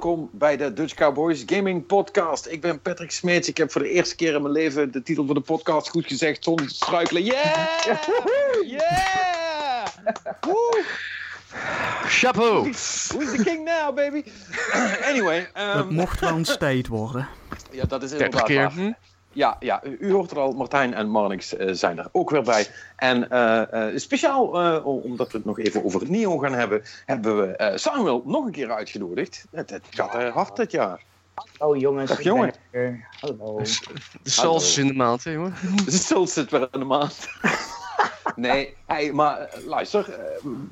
Welkom bij de Dutch Cowboys Gaming Podcast. Ik ben Patrick Smeets. Ik heb voor de eerste keer in mijn leven de titel van de podcast goed gezegd zonder struikelen. Yeah! Yeah! Woe! Chapeau! Who's the king now, baby? anyway. Dat Um, mocht wel een state worden. ja, dat is 30 inderdaad keer. waar. Ja, ja, u hoort er al, Martijn en Marnix eh, zijn er ook weer bij. En eh, eh, speciaal, eh, omdat we het nog even over Neo gaan hebben, hebben we eh, Samuel nog een keer uitgenodigd. Het, het gaat eh, hard dit jaar. Oh jongens, Dag, ik jongen. er. Hallo. De sals is in de maand, hè, jongen. De stil zit weer in de maand. Nee, hey, maar luister,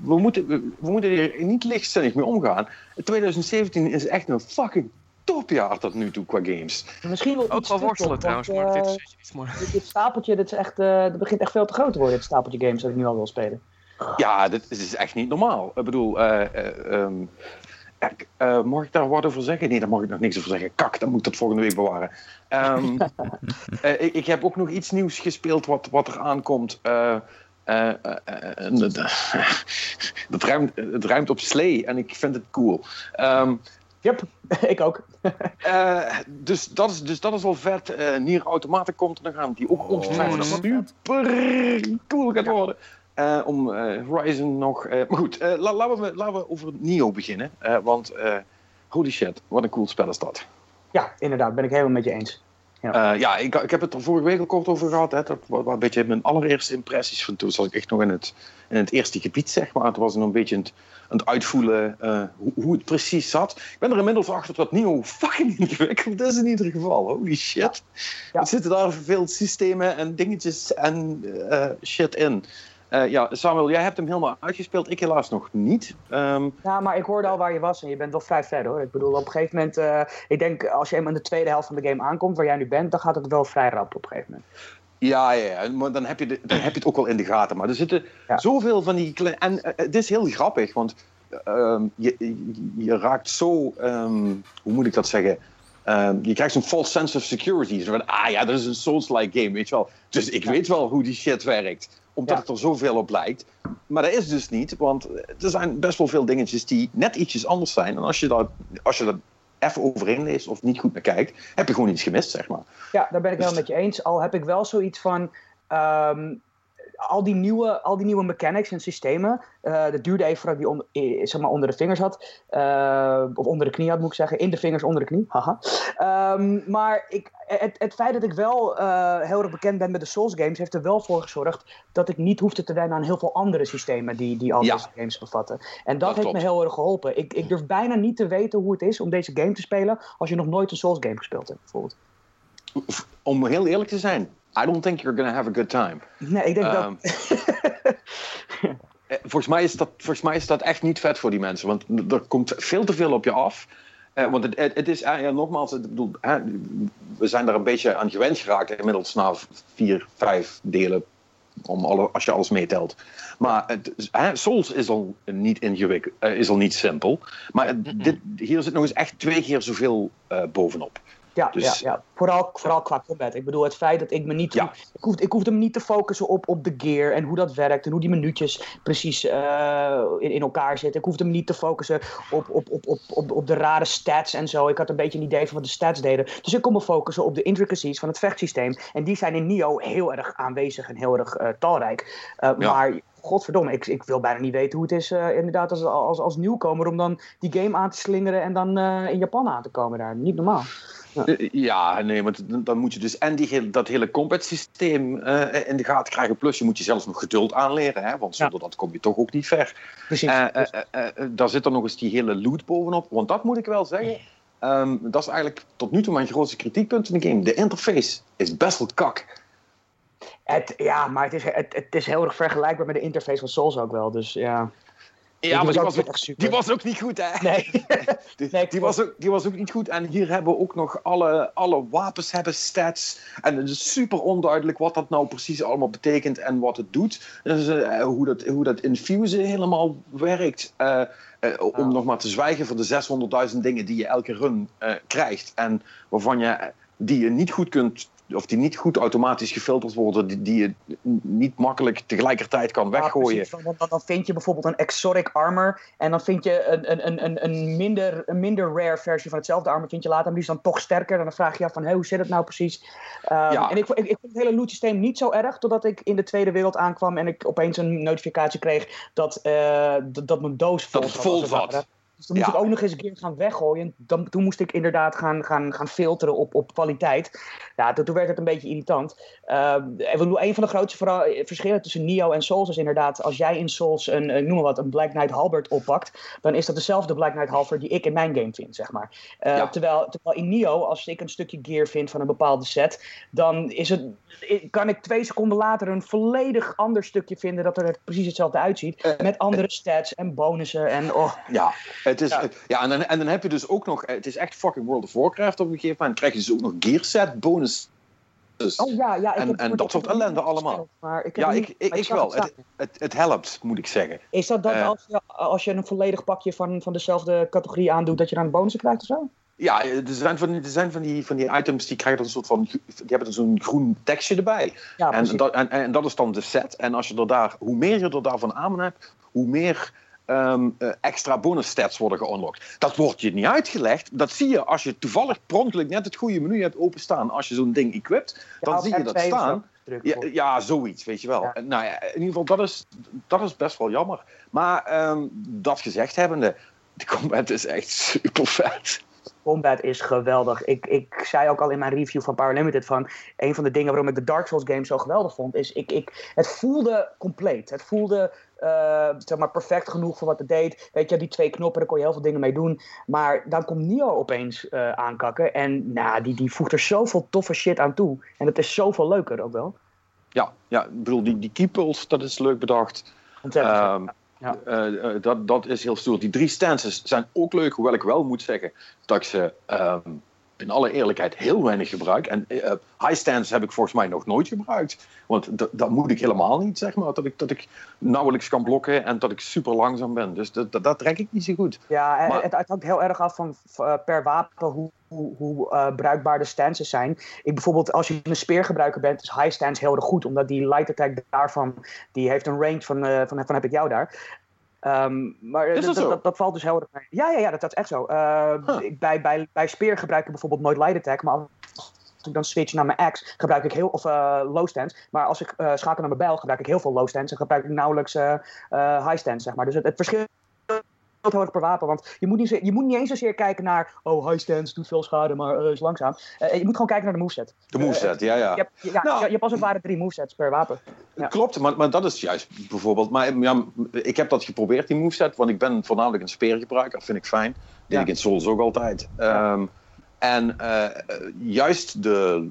we moeten, we, we moeten hier niet lichtzinnig mee omgaan. 2017 is echt een fucking topjaar tot nu toe qua games. Misschien wel Ook iets wel te worstelen trouwens, want, maar dit eh, is iets mooi. dit, dit stapeltje, dit, is echt, eh, dat begint echt veel te groot te worden, dit stapeltje games dat ik nu al wil spelen. Ja, dit, dit is echt niet normaal. Ik bedoel, eh, eh, ehm, eh, mag ik daar wat over zeggen? Nee, daar mag ik nog niks over zeggen. Kak, dan moet ik dat volgende week bewaren. Ehm, eh, ik, ik heb ook nog iets nieuws gespeeld wat, wat er aankomt. Eh, eh, eh, eh, dat, dat ruimt, het ruimt op slee en ik vind het cool. Ehm, Yep, ik ook. eh, dus, dat is, dus dat is wel vet. Eh Nier Automaten komt er nog aan, die ook ongetwijfeld Mm. super cool gaat worden. Eh, om eh, Horizon nog. eh, maar goed, eh, la- laten, we, laten we over Nio beginnen. Eh, want eh, holy shit, wat een cool spel is dat. Ja, inderdaad, ben ik helemaal met je eens. Eh, ja, ik, ik heb het er vorige week al kort over gehad. Hè. Dat was een beetje mijn allereerste impressies. Van toen zat ik echt nog in het, in het eerste gebied, zeg maar. Het was nog een beetje aan het, aan het uitvoelen eh, hoe, hoe het precies zat. Ik ben er inmiddels achter dat Nio fucking ingewikkeld is in ieder geval. Holy shit. Ja. Er zitten daar veel systemen en dingetjes en eh, shit in. Eh, ja, Samuel, jij hebt hem helemaal uitgespeeld. Ik helaas nog niet. Ehm, Ja, maar ik hoorde al waar je was en je bent wel vrij ver hoor. Ik bedoel, op een gegeven moment, eh, ik denk als je eenmaal in de tweede helft van de game aankomt, waar jij nu bent, dan gaat het wel vrij rap op een gegeven moment. Ja, ja, ja, maar dan heb, je de- dan heb je het ook wel in de gaten. Maar er zitten Ja. zoveel van die kleine... En eh, het is heel grappig, want ehm, je, je, raakt zo... ehm, hoe moet ik dat zeggen? Je krijgt zo'n false sense of security. Zo van, ah ja, dat is een Souls-like game, weet je wel. Dus ik weet wel hoe die shit werkt. Omdat Ja. het er zoveel op lijkt. Maar dat is dus niet, want er zijn best wel veel dingetjes die net ietsjes anders zijn. En als je dat, als je dat even overheen leest of niet goed naar kijkt, heb je gewoon iets gemist, zeg maar. Ja, daar ben ik Dus- wel met je eens. Al heb ik wel zoiets van. ehm, al, die nieuwe, al die nieuwe mechanics en systemen. eh dat duurde even voordat ik die onder, eh, zeg maar onder de vingers had. eh, of onder de knie had, moet ik zeggen. In de vingers, onder de knie. Haha. Ehm, maar ik, het, het feit dat ik wel heel erg bekend ben met de Souls games. heeft er wel voor gezorgd dat ik niet hoefde te wennen aan heel veel andere systemen. die, die al Ja. deze games bevatten. En dat, Dat heeft me heel erg geholpen. Ik, ik durf bijna niet te weten hoe het is om deze game te spelen. als je nog nooit een Souls game gespeeld hebt, bijvoorbeeld. Om heel eerlijk te zijn, I don't think you're gonna have a good time. Nee, ik denk Ehm, eh, volgens, mij is dat, volgens mij is dat echt niet vet voor die mensen. Want er komt veel te veel op je af. Eh, want het, het, het is, eh, ja, nogmaals, ik bedoel, hè, we zijn daar een beetje aan gewend geraakt. Inmiddels na vier, vijf delen, om alle, als je alles meetelt. Maar het, hè, Souls is al niet ingewikkeld, is al niet simpel. Maar dit, hier zit nog eens echt twee keer zoveel eh, bovenop. Ja, Dus- ja, ja. Vooral, vooral qua combat. Ik bedoel, het feit dat ik me niet. Ja. Ik, hoefde, ik hoefde me niet te focussen op, op de gear en hoe dat werkt en hoe die minuutjes precies eh, in, in elkaar zitten. Ik hoefde me niet te focussen op, op, op, op, op, op de rare stats en zo. Ik had een beetje een idee van wat de stats deden. Dus ik kon me focussen op de intricacies van het vechtsysteem. En die zijn in Nio heel erg aanwezig en heel erg eh, talrijk. Eh, Ja. Maar. Godverdomme, ik, ik wil bijna niet weten hoe het is inderdaad als, als, als nieuwkomer om dan die game aan te slingeren en dan in Japan aan te komen daar. Niet normaal. Eh, Ja, nee, want dan moet je dus en die, dat hele combat systeem eh, in de gaten krijgen. Plus je moet je zelfs nog geduld aanleren, hè, want zonder dat kom je toch ook niet ver. Precies. Eh, daar zit er nog eens die hele loot bovenop. Want dat moet ik wel zeggen. ehm, dat is eigenlijk tot nu toe mijn grootste kritiekpunt in de game. De interface is best wel kak. Het, ja, maar het is, het, het is heel erg vergelijkbaar met de interface van Souls ook wel. Dus ja. Ja, die maar was die ook was, niet ook, die was ook niet goed, hè? Nee. Die, Nee, die, was ook, die was ook niet goed. En hier hebben we ook nog alle, alle wapens hebben stats. En het is super onduidelijk wat dat nou precies allemaal betekent en wat het doet. Dus, eh, hoe, dat, hoe dat infusen helemaal werkt. Eh, eh, om Ah. nog maar te zwijgen van de 600.000 dingen die je elke run krijgt. En waarvan je, die je niet goed kunt of die niet goed automatisch gefilterd worden, die, die je niet makkelijk tegelijkertijd kan weggooien. Ja, dan, dan vind je bijvoorbeeld een exotic armor en dan vind je een, een, een, een, minder, een minder rare versie van hetzelfde armor, vind je later, maar die is dan toch sterker. En dan vraag je af van, hey, hoe zit het nou precies? Um, ja. En ik, ik, ik vond het hele loot systeem niet zo erg, totdat ik in de Tweede Wereld aankwam en ik opeens een notificatie kreeg dat, uh, dat, mijn doos vol dat vol zat. Dus dan moest ik ook nog eens een keer gaan weggooien. Dan, toen moest ik inderdaad gaan, gaan, gaan filteren op, op kwaliteit. Ja, toen, werd het een beetje irritant. Uh, een van de grootste eh, verschillen tussen Nio en Souls is inderdaad... als jij in Souls een, een, noem maar wat, een Black Knight Halberd oppakt... dan is dat dezelfde Black Knight Halberd die ik in mijn game vind, zeg maar. Uh, terwijl, terwijl in Nio, als ik een stukje gear vind van een bepaalde set... dan is het, kan ik twee seconden later een volledig ander stukje vinden... dat er precies hetzelfde uitziet. Uh, met andere stats en bonussen en... Oh. Ja, het is, ja. en, dan, en dan heb je dus ook nog, het is echt fucking World of Warcraft op een gegeven moment. krijg je dus ook nog gear set bonus. Oh ja, ja. Ik en en dat soort ellende allemaal. Maar ik ja, ik, ik, ik wel. Het, het, het, helpt, moet ik zeggen. Is dat dan uh, als, je, als je een volledig pakje van, van dezelfde categorie aandoet, dat je dan bonussen krijgt of zo? Ja, er zijn van, er zijn van, die, van die items die krijgen een soort van. Die hebben zo'n groen tekstje erbij. Ja, en, dat, en, en dat is dan de set. En als je er daar, hoe meer je er daarvan aan hebt, hoe meer um, uh, extra bonus stats worden geunlocked. Dat wordt je niet uitgelegd. Dat zie je als je toevallig pronkelijk net het goede menu hebt openstaan. Als je zo'n ding equipt, dan zie je dat staan. Ja, ja, zoiets, weet je wel. Ja. Nou ja, in ieder geval, dat is, dat is best wel jammer. Maar um, dat gezegd hebbende, de combat is echt super vet combat is geweldig. Ik, ik zei ook al in mijn review van Power Limited van een van de dingen waarom ik de Dark Souls game zo geweldig vond, is ik, ik, het voelde compleet. Het voelde uh, zeg maar perfect genoeg voor wat het deed. Weet je, die twee knoppen, daar kon je heel veel dingen mee doen. Maar dan komt Nio opeens uh, aankakken. En nou, die, die voegt er zoveel toffe shit aan toe. En het is zoveel leuker ook wel. Ja, ja ik bedoel, die, die keepels, dat is leuk bedacht. Ontzettend. Um, ja. Uh, dat, dat is heel stoer. Die drie stances zijn ook leuk, hoewel ik wel moet zeggen dat ik ze um, in alle eerlijkheid heel weinig gebruik. En uh, high stance heb ik volgens mij nog nooit gebruikt. Want dat moet ik helemaal niet, zeg maar. Dat ik, dat ik nauwelijks kan blokken en dat ik super langzaam ben. Dus dat, trek ik niet zo goed. Ja, en het, het hangt heel erg af van uh, per wapen hoe, hoe, hoe uh, bruikbaar de stances zijn. Ik bijvoorbeeld, als je een speergebruiker bent, is high stance heel erg goed. Omdat die light attack daarvan, die heeft een range van, van, van heb ik jou daar. Um, maar dat, dat, dat, valt dus heel erg mee. Ja, ja, ja dat, dat is echt zo. Uh, huh. ik, bij, bij, bij speer gebruik ik bijvoorbeeld nooit light attack, maar als ik dan switch naar mijn axe, gebruik ik heel, of uh, low stance. Maar als ik uh, schakel naar mijn bijl, gebruik ik heel veel low stance en gebruik ik nauwelijks high stance, zeg maar. Dus het, het verschil heel erg per wapen. Want je moet, niet, je moet niet eens zozeer kijken naar. Oh, high stance doet veel schade, maar uh, is langzaam. Uh, je moet gewoon kijken naar de moveset. De moveset, uh, ja, ja. Je hebt, ja, nou, je als het ware drie movesets per wapen. Ja. Klopt, maar, maar dat is juist bijvoorbeeld. Maar ja, ik heb dat geprobeerd, die moveset. Want ik ben voornamelijk een speergebruiker, vind ik fijn. Dat ja. ik in Souls ook altijd. Um, en juist de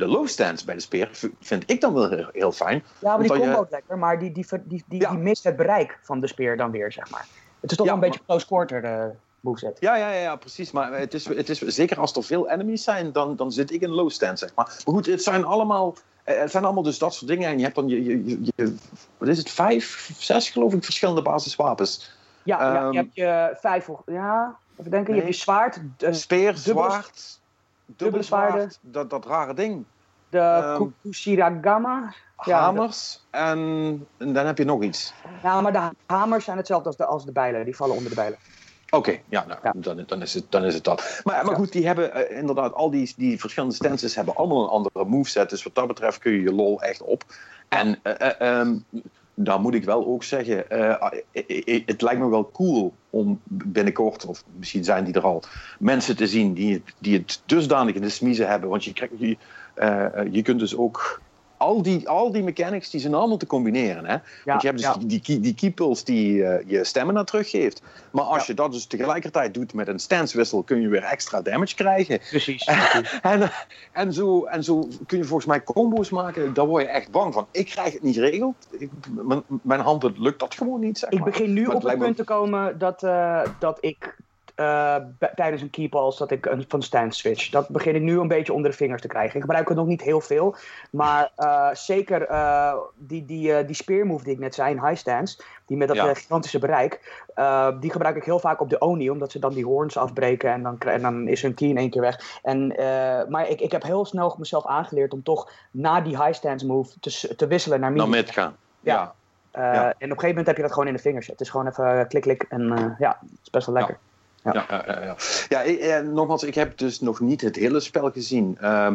de low stance bij de speer vind ik dan wel heel, heel fijn. Ja, maar die combo je... lekker, maar die, die, die, die, die, ja. die mist het bereik van de speer dan weer, zeg maar. Het is toch ja, wel een beetje close quarter uh, moveset. Ja, ja, ja, precies. Maar het is, het is, zeker als er veel enemies zijn, dan, dan zit ik in low stand, zeg maar. Maar goed, het zijn allemaal, het zijn allemaal dus dat soort dingen. En je hebt dan, je, je, je wat is het, vijf, zes geloof ik, verschillende basiswapens. Ja, um, je hebt je vijf, ja, even denken, nee. je hebt je zwaard. Uh, Speer, zwaard, dubbele zwaard, dat, dat rare ding. De um, Kushiragama hamers ja, en, en, dan heb je nog iets. Ja, maar de hamers zijn hetzelfde als de, als de bijlen. Die vallen onder de bijlen. Oké, okay, ja, nou, ja. Dan, dan, is het, dan is het dat. Maar, maar goed, die hebben uh, inderdaad, al die, die verschillende stances hebben allemaal een andere moveset. Dus wat dat betreft kun je je lol echt op. En uh, um, dan moet ik wel ook zeggen, het lijkt me wel cool om binnenkort, of misschien zijn die er al, mensen te zien die, die het dusdanig in de smiezen hebben. Want je, krijgt, je, je kunt dus ook al die, al die mechanics die zijn allemaal te combineren. Hè? Ja, Want je hebt dus ja. die, die, die die uh, je stamina teruggeeft. Maar als ja. je dat dus tegelijkertijd doet met een stancewissel, kun je weer extra damage krijgen. Precies. en, en, zo, en zo kun je volgens mij combo's maken, daar word je echt bang van. Ik krijg het niet geregeld. Ik, mijn, mijn handen lukt dat gewoon niet. Zeg ik begin nu op het punt te komen dat, uh, dat ik uh, tijdens een keepals dat ik een, van stand switch. Dat begin ik nu een beetje onder de vingers te krijgen. Ik gebruik het nog niet heel veel. Maar uh, zeker uh, die, die, die spear move die ik net zei in high stance. Die met dat ja. gigantische bereik. die gebruik ik heel vaak op de Oni. Omdat ze dan die horns afbreken. En dan, en dan is hun key in één keer weg. En, maar ik, ik heb heel snel mezelf aangeleerd om toch na die high stance move te, te wisselen naar mid. Naar mid gaan. ja. Uh, ja. En op een gegeven moment heb je dat gewoon in de vingers. Het is gewoon even klik, klik en uh, ja, het is best wel lekker. Ja, ja, ja. ja, ja. eh, nogmaals, ik heb dus nog niet het hele spel gezien. Uh,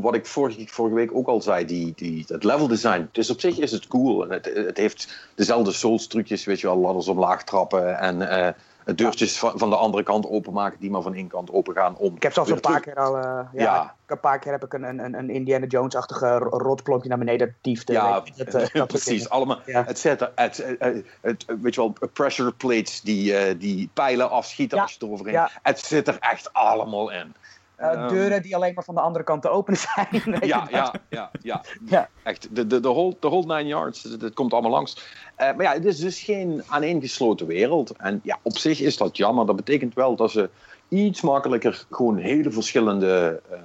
wat ik vorige, vorige, week ook al zei, die, die, het level design. Dus op zich is het cool. En het, het heeft dezelfde Souls trucjes, weet je wel, ladders omlaag trappen en deurtjes van, van de andere kant openmaken die maar van één kant open gaan. Om ik heb zelfs een paar keer al. Uh, ja, Een paar keer heb ik een, een, een Indiana Jones-achtige rotklompje naar beneden tiefde. Ja, het, uh, dat precies. Allemaal. Ja. Het, zet, het, het, weet je wel, pressure plates die, uh, die pijlen afschieten als je eroverheen. Ja. Het zit er echt allemaal in. Uh, deuren die alleen maar van de andere kant te openen zijn. ja, ja, ja, ja, ja. Echt, de, de, de, whole, de whole nine yards, het komt allemaal langs. Uh, maar ja, het is dus geen aaneengesloten wereld. En ja, op zich is dat jammer. Dat betekent wel dat ze iets makkelijker gewoon hele verschillende uh,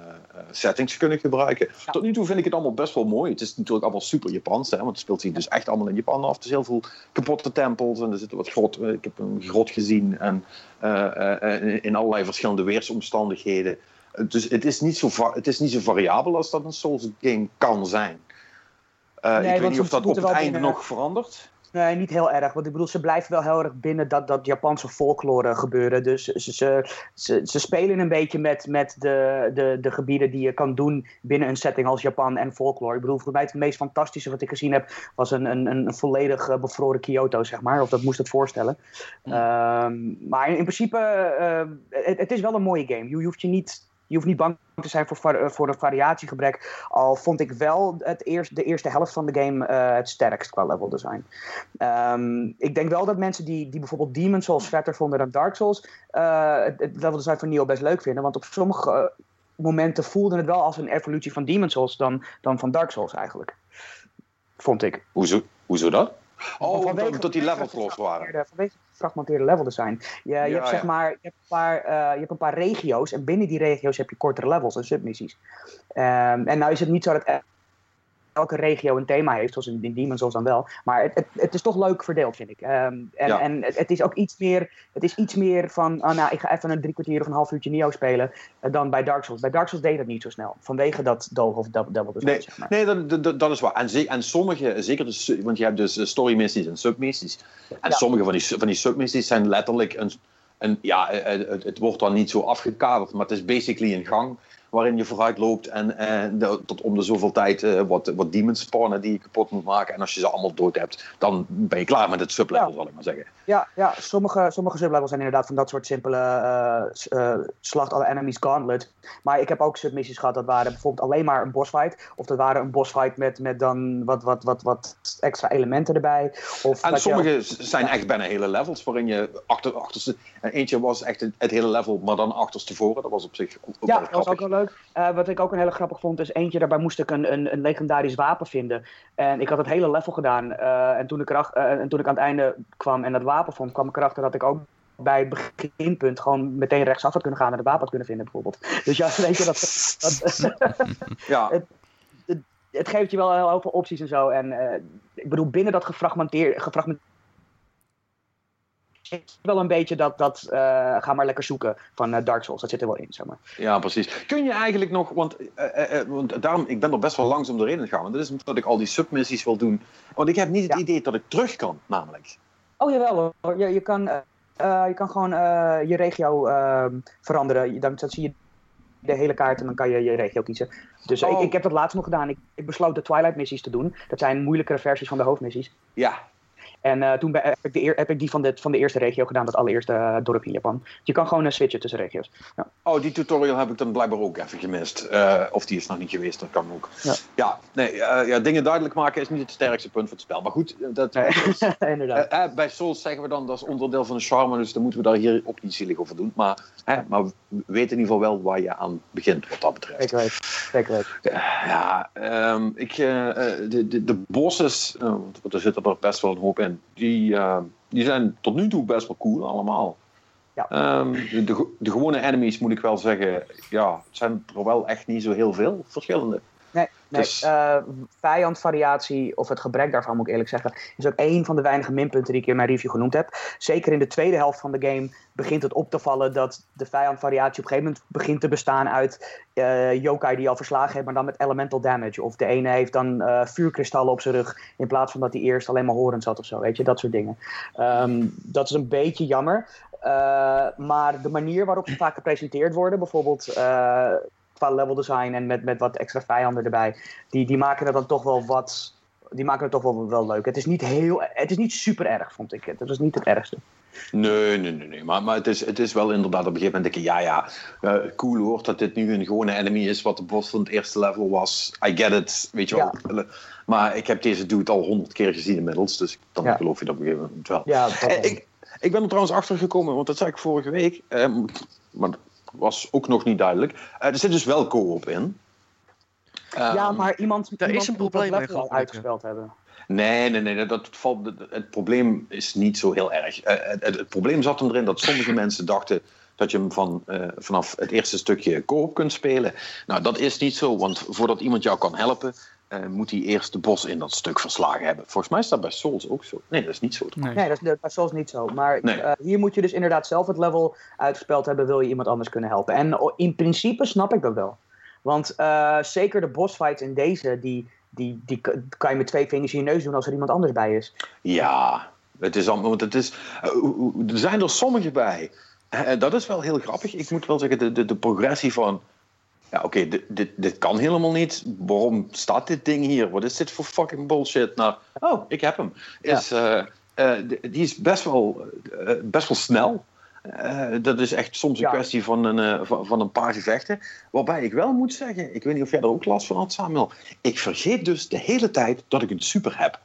settings kunnen gebruiken. Tot nu toe vind ik het allemaal best wel mooi. Het is natuurlijk allemaal super Japans, hè, want het speelt zich dus echt allemaal in Japan af. Er zijn heel veel kapotte tempels en er zitten wat grot. Ik heb een grot gezien en in allerlei verschillende weersomstandigheden. Dus het is, niet zo het is niet zo variabel als dat een Souls game kan zijn. Uh, nee, ik weet niet of dat op het einde nog verandert. Nee, niet heel erg. Want ik bedoel, ze blijven wel heel erg binnen dat, dat Japanse folklore gebeuren. Dus ze, ze, ze, ze, spelen een beetje met, met de, de, de gebieden die je kan doen binnen een setting als Japan en folklore. Ik bedoel, voor mij het meest fantastische wat ik gezien heb, was een, een, een volledig eh, bevroren Kyoto, zeg maar. Of dat moest het voorstellen. Um, maar in, in principe, uh, het, het, is wel een mooie game. Je, je hoeft je niet je hoeft niet bang te zijn voor, eh, voor een variatiegebrek. Al vond ik wel het eerst, de eerste helft van de game uh, het sterkst qua level design. Um, ik denk wel dat mensen die, die bijvoorbeeld Demon Souls vetter vonden dan Dark Souls, uh, het, het, level design van Neo best leuk vinden. Want op sommige momenten voelde het wel als een evolutie van Demon Souls dan, dan van Dark Souls eigenlijk. Vond ik. Hoezo, hoezo dat? Oh, omdat die levels los waren. Vanwege gefragmenteerde level design. Je, je hebt, zeg maar, je, hebt een paar, uh, je hebt een paar regio's en binnen die regio's heb je kortere levels en submissies. Um, en nou is het niet zo dat elke regio een thema heeft, zoals in, Demon Souls dan wel. Maar het, het, het, is toch leuk verdeeld, vind ik. Um, en en het, het, is ook iets meer, het is iets meer van, oh, nou, ik ga even een drie kwartier of een half uurtje Neo spelen, uh, dan bij Dark Souls. Bij Dark Souls deed dat niet zo snel, vanwege dat Dove of Devil dus Nee, zeg maar. nee dat, dat, dat, is waar. En, en sommige, zeker, de, want je hebt dus eh, story missies en submissies. En sommige van die, van die submissies zijn letterlijk een, een ja, het, het, wordt dan niet zo afgekaderd, maar het is basically een gang waarin je vooruit loopt en, de, tot om de zoveel tijd uh, wat, wat demons spawnen die je kapot moet maken. En als je ze allemaal dood hebt, dan ben je klaar met het sublevel, ja. zal ik maar zeggen. Ja, ja sommige, sommige sublevels zijn inderdaad van dat soort simpele uh, uh, slacht alle enemies gauntlet. Maar ik heb ook submissies gehad dat waren bijvoorbeeld alleen maar een bossfight. Of dat waren een bossfight met, met dan wat, wat, wat, wat extra elementen erbij. Of en sommige zijn echt bijna hele levels waarin je achter, achterste... Eentje was echt het, het hele level, maar dan achterstevoren. Dat was op zich ook ja, dat was ook wel leuk. Uh, wat ik ook een hele grappig vond, is eentje, daarbij moest ik een, een, een legendarisch wapen vinden. En ik had het hele level gedaan. En, toen ik er, en toen ik aan het einde kwam en dat wapen vond, kwam ik erachter dat ik ook bij het beginpunt gewoon meteen rechtsaf had kunnen gaan en het wapen had kunnen vinden, bijvoorbeeld. Dus ja, weet je, dat, dat ja. het, het, het, geeft je wel heel veel opties en zo. En ik bedoel, binnen dat gefragmenteerd, gefragmenteerd wel een beetje dat, dat uh, ga maar lekker zoeken van uh, Dark Souls. Dat zit er wel in, zeg maar. Ja, precies. Kun je eigenlijk nog, want, uh, want daarom, ik ben er best wel langzaam doorheen gegaan. Want dat is omdat ik al die submissies wil doen. Want ik heb niet het idee dat ik terug kan, namelijk. Oh jawel hoor. Je, je, kan, je kan gewoon je regio ehm, veranderen. Dan, dan zie je de hele kaart en dan kan je je regio kiezen. Dus ik, oh. ik, heb dat laatst nog gedaan. Ik, ik besloot de Twilight missies te doen. Dat zijn moeilijkere versies van de hoofdmissies. Ja, en uh, toen heb ik, de, heb ik die van de, van de eerste regio gedaan, dat allereerste uh, dorp in Japan. Je kan gewoon uh, switchen tussen regio's. Ja. Oh, die tutorial heb ik dan blijkbaar ook even gemist. of die is nog niet geweest, dat kan ook. Ja, ja nee, ja, dingen duidelijk maken is niet het sterkste punt van het spel. Maar goed, dat, nee. is, inderdaad. bij Souls zeggen we dan dat is onderdeel van de charme, dus dan moeten we daar hier ook niet zielig over doen. Maar, maar we weten in ieder geval wel waar je aan begint, wat dat betreft. Ik weet, ik weet. Ja, um, ik, de, de, de bosses, want er zit er best wel een hoop in die, uh, die zijn tot nu toe best wel cool allemaal. Ja. Um, de, de, gewone enemies moet ik wel zeggen, ja, het zijn er wel echt niet zo heel veel verschillende. Nee, nee dus... uh, vijandvariatie, of het gebrek daarvan moet ik eerlijk zeggen, is ook een van de weinige minpunten die ik in mijn review genoemd heb. Zeker in de tweede helft van de game begint het op te vallen dat de vijandvariatie op een gegeven moment begint te bestaan uit uh, yokai die al verslagen heeft, maar dan met elemental damage. Of de ene heeft dan uh, vuurkristallen op zijn rug, in plaats van dat hij eerst alleen maar horens had of zo, weet je, dat soort dingen. Um, dat is een beetje jammer. Uh, maar de manier waarop ze vaak gepresenteerd worden, bijvoorbeeld qua level design en met, met wat extra vijanden erbij, die, die maken het dan toch wel wat. Die maken het toch wel, wel leuk. Het is niet heel. Het is niet super erg, vond ik. Het is niet het ergste. Nee, nee, nee. nee. Maar, maar het, is, het is wel inderdaad op een gegeven moment denk je, ja, ja, uh, cool hoort dat dit nu een gewone enemy is wat de boss van het eerste level was. I get it, weet je wel. Maar ik heb deze dude al honderd keer gezien inmiddels, dus dan ja. geloof je dat op een gegeven moment wel. Ja, eh, ik, ik ben er trouwens achter gekomen, want dat zei ik vorige week. Um, maar was ook nog niet duidelijk. Uh, er zit dus wel co-op in. ja, ehm, maar iemand, daar iemand is een probleem mee uitgespeeld hebben. Nee, nee, nee. Dat valt, het probleem is niet zo heel erg. Uh, het, het, probleem zat hem erin dat sommige mensen dachten dat je hem van, uh, vanaf het eerste stukje co-op kunt spelen. Nou, dat is niet zo, want voordat iemand jou kan helpen, uh, moet hij eerst de bos in dat stuk verslagen hebben. Volgens mij is dat bij Souls ook zo. Nee, dat is niet zo. Nee, nee dat is bij Souls niet zo. Maar nee. uh, hier moet je dus inderdaad zelf het level uitgespeeld hebben, wil je iemand anders kunnen helpen. En in principe snap ik dat wel. Want uh, zeker de bossfights in deze, die, die, die kan je met twee vingers in je neus doen als er iemand anders bij is. Ja, het is, want het is, er zijn er sommige bij. dat is wel heel grappig. Ik moet wel zeggen, de, de, de progressie van ja, oké, dit, dit, dit, kan helemaal niet. Waarom staat dit ding hier? Wat is dit voor fucking bullshit? Nou, oh, ik heb hem. Is, ja. uh, uh, die is best wel, uh, best wel snel. dat is echt soms een ja. kwestie van een, van, van, een paar gevechten. Waarbij ik wel moet zeggen, ik weet niet of jij er ook last van had, Samuel. Ik vergeet dus de hele tijd dat ik een super heb.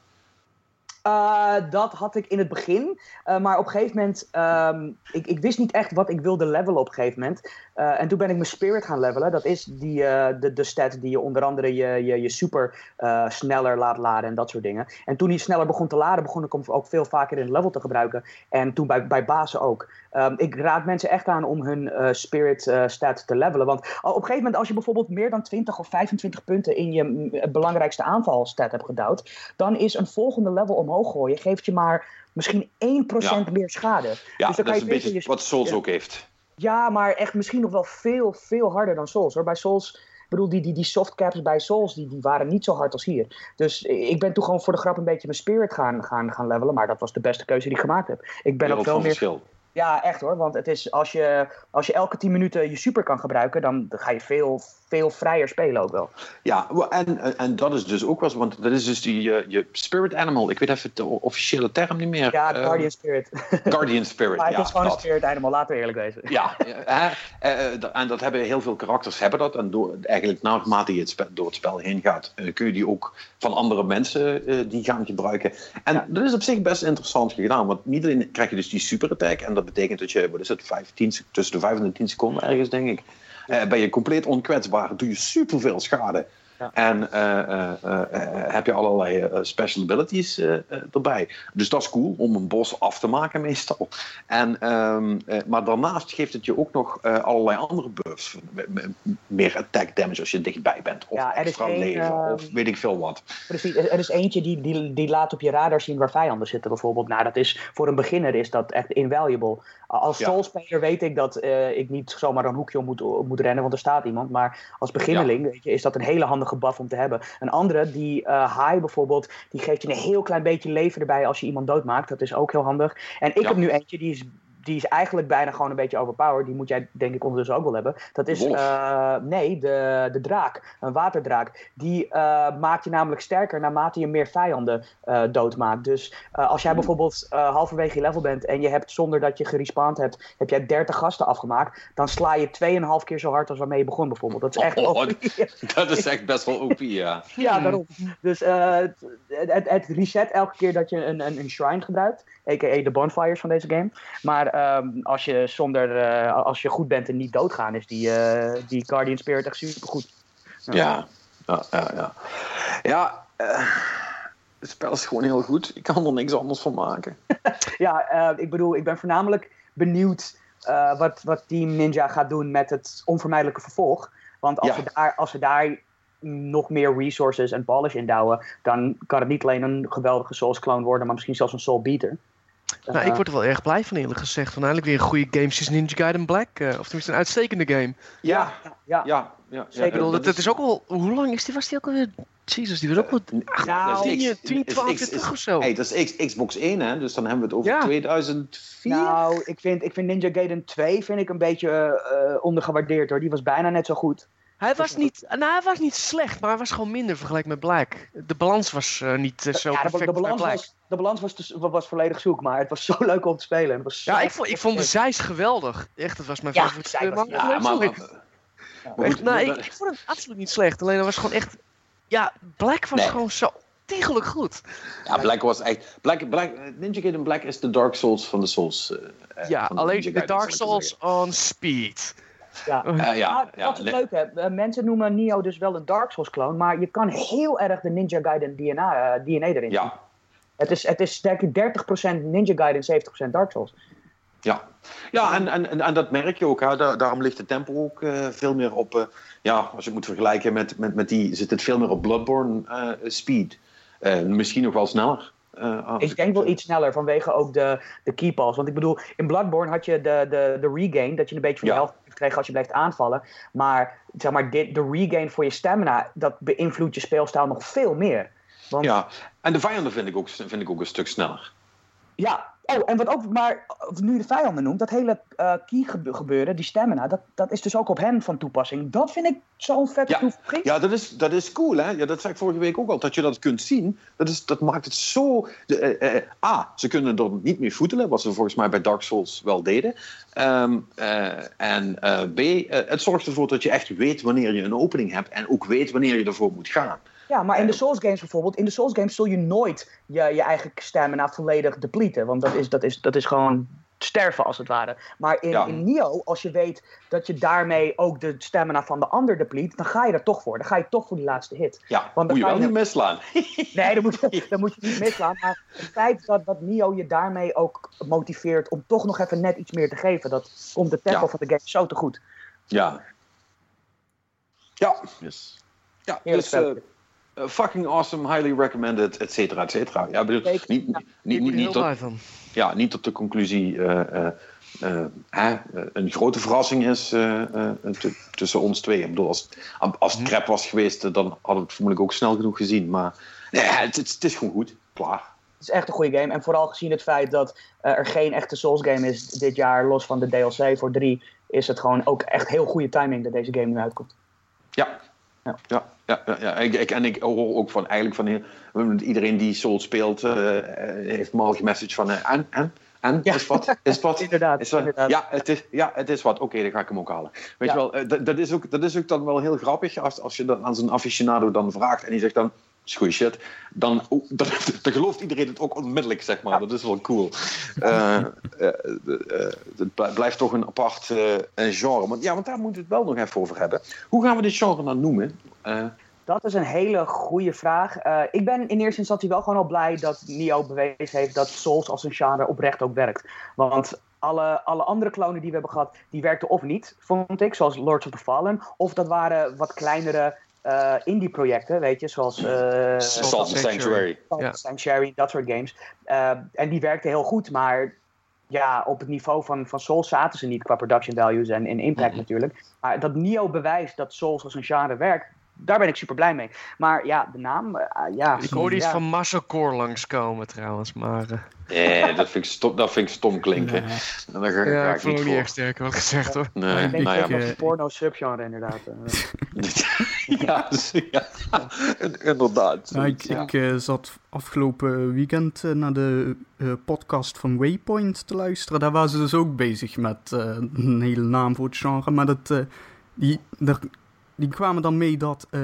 Uh, dat had ik in het begin. Uh, maar op een gegeven moment, um, ik, ik, wist niet echt wat ik wilde levelen op een gegeven moment. Uh, en toen ben ik mijn spirit gaan levelen. Dat is die, de, de stat die je onder andere je, je, je super sneller laat laden en dat soort dingen. En toen die sneller begon te laden, begon ik hem ook veel vaker in het level te gebruiken. En toen bij, bij bazen ook. Um, ik raad mensen echt aan om hun spirit stat te levelen. Want op een gegeven moment, als je bijvoorbeeld meer dan 20 of 25 punten in je belangrijkste aanvalstat hebt gedouwd, dan is een volgende level omhoog gooien, geeft je maar misschien 1% ja. meer schade. Ja, dus dan dat is een beetje je... wat Souls ook heeft. Ja, maar echt misschien nog wel veel, veel harder dan Souls. Hoor. Bij Souls, ik bedoel, die, die, die softcaps bij Souls, die, die waren niet zo hard als hier. Dus ik ben toen gewoon voor de grap een beetje mijn spirit gaan, gaan, gaan levelen. Maar dat was de beste keuze die ik gemaakt heb. Ik ben ook veel meer... Verschil. Ja, echt hoor. Want het is, als, je, als je elke 10 minuten je super kan gebruiken, dan ga je veel, veel vrijer spelen ook wel. Ja, en, en dat is dus ook wel want dat is dus die, je, je spirit animal. Ik weet even de officiële term niet meer. Ja, uh, Guardian Spirit. Guardian Spirit, maar het is gewoon een spirit animal, laten we eerlijk wezen. Ja, uh, uh, en dat hebben heel veel karakters hebben dat. En door, eigenlijk naarmate je het spel, door het spel heen gaat, kun je die ook van andere mensen die gaan gebruiken. En ja. dat is op zich best interessant gedaan, want niet alleen krijg je dus die super attack, en dat betekent dat je, wat is het, 15, tussen de 5 en de 10 seconden ergens, denk ik ben je compleet onkwetsbaar, doe je superveel schade. Ja. En uh, heb je allerlei special abilities erbij. Dus dat is cool om een bos af te maken meestal. En, ehm, maar daarnaast geeft het je ook nog allerlei andere buffs. Meer attack damage als je dichtbij bent. Of ja, extra leven, of weet ik veel wat. Precies, er is eentje die, die, die laat op je radar zien waar vijanden zitten bijvoorbeeld. Nou, dat is, voor een beginner is dat echt invaluable. Als ja. Soul-speler weet ik dat ik niet zomaar een hoekje om moet, moet rennen, want er staat iemand. Maar als beginneling weet je, is dat een hele handige buff om te hebben. Een andere, die uh, High bijvoorbeeld, die geeft je een heel klein beetje leven erbij als je iemand doodmaakt. Dat is ook heel handig. En ik heb nu eentje, die is die is eigenlijk bijna gewoon een beetje overpowered. Die moet jij denk ik ondertussen ook wel hebben. Dat is, uh, nee, de, de draak. Een waterdraak. Die uh, maakt je namelijk sterker naarmate je meer vijanden uh, doodmaakt. Dus als jij hmm. bijvoorbeeld halverwege je level bent en je hebt zonder dat je gerespawned hebt, heb jij 30 gasten afgemaakt, dan sla je 2,5 keer zo hard als waarmee je begon bijvoorbeeld. Dat is echt oh, Dat is echt best wel OP, ja. ja, daarom. Dus het, het, reset elke keer dat je een, een, een shrine gebruikt, a.k.a. de bonfires van deze game. Maar um, als je zonder, uh, als je goed bent en niet doodgaan, is die, uh, die Guardian Spirit echt supergoed. Ja, ja, ja. Ja, ja uh, het spel is gewoon heel goed. Ik kan er niks anders van maken. ja, ik bedoel, ik ben voornamelijk benieuwd eh, wat, wat Team Ninja gaat doen met het onvermijdelijke vervolg. Want als, Ja. we daar, als we daar nog meer resources en polish in douwen, dan kan het niet alleen een geweldige Souls clone worden, maar misschien zelfs een Soul Beater. Nou, Eh, ik word er wel erg blij van eerlijk gezegd. Van eindelijk weer een goede game sinds Ninja Gaiden Black. eh, of tenminste een uitstekende game. Ja, ja, ja, ja. Zeker, Ik bedoel, dat, dat is ook al... Hoe lang is die? Was die ook alweer... Jezus, die was ook. Nou, dat is 10, X- 10 is 12 X- jaar terug is- of zo. Hey, dat is X- Xbox 1, hè? Dus dan hebben we het over Ja. 2004. Nou, ik vind, ik vind Ninja Gaiden 2 vind ik een beetje eh, ondergewaardeerd hoor. Die was bijna net zo goed. Hij was niet... Nou, hij was niet slecht, maar hij was gewoon minder vergeleken met Black. De balans was eh, niet eh, zo ja, perfect de balans, Black. was, de balans was, dus- was volledig zoek, maar het was zo leuk om te spelen. Het was Ja, ik vond, ik vond de Zeis geweldig. Echt, dat was mijn Ja, favoriete was- Maar- Ja, maar, Echt, nou, ik, ik vond het absoluut niet slecht. Alleen dat was gewoon echt... Ja, Black was Nee. gewoon zo degelijk goed. Ja, Black was echt. Black, Black, Ninja Gaiden Black is de Dark Souls van de Souls. eh, eh, Ja, alleen de Dark Souls on speed. Ja. Eh, ja, ja, dat is leuke. hè. mensen noemen Nio dus wel een Dark Souls clone, maar je kan heel erg de Ninja Gaiden DNA, eh, DNA erin zien. ja, Het is, het is denk ik 30% Ninja Gaiden, 70% Dark Souls. ja. ja en, en, en, en dat merk je ook. Hè. Da- daarom ligt de tempo ook eh, veel meer op. eh, ja, als je het moet vergelijken met, met, met die, zit het veel meer op Bloodborne eh, speed. Eh, misschien nog wel sneller. eh, Ik denk wel iets sneller vanwege ook de, de key pulse. Want ik bedoel, in Bloodborne had je de, de, de regain, dat je een beetje van Ja. helft kreeg als je bleef aanvallen. Maar zeg maar, dit, de regain voor je stamina, dat beïnvloedt je speelstijl nog veel meer. Want Ja, en de vijanden vind ik ook, vind ik ook een stuk sneller. Ja, oh, en wat ook, maar nu de vijanden noemt, dat hele eh key gebe- gebeuren, die stamina, dat, dat is dus ook op hen van toepassing. Dat vind ik zo'n vette Ja, toevoeging. Ja, dat is, dat is cool, hè? Ja, dat zei ik vorige week ook al. Dat je dat kunt zien, dat, is, dat maakt het zo... De, eh, eh, A, ze kunnen er niet meer voetelen, wat ze volgens mij bij Dark Souls wel deden. Ehm, eh, en B, het zorgt ervoor dat je echt weet wanneer je een opening hebt en ook weet wanneer je ervoor moet gaan. Ja, maar in de Souls games bijvoorbeeld, in de Souls games zul je nooit je, je eigen stamina volledig depleten. Want dat is, dat, is, dat is gewoon sterven als het ware. Maar in, Ja. in Nioh, als je weet dat je daarmee ook de stamina van de ander deplete, dan ga je er toch voor. Dan ga je toch voor die laatste hit. Ja, Want moet je dan wel je- niet misslaan. Nee, dat moet, je, dat moet je niet mislaan. Maar het feit dat, dat Nio je daarmee ook motiveert om toch nog even net iets meer te geven, dat komt de tempo Ja. van de game zo te goed. Ja. Ja. Yes. Ja, Heerlijk dus eh, fucking awesome, highly recommended, et cetera, et cetera. Ja, bedoel, Zeker. niet, Ja. niet, Ik niet, niet, tot, blij van. ja, niet tot de conclusie eh, eh, eh, hè, eh, een grote verrassing is eh, eh, tussen ons twee. Ik bedoel, als, als het crap was geweest, dan hadden we het vermoedelijk ook snel genoeg gezien. Maar nee, het, het, het is gewoon goed. Klaar. Het is echt een goede game. En vooral gezien het feit dat er geen echte Souls game is dit jaar, los van de DLC voor 3, is het gewoon ook echt heel goede timing dat deze game nu uitkomt. Ja. Ja. Ja, ja. Ik, ik, en ik hoor ook van eigenlijk van iedereen die Soul speelt, eh, eh, heeft me al gemessaged van eh, en, en, en, Ja. is wat? Is wat? Inderdaad, Is wat? inderdaad. Ja, het is, ja, het is wat. Oké, dan ga ik hem ook halen. Weet Ja. je wel, dat, dat, is ook, dat is ook dan wel heel grappig als, als je dan aan zo'n aficionado dan vraagt en die zegt dan, is dan, gelooft iedereen het ook onmiddellijk, zeg maar. Dat is wel cool. Eh, eh, eh, het bl- blijft toch een apart genre. Want, ja, want daar moeten we het wel nog even over hebben. Hoe gaan we dit genre dan noemen? Eh, Dat is een hele goede vraag. Ik ben in eerste instantie wel gewoon al blij dat Nio bewezen heeft dat Souls als een genre oprecht ook werkt. Want alle, alle andere klonen die we hebben gehad, die werkten of niet, vond ik, zoals Lords of the Fallen. Of dat waren wat kleinere eh, indie-projecten, weet je, zoals eh Salt and Sanctuary. Ja. Sanctuary, dat soort games. Eh, en die werkten heel goed, maar ja, op het niveau van, van Souls zaten ze niet qua production values en, en impact Mhm. natuurlijk. Maar dat Nio bewijst dat Souls als een genre werkt, daar ben ik super blij mee. Maar ja, de naam, eh, ja. Ik hoorde iets ja. van Massacre langskomen trouwens, maar... eh, Nee, dat vind ik stom, dat vind ik stom klinken. En daar ga, ja, ik vond niet echt sterk wat gezegd hoor. Nee, nou ja, een porno subgenre inderdaad. ja, ja, inderdaad. Ja, ik Ja. ik eh, zat afgelopen weekend naar de eh, podcast van Waypoint te luisteren. Daar waren ze dus ook bezig met eh, een hele naam voor het genre. Maar dat, eh, die, daar, die kwamen dan mee dat eh,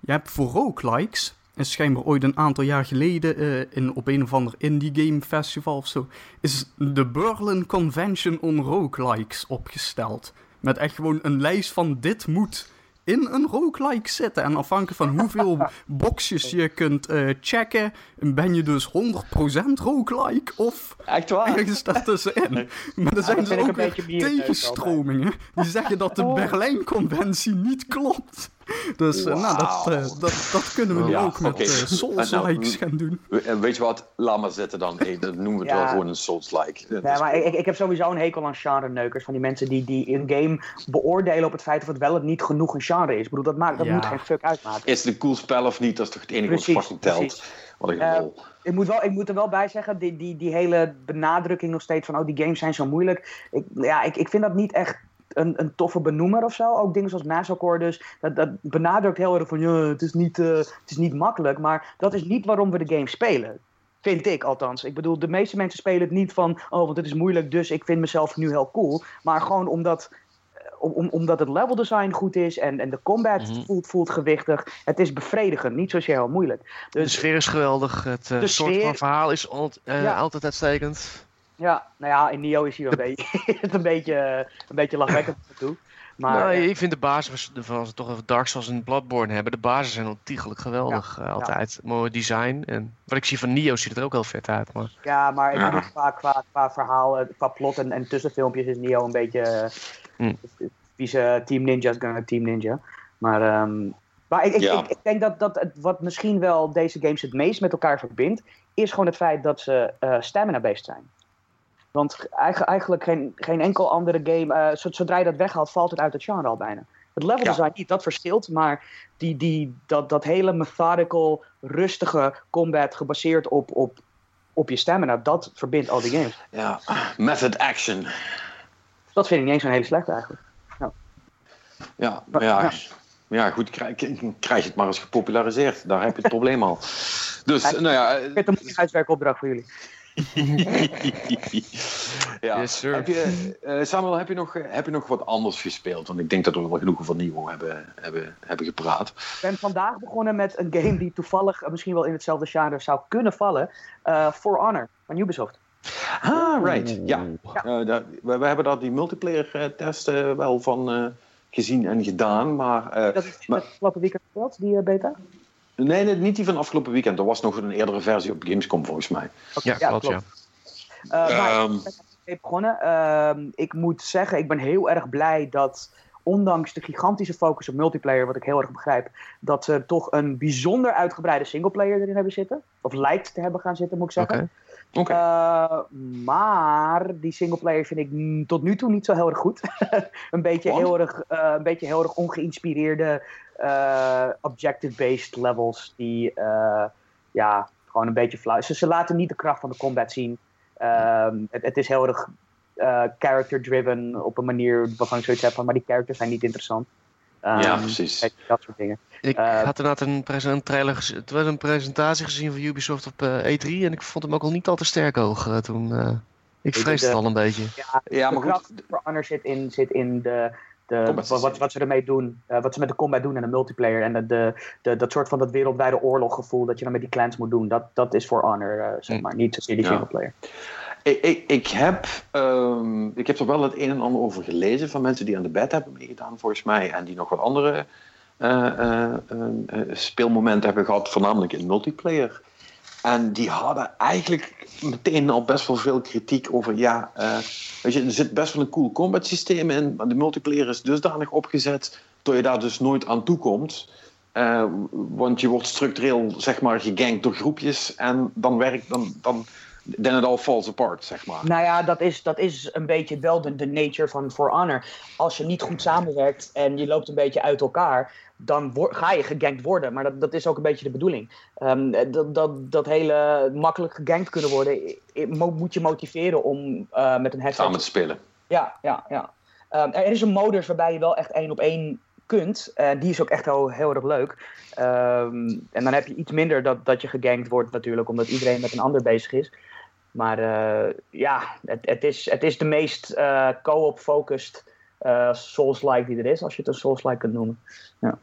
je hebt voor roguelikes... is schijnbaar ooit een aantal jaar geleden eh, in, op een of ander indie game festival of zo... is de Berlin Convention on Roguelikes opgesteld. Met echt gewoon een lijst van dit moet in een roguelike zitten. En afhankelijk van hoeveel boxjes je kunt eh, checken, ben je dus 100% roguelike of Echt waar? ergens daartussenin. Maar er zijn dus ook een weer tegenstromingen die zeggen dat de Oh. Berlijnconventie niet klopt. Dus eh, nou, dat, eh, dat, dat kunnen we nu Ja, ook met oké. eh, Souls-likes nou, gaan doen. We- En weet je wat? Laat maar zitten dan. Hey, dat noemen we het Ja. wel gewoon een Souls-like. Nee, maar cool. ik, ik, ik heb sowieso een hekel aan genre-neukers. Van die mensen die, die een game beoordelen op het feit of het wel of niet genoeg een genre is. Ik bedoel, dat, maakt, dat Ja. moet geen fuck uitmaken. Is het een cool spel of niet? Dat is toch het enige Precies, wat fucking telt. precies. Wat een Eh, gelul. Ik moet, wel, ik moet er wel bij zeggen, die, die, die hele benadrukking nog steeds van... oh, die games zijn zo moeilijk. Ik, ja, ik, ik vind dat niet echt een, een toffe benoemer of zo. Ook dingen zoals Massacre dus. Dat, dat benadrukt heel erg van, ja, het is, niet, eh, het is niet makkelijk. Maar dat is niet waarom we de game spelen. Vind ik althans. Ik bedoel, de meeste mensen spelen het niet van... oh, want het is moeilijk, dus ik vind mezelf nu heel cool. Maar gewoon omdat... eh, Om, om- omdat het level design goed is en, en de combat Mhm. voelt, voelt gewichtig. Het is bevredigend, niet zozeer heel moeilijk. De sfeer is geweldig. Het eh, soort sfeer- van verhaal is Ja. altijd uitstekend. Ja, nou ja, in Nio is hij wel een beetje, een beetje, een beetje lachwekkend naartoe. Maar nou, eh, ik vind de basis, van als we toch even Dark Souls en Bloodborne hebben, de basis zijn ontiegelijk geweldig. eh, altijd. Mooi design. En wat ik zie van Nio ziet het er ook heel vet uit. Maar ja, maar ik bedoel, qua, qua, qua verhaal, eh, qua plot en, en tussenfilmpjes is Nio een beetje... eh. Wie ze Team Ninja's gonna Team Ninja. Maar, ehm, maar ik, ik, Ja. ik, ik denk dat, dat het, wat misschien wel deze games het meest met elkaar verbindt, is gewoon het feit dat ze eh, stamina-based zijn. Want eigen- eigenlijk geen, geen enkel andere game, eh, zo- zodra je dat weghaalt, valt het uit het genre al bijna. Het level Ja. design niet, dat verschilt, maar die, die, dat, dat hele methodical, rustige combat gebaseerd op, op, op je stamina, dat verbindt al die games. Ja, method action. Dat vind ik niet eens zo'n hele slechte eigenlijk. Ja, maar ja, ja goed, krijg, krijg je het maar eens gepopulariseerd. Daar heb je het probleem al. Dus, nou ja. Ik het een huiswerkopdracht voor jullie. Ja. Yes, sir. Heb je, eh, Samuel, heb je, nog, heb je nog wat anders gespeeld? Want ik denk dat we wel genoeg over Niveau hebben, hebben, hebben gepraat. Ik ben vandaag begonnen met een game die toevallig eh, misschien wel in hetzelfde genre zou kunnen vallen. eh For Honor van Ubisoft. Ah, right. Ja. Eh, we, we hebben daar die multiplayer eh, test eh, wel van eh, gezien en gedaan. Maar eh, Dat is Maar- het afgelopen weekend gespeeld, die eh, beta? Nee, nee, niet die van afgelopen weekend. Er was nog een eerdere versie op Gamescom volgens mij. ja, klopt, ja. Eh, maar Ehm, ik ben ermee begonnen. Ik moet zeggen, ik ben heel erg blij dat, ondanks de gigantische focus op multiplayer, wat ik heel erg begrijp, dat ze toch een bijzonder uitgebreide singleplayer erin hebben zitten. Of lijkt te hebben gaan zitten, moet ik zeggen. Oké. Eh, maar die singleplayer vind ik tot nu toe niet zo heel erg goed. een, beetje Want? heel erg, eh, een beetje heel erg ongeïnspireerde eh, objective-based levels die ja, gewoon een beetje flauw. Ze, ze laten niet de kracht van de combat zien. Ehm, het, het is heel erg character-driven op een manier waarvan ik zoiets heb van, maar die characters zijn niet interessant. Ehm, ja, precies. Dat soort dingen. Ik Eh, had inderdaad een, trailer. Het was een presentatie gezien van Ubisoft op eh, E3 en ik vond hem ook al niet al te sterk hoog eh, toen. eh, ik vreesde het al een beetje. Ja, Ja, de maar kracht goed. voor Honor zit in, zit in de, de, wat, wat, ze ermee doen. eh, wat ze met de combat doen en de multiplayer. En de, de, de, dat soort van dat wereldwijde oorloggevoel dat je dan met die clans moet doen. Dat, dat is voor Honor, zeg Mm. maar. Niet zozeer die Ja. singleplayer. Ik, ik, heb, ehm, ik heb er wel het een en ander over gelezen van mensen die aan de bed hebben meegedaan, volgens mij. En die nog wat andere eh, speelmomenten hebben gehad, voornamelijk in multiplayer. En die hadden eigenlijk meteen al best wel veel kritiek over, ja, weet je, er zit best wel een cool combat systeem in, maar de multiplayer is dusdanig opgezet dat je daar dus nooit aan toekomt. Eh, want je wordt structureel, zeg maar, gegankt door groepjes en dan werkt, dan, dan, then it all falls apart, zeg maar. Nou ja, dat is, dat is een beetje wel de, de nature van For Honor. Als je niet goed samenwerkt en je loopt een beetje uit elkaar, dan ga je gegankt worden. Maar dat, dat is ook een beetje de bedoeling. Ehm, dat, dat, dat hele makkelijk gegankt kunnen worden, moet je motiveren om eh, met een headset Samen te spelen. Ja, ja, ja. Ehm, er is een modus waarbij je wel echt één op één kunt. Eh, die is ook echt heel, heel erg leuk. Ehm, en dan heb je iets minder dat, dat je gegankt wordt natuurlijk, omdat iedereen met een ander bezig is. Maar eh, ja, het, het, is, het is de meest eh, co-op focused eh, Souls-like die er is, als je het een Souls-like kunt noemen. Ja.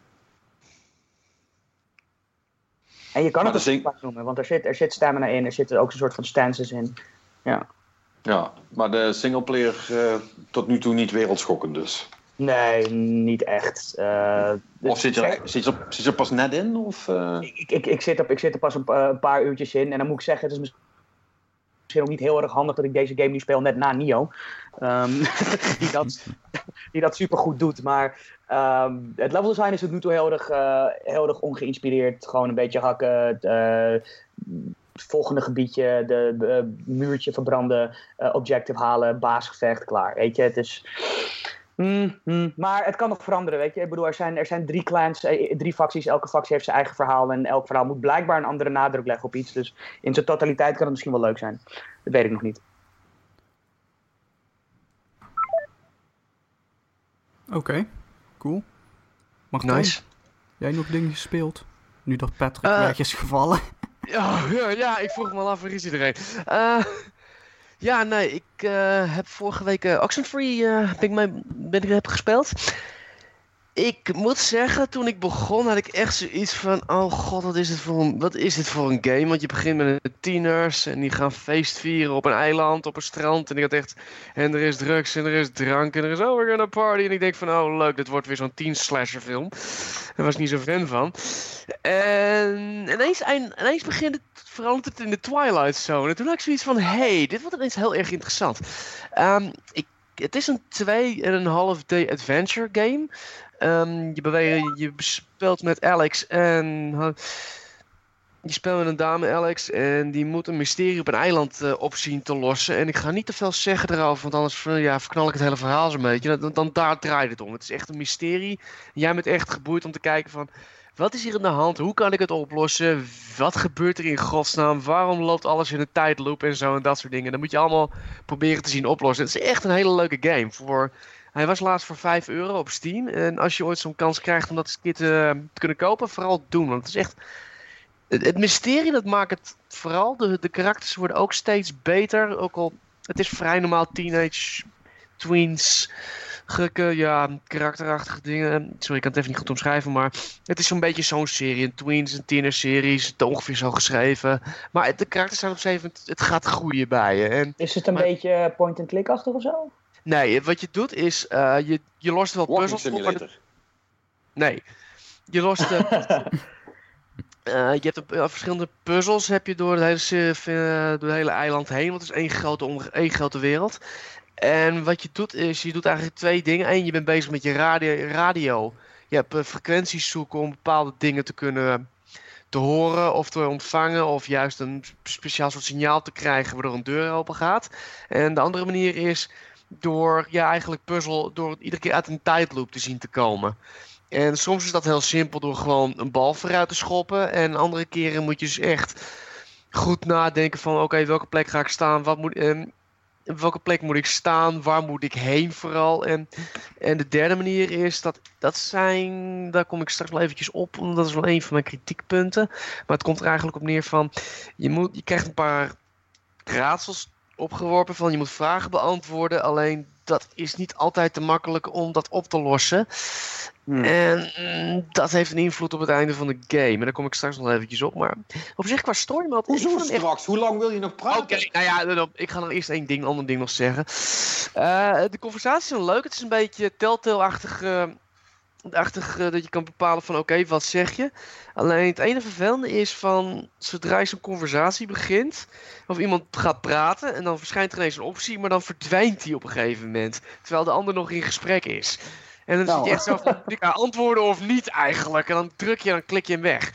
En je kan Maar het zing- Souls-like noemen, want er zit, er zit stamina in, er zitten ook een soort van stances in. Ja, maar de singleplayer tot nu toe niet wereldschokkend dus. Nee, niet echt. Uh, of zit je, zit, je er, zit je pas net in? Of, uh... ik, ik, ik, zit er, ik zit er pas een, een, paar uurtjes in. En dan moet ik zeggen, het is misschien ook niet heel erg handig dat ik deze game nu speel net na Nio. Um, die, dat, die dat super goed doet. Maar um, het level design is tot nu toe heel erg, uh, heel erg ongeïnspireerd. Gewoon een beetje hakken. het volgende gebiedje, de, de muurtje verbranden, objective halen, baasgevecht, klaar. Weet je, het is Mm, mm. Maar het kan nog veranderen, weet je. Ik bedoel, er zijn, er zijn drie clans, eh, drie facties. Elke factie heeft zijn eigen verhaal. En elk verhaal moet blijkbaar een andere nadruk leggen op iets. Dus in zijn totaliteit kan het misschien wel leuk zijn. Dat weet ik nog niet. Oké, cool. Mag nice. jij nog dingen gespeeld? Nu dat Patrick uh, weg is gevallen. Ja, ja, ja, ik vroeg me al af, waar is iedereen? Uh, ja, nee, ik uh, heb vorige week uh, Oxenfree uh, ben ik, mijn, ben heb gespeeld. Ik moet zeggen, toen ik begon had ik echt zoiets van... Oh god, wat is dit voor een, wat is dit voor een game? Want je begint met tieners en die gaan feest vieren op een eiland, op een strand. En ik had echt... En er is drugs en er is drank en er is... Oh, we're gonna party. En ik denk van, oh leuk, dit wordt weer zo'n teen slasher film. Daar was ik niet zo fan van. En ineens, ineens begint het, verandert het in de Twilight Zone. En toen had ik zoiets van, hey, dit wordt ineens heel erg interessant. Um, ik het is een 2,5 day adventure game. Um, je, beweegt, je speelt met Alex en. je speelt met een dame, Alex, en die moet een mysterie op een eiland uh, opzien te lossen. En ik ga niet te veel zeggen erover, want anders ja, verknal ik het hele verhaal zo'n beetje. Dan, dan daar draait het om. Het is echt een mysterie. Jij bent echt geboeid om te kijken van... Wat is hier aan de hand? Hoe kan ik het oplossen? Wat gebeurt er in godsnaam? Waarom loopt alles in een tijdloop en zo en dat soort dingen? Dan moet je allemaal proberen te zien oplossen. Het is echt een hele leuke game voor hij was laatst voor 5 euro op Steam. En als je ooit zo'n kans krijgt om dat eens keer te, te, kunnen kopen, vooral doen. Want het is echt. Het, mysterie dat maakt het vooral. De, de karakters worden ook steeds beter. Ook al. Het is vrij normaal teenage tweens. Gekke, ja, karakterachtige dingen. Sorry, ik kan het even niet goed omschrijven, maar het is zo'n beetje zo'n serie. Een tweens, een tiener series, het ongeveer zo geschreven. Maar de karakters zijn op zeven, het gaat groeien bij je. En, is het een beetje point-and-click-achtig of zo? Nee, wat je doet is, uh, je, je lost wel puzzels op. Nee, je lost... Uh, uh, je hebt verschillende puzzels heb je door, het hele, door het hele eiland heen. Want het is één grote, één grote wereld. En wat je doet is, je doet eigenlijk twee dingen. Eén, je bent bezig met je radio. radio. Je hebt frequenties zoeken om bepaalde dingen te kunnen te horen of te ontvangen. Of juist een speciaal soort signaal te krijgen waardoor een deur open gaat. En de andere manier is door ja, eigenlijk puzzel, door iedere keer uit een tijdloop te zien te komen. En soms is dat heel simpel door gewoon een bal vooruit te schoppen. En andere keren moet je dus echt goed nadenken van oké, welke plek ga ik staan? Wat moet, eh, welke plek moet ik staan? Waar moet ik heen vooral? En, en de derde manier is dat, dat zijn, daar kom ik straks wel eventjes op, omdat dat is wel een van mijn kritiekpunten. Maar het komt er eigenlijk op neer van, je, moet, je krijgt een paar raadsels opgeworpen van je moet vragen beantwoorden. Alleen dat is niet altijd te makkelijk om dat op te lossen. Hmm. En mm, dat heeft een invloed op het einde van de game. En daar kom ik straks nog eventjes op. Maar op zich qua story... Maar Hoezo straks? Hoe lang wil je nog praten? Oké, nou ja, ik ga nog eerst één ding, ander ding nog zeggen. Uh, de conversatie is wel leuk. Het is een beetje telltale-achtig... Achtig, uh, dat je kan bepalen van oké, wat zeg je? Alleen het ene vervelende is van zodra je zo'n conversatie begint, of iemand gaat praten en dan verschijnt er ineens een optie, maar dan verdwijnt hij op een gegeven moment, terwijl de ander nog in gesprek is. En dan nou. zit je echt zo van, ik antwoorden of niet eigenlijk. En dan druk je, dan klik je hem weg.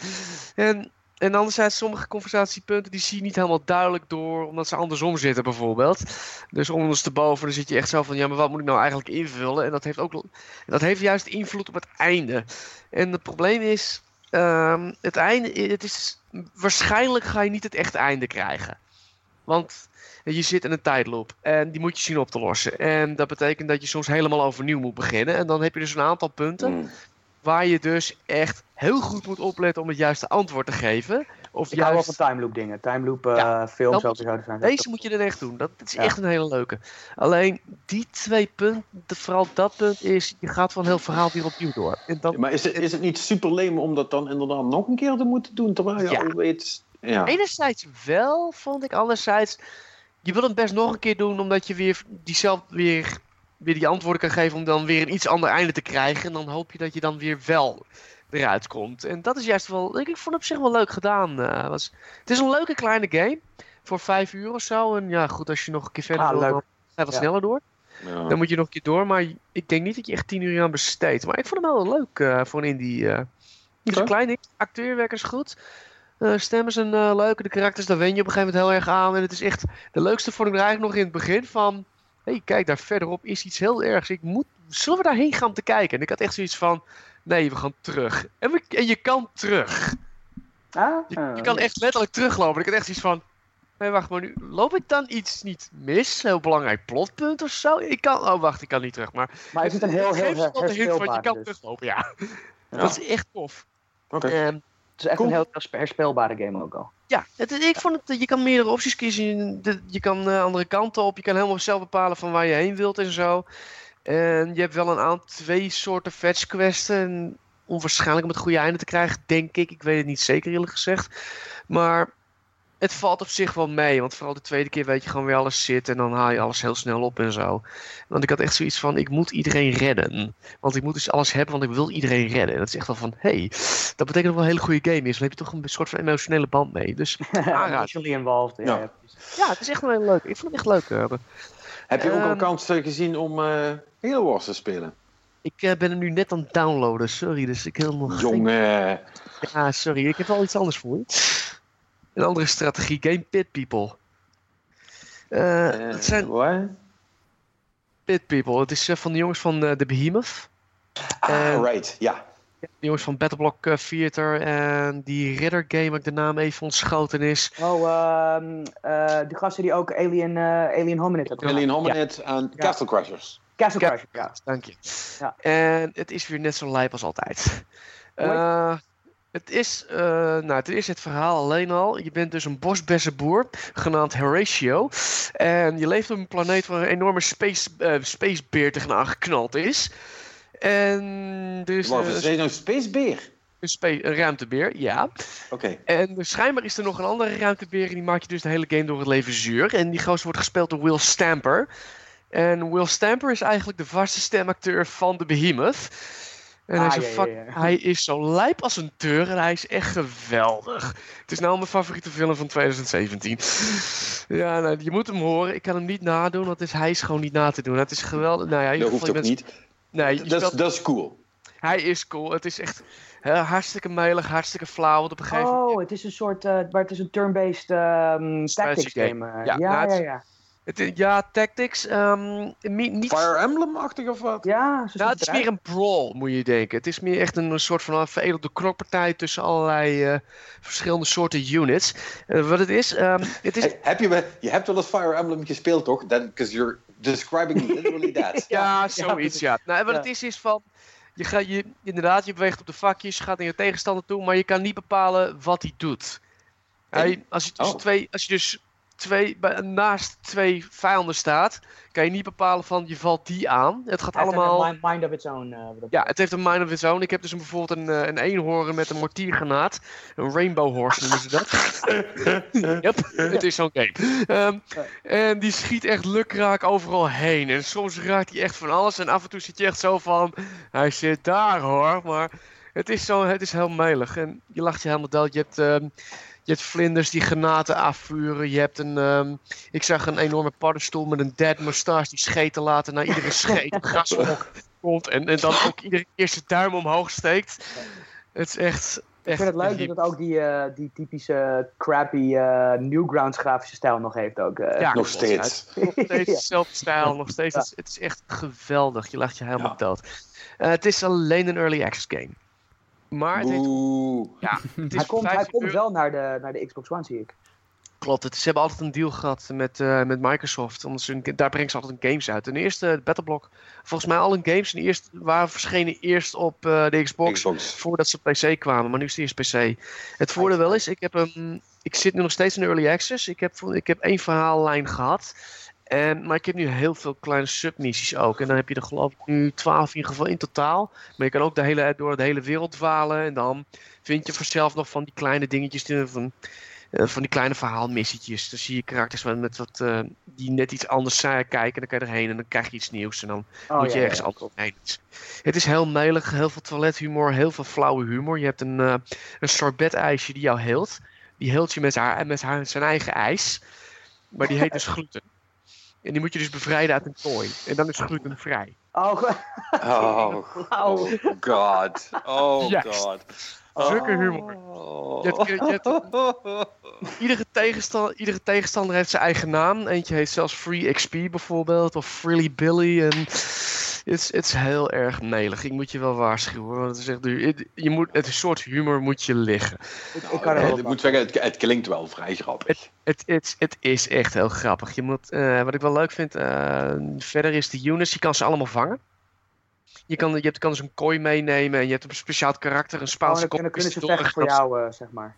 En, en anderzijds, sommige conversatiepunten, die zie je niet helemaal duidelijk door, omdat ze andersom zitten bijvoorbeeld. Dus ondersteboven, dan zit je echt zo van, ja, maar wat moet ik nou eigenlijk invullen? En dat heeft ook, dat heeft juist invloed op het einde. En het probleem is, um, het einde, het is, waarschijnlijk ga je niet het echte einde krijgen. Want je zit in een tijdloop en die moet je zien op te lossen. En dat betekent dat je soms helemaal overnieuw moet beginnen. En dan heb je dus een aantal punten hmm. Waar je dus echt heel goed moet opletten om het juiste antwoord te geven. Of ik juist... hou wel van time loop dingen. Time loop uh, ja, films zouden zijn. Deze moet je er echt doen. Dat, is echt een hele leuke. Alleen die twee punten, vooral dat punt is, je gaat van heel verhaal weer opnieuw door. En dan... maar is het, is het niet super leem om dat dan inderdaad nog een keer te moeten doen? Terwijl je al weet... Ja. Enerzijds wel, vond ik. Anderzijds, je wil het best nog een keer doen, omdat je weer diezelfde weer weer die antwoorden kan geven om dan weer een iets ander einde te krijgen. En dan hoop je dat je dan weer wel eruit komt. En dat is juist wel, ik vond het op zich wel leuk gedaan. Uh, was, het is een leuke kleine game voor vijf uur of zo. En ja, goed, als je nog een keer verder Ah, wil, leuk. dan ga je wat sneller door. Ja. Dan moet je nog een keer door, maar ik denk niet dat je echt tien uur aan besteedt. Maar ik vond hem wel leuk eh, voor een indie. eh niet zo Oké. klein, acteurwerk is goed. Eh stemmen zijn eh, leuke, de karakters, daar wen je op een gegeven moment heel erg aan. En het is echt, de leukste vond ik er eigenlijk nog in het begin van... Hé, hey, kijk, daar verderop is iets heel ergs. Ik moet, zullen we daarheen gaan te kijken? En ik had echt zoiets van, nee, we gaan terug. En, we, en je kan terug. Ah, Je, je kan echt letterlijk teruglopen. Ik had echt zoiets van. Nee, wacht maar nu. Loop ik dan iets niet mis? Heel belangrijk plotpunt of zo? Ik kan. Oh, wacht, ik kan niet terug. Maar. Maar is het een heel, heel hint van je herspeelbaar kan dus. teruglopen, ja. Ja. Dat is echt tof. Oké. Ehm, is echt Cool. een heel herspe- herspeelbare game ook al. ja, het, ik vond het. Je kan meerdere opties kiezen. Je, kan eh, andere kanten op. Je kan helemaal zelf bepalen van waar je heen wilt en zo. En je hebt wel een aantal twee soorten fetch quests. En onwaarschijnlijk om het goede einde te krijgen, denk ik. Ik weet het niet zeker eerlijk gezegd. Maar het valt op zich wel mee. Want vooral de tweede keer weet je gewoon weer alles zit. En dan haal je alles heel snel op en zo. Want ik had echt zoiets van, ik moet iedereen redden. Want ik moet dus alles hebben, want ik wil iedereen redden. En dat is echt wel van, hé, hey, dat betekent dat het wel een hele goede game is. Dan heb je toch een soort van emotionele band mee. Dus. Emotionally involved. Ja, Ja. het is echt wel heel leuk. Ik vond het echt leuk. eh. Heb je ook al Ehm, kans eh, gezien om eh Halo Wars te spelen? Ik ben er nu net aan het downloaden, sorry. Dus ik geen- Jongen. Ja, sorry. Ik heb wel iets anders voor je. Een andere strategie. Game Pit People. Eh, Eh, het zijn wat? Pit People. Het is eh, van de jongens van eh, The Behemoth. Ah, right. Ja. De jongens van Battleblock Theater. En die Ridder game, waar ik de naam even ontschoten is. Oh, ehm eh die gasten die ook Alien, eh, Alien Hominid hebben Alien. Hominid en Ja. Castle Crashers. Castle Ja. Crasher, ja. Dank je. Ja. En het is weer net zo lijp als altijd. Mooi. Het is, eh, nou, ten eerste het verhaal alleen al. Je bent dus een bosbessenboer, genaamd Horatio. En je leeft op een planeet waar een enorme space, eh spacebeer tegenaan geknald is. En is Wat is dit nou Space Bear? een, een ruimtebeer, ja. Oké. En dus schijnbaar is er nog een andere ruimtebeer en die maakt je dus de hele game door het leven zuur. En die gozer wordt gespeeld door Will Stamper. En Will Stamper is eigenlijk de vaste stemacteur van de Behemoth. En hij, Ah, is ja, ja, ja. hij is zo lijp als een teur en hij is echt geweldig. Het is nou mijn favoriete film van 2017. Ja, nou, je moet hem horen. Ik kan hem niet nadoen, want het is, hij is gewoon niet na te doen. Het is geweldig. Nou ja, Dat hoeft ook niet. Nee, Dat is, speelt- dat is cool. hij is cool. Het is echt hartstikke melig, hartstikke flauw. Want op een gegeven moment Oh, het is een soort, eh, maar het is een turn-based ehm, tactics game. game. eh. Ja, ja, nou, ja. Het, is- ja, tactics. ehm, niet, Fire Emblem-achtig of wat? Ja, zo nou, het is meer een brawl, moet je denken. Het is meer echt een, soort van een veredelde knokpartij tussen allerlei eh, verschillende soorten units. Eh, wat het is, ehm, het is Hey, heb je, wel- je hebt wel eens Fire Emblem gespeeld, toch? Because you're describing literally that. ja, zoiets, ja. Nou, wat Ja. het is, is van... Je gaat, je, inderdaad, je beweegt op de vakjes, gaat naar je tegenstander toe, maar je kan niet bepalen wat hij doet. Hij, als, je tussen Oh. twee, als je dus twee, bij, naast twee vijanden staat, kan je niet bepalen van je valt die aan. Het gaat heeft allemaal... een mind, of its own. eh, Ja, het heeft een mind of its own. Ik heb dus een, bijvoorbeeld een, eh, een eenhoorn met een mortiergranaat. Een rainbow horse noemen ze dat. yep, het is zo'n game. Ehm, en die schiet echt lukraak overal heen. En soms raakt hij echt van alles. En af en toe zit je echt zo van... Hij zit daar hoor. Maar het is, zo, het is heel melig. En je lacht je helemaal dood. Je hebt... ehm, je hebt vlinders die granaten afvuren. Je hebt een. ehm, ik zag een enorme paddenstoel met een dead mustache die scheten laten na iedere scheet een grasvlok komt. En, en dan ook iedere keer zijn duim omhoog steekt. Het is echt. Ik echt vind het leuk dat het ook die, eh, die typische crappy eh, Newgrounds grafische stijl nog heeft ook. eh. Ja, Nog steeds. Nog steeds Ja. dezelfde stijl. Nog steeds. Ja. Het, is, het is echt geweldig. Je lacht je helemaal Ja. dood. Eh, het is alleen een early access game. Maar het, heeft, Oeh. ja, het is hij komt, hij 15 komt wel naar de, naar de Xbox One, zie ik. Klopt, het, ze hebben altijd een deal gehad met, eh, met Microsoft. Omdat ze een- daar brengen ze altijd een games uit. En de eerste Battleblock, volgens mij al een games, en eerst, waren verschenen eerst op eh, de Xbox, Xbox. voordat ze op PC kwamen. Maar nu is het eerst PC. Het voordeel wel is, ik, heb een, ik zit nu nog steeds in Early Access. Ik heb, ik heb één verhaallijn gehad. En, maar ik heb nu heel veel kleine submissies ook. En dan heb je er geloof ik nu 12 in ieder geval in totaal. Maar je kan ook de hele, door de hele wereld dwalen. En dan vind je vanzelf nog van die kleine dingetjes. die Van, eh, van die kleine verhaalmissietjes. Dan zie je karakters met, met wat, eh, die net iets anders uh, kijken. Dan kan je erheen en dan krijg je iets nieuws. En dan Oh, moet je ja, ergens ja, anders heen. Het is- heel melig, heel veel toilethumor, heel veel flauwe humor. Je hebt een, eh een sorbet-ijsje die jou heelt. Die heelt je met, haar, met haar, zijn eigen ijs. Maar die heet dus gluten. En die moet je dus bevrijden uit een kooi. En dan is glutenvrij. Oh, Oh, oh god. Oh god. Zulke humor. Oh. Je hebt- je Iedere tegenstander, iedere tegenstander heeft zijn eigen naam. Eentje heet zelfs Free XP bijvoorbeeld. Of Frilly Billy. En het is, het is heel erg melig. Ik moet je wel waarschuwen. Want het is echt duur. Het- Je moet, het soort humor moet je liggen. ik, ik kan er Eh, ik moet zeggen, het, het klinkt wel vrij grappig. Het, het, het is echt heel grappig. Je moet, eh, wat ik wel leuk vind, eh, verder is de units, je kan ze allemaal vangen. Je kan, je hebt, kan dus een kooi meenemen en je hebt een speciaal karakter, een Oh, Spaanse dan kunnen, ze vechten voor en jou, eh, zeg maar.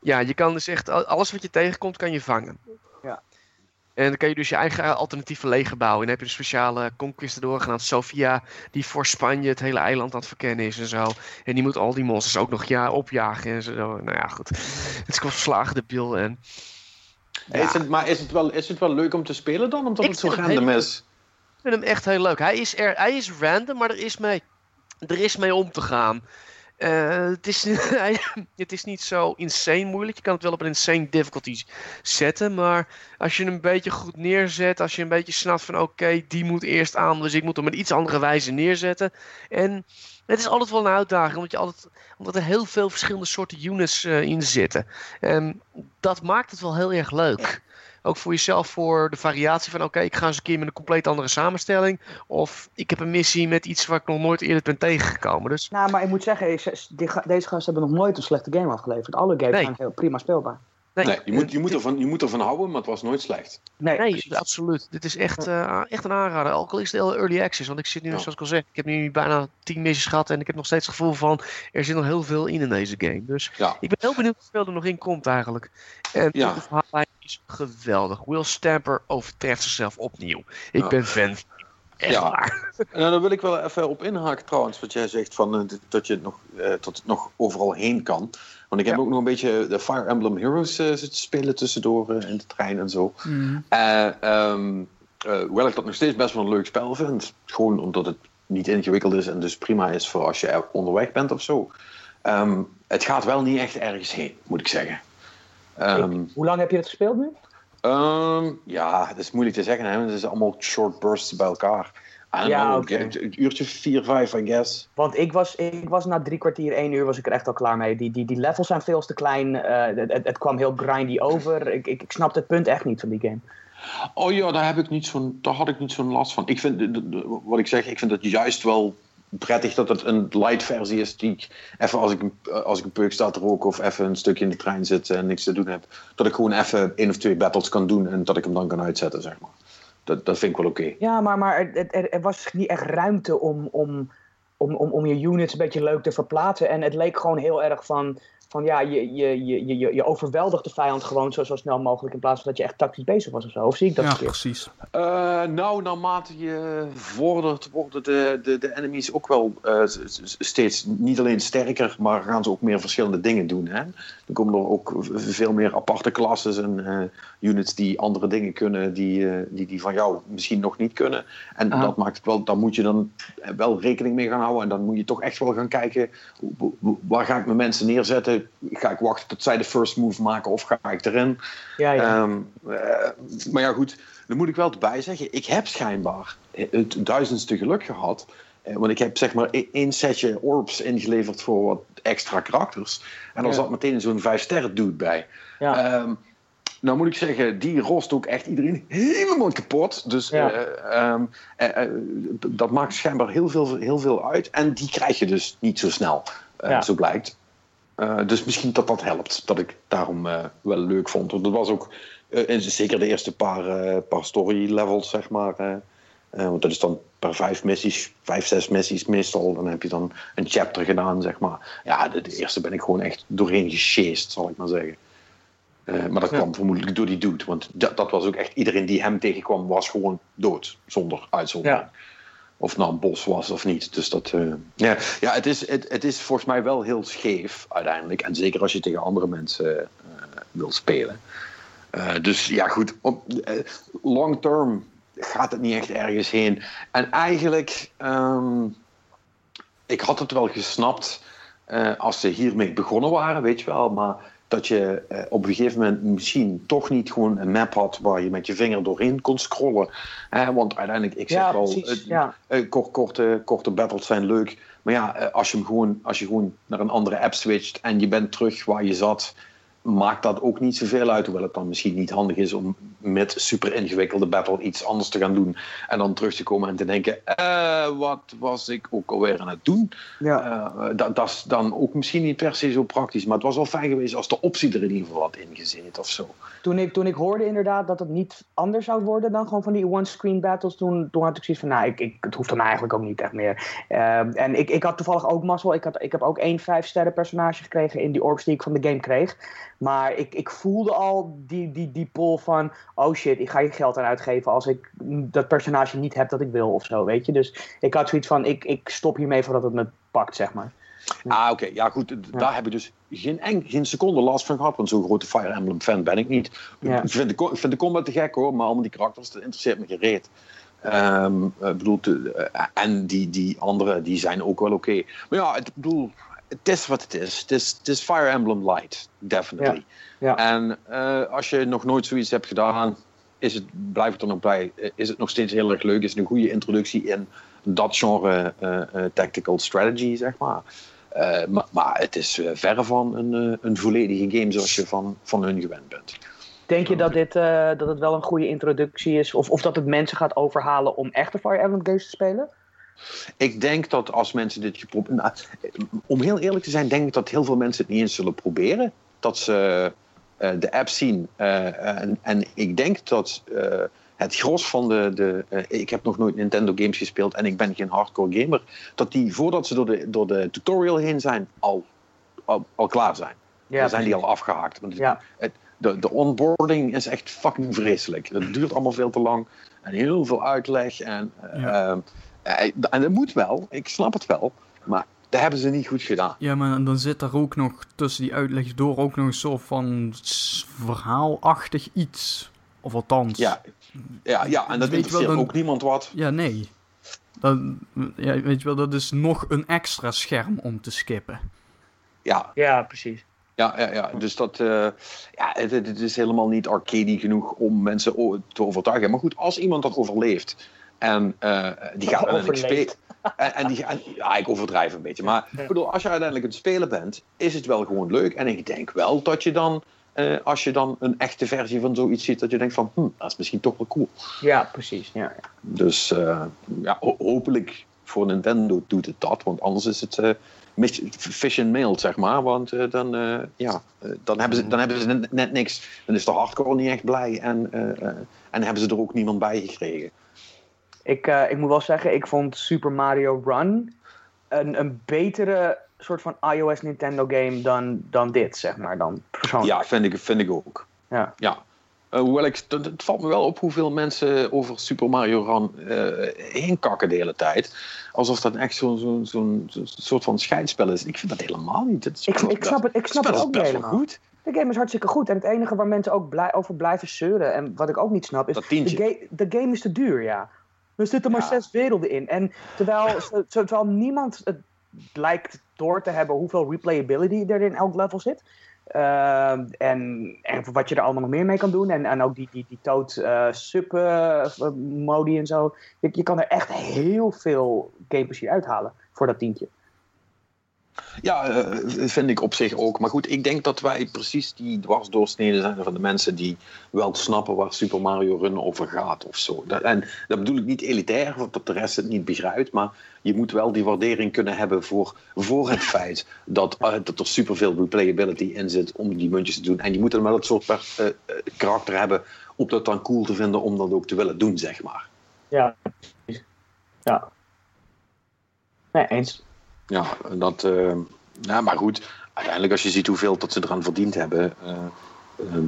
Ja, je kan dus echt, al- alles wat je tegenkomt, kan je vangen. En dan kan je dus je eigen alternatieve leger bouwen. En dan heb je een speciale conquistador genaamd Sofia, die voor Spanje het hele eiland aan het verkennen is en zo. En die moet al die monsters ook nog ja, opjagen en zo. Nou ja, goed. Het is verslagen de bil en... Is het, maar is het, wel, is het wel leuk om te spelen dan? Omdat Ik het zo random heel- is. Ik vind hem echt heel leuk. Hij is, er, hij is random, maar er is mee, er is mee om te gaan. Eh, het, is, het is niet zo insane moeilijk. Je kan het wel op een insane difficulty zetten. Maar als je hem een beetje goed neerzet. Als je een beetje snapt van oké, die moet eerst aan. Dus ik moet hem op een iets andere wijze neerzetten. En het is altijd wel een uitdaging. Omdat, je altijd, omdat er heel veel verschillende soorten units eh, in zitten. En dat maakt het wel heel erg leuk. Ook voor jezelf, voor de variatie van oké, ik ga eens een keer met een compleet andere samenstelling. Of ik heb een missie met iets waar ik nog nooit eerder ben tegengekomen. Dus Nou, maar ik moet zeggen, ga- deze gasten hebben nog nooit een slechte game afgeleverd. Alle games Nee. zijn heel prima speelbaar. nee, Nee, je, moet, je, moet ervan, je moet ervan houden, maar het was nooit slecht. Nee, Nee, absoluut. Dit is echt, eh, echt een aanrader. Ook al is het heel early access. Want ik zit nu, Ja. zoals ik al zeg, ik heb nu bijna 10 missies gehad. En ik heb nog steeds het gevoel van, er zit nog heel veel in in deze game. Dus Ja. ik ben heel benieuwd hoeveel er nog in komt eigenlijk. En Ja. de verhaallijn is geweldig. Will Stamper overtreft zichzelf opnieuw. Ik Ja. ben fan. Echt Ja. waar. En dan wil ik wel even op inhaken trouwens, wat jij zegt van, eh, dat, je het nog, eh, dat het nog overal heen kan. Want ik heb Ja. ook nog een beetje de Fire Emblem Heroes eh, zitten spelen tussendoor eh, in de trein en zo. Mm. Eh, ehm, eh, hoewel ik dat nog steeds best wel een leuk spel vind. Gewoon omdat het niet ingewikkeld is en dus prima is voor als je er onderweg bent of zo. Ehm, het gaat wel niet echt ergens heen, moet ik zeggen. Ehm, Hoe lang heb je het gespeeld nu? Ehm, ja, dat is moeilijk te zeggen. Hè? Het is allemaal short bursts bij elkaar. Ja, een- uurtje 4, 5, I guess. Want ik was, ik was na drie kwartier, één uur was ik er echt al klaar mee. Die, die, die levels zijn veel te klein. eh, het, het, kwam heel grindy over. Ik, ik, ik snapte het punt echt niet van die game. Oh ja, daar, heb ik niet zo'n, daar had ik niet zo'n last van. Ik vind, de- de- de- wat ik zeg, ik vind het juist wel prettig dat het een light versie is. Die ik even als ik, als ik een peuk sta te roken of even een stukje in de trein zit en niks te doen heb. Dat ik gewoon even één of twee battles kan doen en dat ik hem dan kan uitzetten, zeg maar. Dat, dat vind ik wel oké. Ja, maar, maar er, er, er was niet echt ruimte om, om, om, om, om je units een beetje leuk te verplaatsen. En het leek gewoon heel erg van, van ja, je, je, je, je, je overweldigt de vijand gewoon zo, zo snel mogelijk in plaats van dat je echt tactisch bezig was of zo. Of zie ik dat Ja, precies. Eh, nou, naarmate je vordert, worden de, de, de enemies ook wel eh, steeds niet alleen sterker, maar gaan ze ook meer verschillende dingen doen. Hè? Dan komen er ook veel meer aparte klasses en eh, units die andere dingen kunnen, die, eh, die, die van jou misschien nog niet kunnen. En Ah. dat maakt het wel, daar moet je dan wel rekening mee gaan houden. En dan moet je toch echt wel gaan kijken, waar ga ik mijn mensen neerzetten? Ga ik wachten tot zij de first move maken of ga ik erin? Ja, ja. Ehm, eh, maar ja, goed, dan moet ik wel erbij zeggen. Ik heb schijnbaar het duizendste geluk gehad. Eh, want ik heb zeg maar e- één setje orbs ingeleverd voor wat extra karakters. En Ja. zat meteen zo'n vijf sterren dude bij. ja. Ehm, nou moet ik zeggen, die rost ook echt iedereen helemaal kapot. Dus Ja. eh, ehm, eh, eh, dat maakt schijnbaar heel veel, heel veel uit. En die krijg je dus niet zo snel, Ja. zo blijkt. Dus misschien dat dat helpt. Dat ik daarom wel leuk vond. Want dat was ook zeker de eerste paar, paar story levels, zeg maar. want dat is dan per vijf missies, vijf, zes missies meestal. Dan heb je dan een chapter gedaan, zeg maar. Ja, de, de eerste ben ik gewoon echt doorheen gesjeest, zal ik maar zeggen. Eh, maar dat Ja. kwam vermoedelijk door die dude. Want dat, dat was ook echt... Iedereen die hem tegenkwam was gewoon dood. Zonder uitzondering. Ja. Of het nou een bos was of niet. Dus dat... eh, ja, ja het, is, het, het is volgens mij wel heel scheef uiteindelijk. En zeker als je tegen andere mensen... eh, wil spelen. Uh, dus ja, goed, uh, long term gaat het niet echt ergens heen. En eigenlijk, um, ik had het wel gesnapt uh, als ze hiermee begonnen waren, weet je wel, maar dat je uh, op een gegeven moment misschien toch niet gewoon een map had waar je met je vinger doorheen kon scrollen. Hè? Want uiteindelijk, ik zeg ja, wel, precies, ja. kort, korte, korte battles zijn leuk. Maar ja, als je, hem gewoon, als je gewoon naar een andere app switcht en je bent terug waar je zat, maakt dat ook niet zoveel uit. Hoewel het dan misschien niet handig is om met super ingewikkelde battle iets anders te gaan doen. En dan terug te komen en te denken: uh, wat was ik ook alweer aan het doen? Ja. Uh, dat, dat is dan ook misschien niet per se zo praktisch. Maar het was wel fijn geweest als de optie er in ieder geval had ingezeten of zo. Toen ik, toen ik hoorde inderdaad dat het niet anders zou worden dan gewoon van die one-screen battles, toen, toen had ik zoiets van: nou, ik, ik, het hoeft dan eigenlijk ook niet echt meer. Uh, en ik, ik had toevallig ook mazzel. Ik, had, ik heb ook één vijf sterren personage gekregen in die orbs die ik van de game kreeg. Maar ik, ik voelde al die, die, die pull van... oh shit, ik ga je geld aan uitgeven als ik dat personage niet heb dat ik wil of zo, weet je. Dus ik had zoiets van, ik, ik stop hiermee voordat het me pakt, zeg maar. Ah, oké. Ja, goed. Ja. Daar heb ik dus geen, en, geen seconde last van gehad. Want zo'n grote Fire Emblem fan ben ik niet. Ja. Ik, vind de, ik vind de combat te gek hoor. Maar allemaal die karakters, dat interesseert me gereed. Um, bedoel, uh, en die, die andere, die zijn ook wel oké. Okay. Maar ja, ik bedoel, het is wat het is. Het is, het is Fire Emblem Light, definitely. Ja. Ja. En uh, als je nog nooit zoiets hebt gedaan, is het, blijf ik er nog bij, is het nog steeds heel erg leuk. Is het een goede introductie in dat genre uh, uh, tactical strategy, zeg maar. maar. maar. het is verre van een, een volledige game zoals je van, van hun gewend bent. Denk je dat, dit, dat het wel een goede introductie is? Of, of dat het mensen gaat overhalen om echte Fire Emblem games te spelen? Ik denk dat als mensen dit geprobeerd... Nou, om heel eerlijk te zijn, denk ik dat heel veel mensen het niet eens zullen proberen. Dat ze uh, de app zien. Uh, en, en, ik denk dat uh, het gros van de... de ik heb nog nooit Nintendo games gespeeld en ik ben geen hardcore gamer. Dat die, voordat ze door de, door de tutorial heen zijn, al, al, al klaar zijn. Ja, Dan zijn die al afgehaakt. Want ja. het, de, de onboarding is echt fucking vreselijk. Het duurt allemaal veel te lang. En heel veel uitleg. En... Ja. En dat moet wel, ik snap het wel, maar dat hebben ze niet goed gedaan. Ja, maar dan zit er ook nog tussen die uitleg door ook nog een soort van verhaalachtig iets. Of althans. Ja, ja, ja en dat Weet je wel, interesseert dan- ook niemand wat. Ja, nee. Dat, ja, weet je wel, dat is nog een extra scherm om te skippen. Ja, Ja, precies. ja, ja, ja. dus dat eh, ja, het, het is helemaal niet arcade genoeg om mensen te overtuigen. Maar goed, als iemand dat overleeft en eh, die gaat uiteindelijk spelen. En, en die, en- ja, ik overdrijf een beetje. Maar ik bedoel, als je uiteindelijk het spelen bent, is het wel gewoon leuk. En ik denk wel dat je dan, eh, als je dan een echte versie van zoiets ziet, dat je denkt van, hm, dat is misschien toch wel cool. Ja, precies. Ja, ja. Dus eh, ja, ho- hopelijk voor Nintendo doet het dat, want anders is het mis- fish and mail, zeg maar. Want dan, ja, dan, hebben ze, dan hebben ze net, net niks. Dan is de hardcore niet echt blij en, en hebben ze er ook niemand bij gekregen. Ik, eh, ik moet wel zeggen, ik vond Super Mario Run een, een betere soort van iOS Nintendo game dan, dan dit, zeg maar. Dan persoonlijk. Ja, vind ik, vind ik ook. Ja. ja. Eh, hoewel ik, het valt me wel op hoeveel mensen over Super Mario Run eh heen kakken de hele tijd. Alsof dat echt zo'n zo'n zo'n soort van scheidspel is. Ik vind dat helemaal niet. Het Ik, spel is ik snap het, ik snap het ook niet wel helemaal. goed. De game is hartstikke goed. En het enige waar mensen ook blij, over blijven zeuren, en wat ik ook niet snap, is... Dat De, ga- de game is te duur, ja. Er zitten maar Ja. zes werelden in. En terwijl, terwijl niemand het lijkt door te hebben hoeveel replayability er in elk level zit. Ehm, en, en wat je er allemaal nog meer mee kan doen. En, en ook die, die, die Toad eh, sub eh, modi en zo. Je, je kan er echt heel veel gameplezier uithalen voor dat tientje. Ja, eh, vind ik op zich ook. Maar goed, ik denk dat wij precies die dwarsdoorsneden zijn van de mensen die wel snappen waar Super Mario Run over gaat of zo. Dat, en dat bedoel ik niet elitair, want dat de rest het niet begrijpt. Maar je moet wel die waardering kunnen hebben voor, voor het feit dat, eh, dat er superveel replayability in zit om die muntjes te doen. En je moet dan wel het soort per- eh, karakter hebben om dat dan cool te vinden om dat ook te willen doen, zeg maar. Ja, precies. Ja. Nee, eens. Ja, dat. eh, ja, maar goed, uiteindelijk als je ziet hoeveel dat ze eraan verdiend hebben, eh, eh,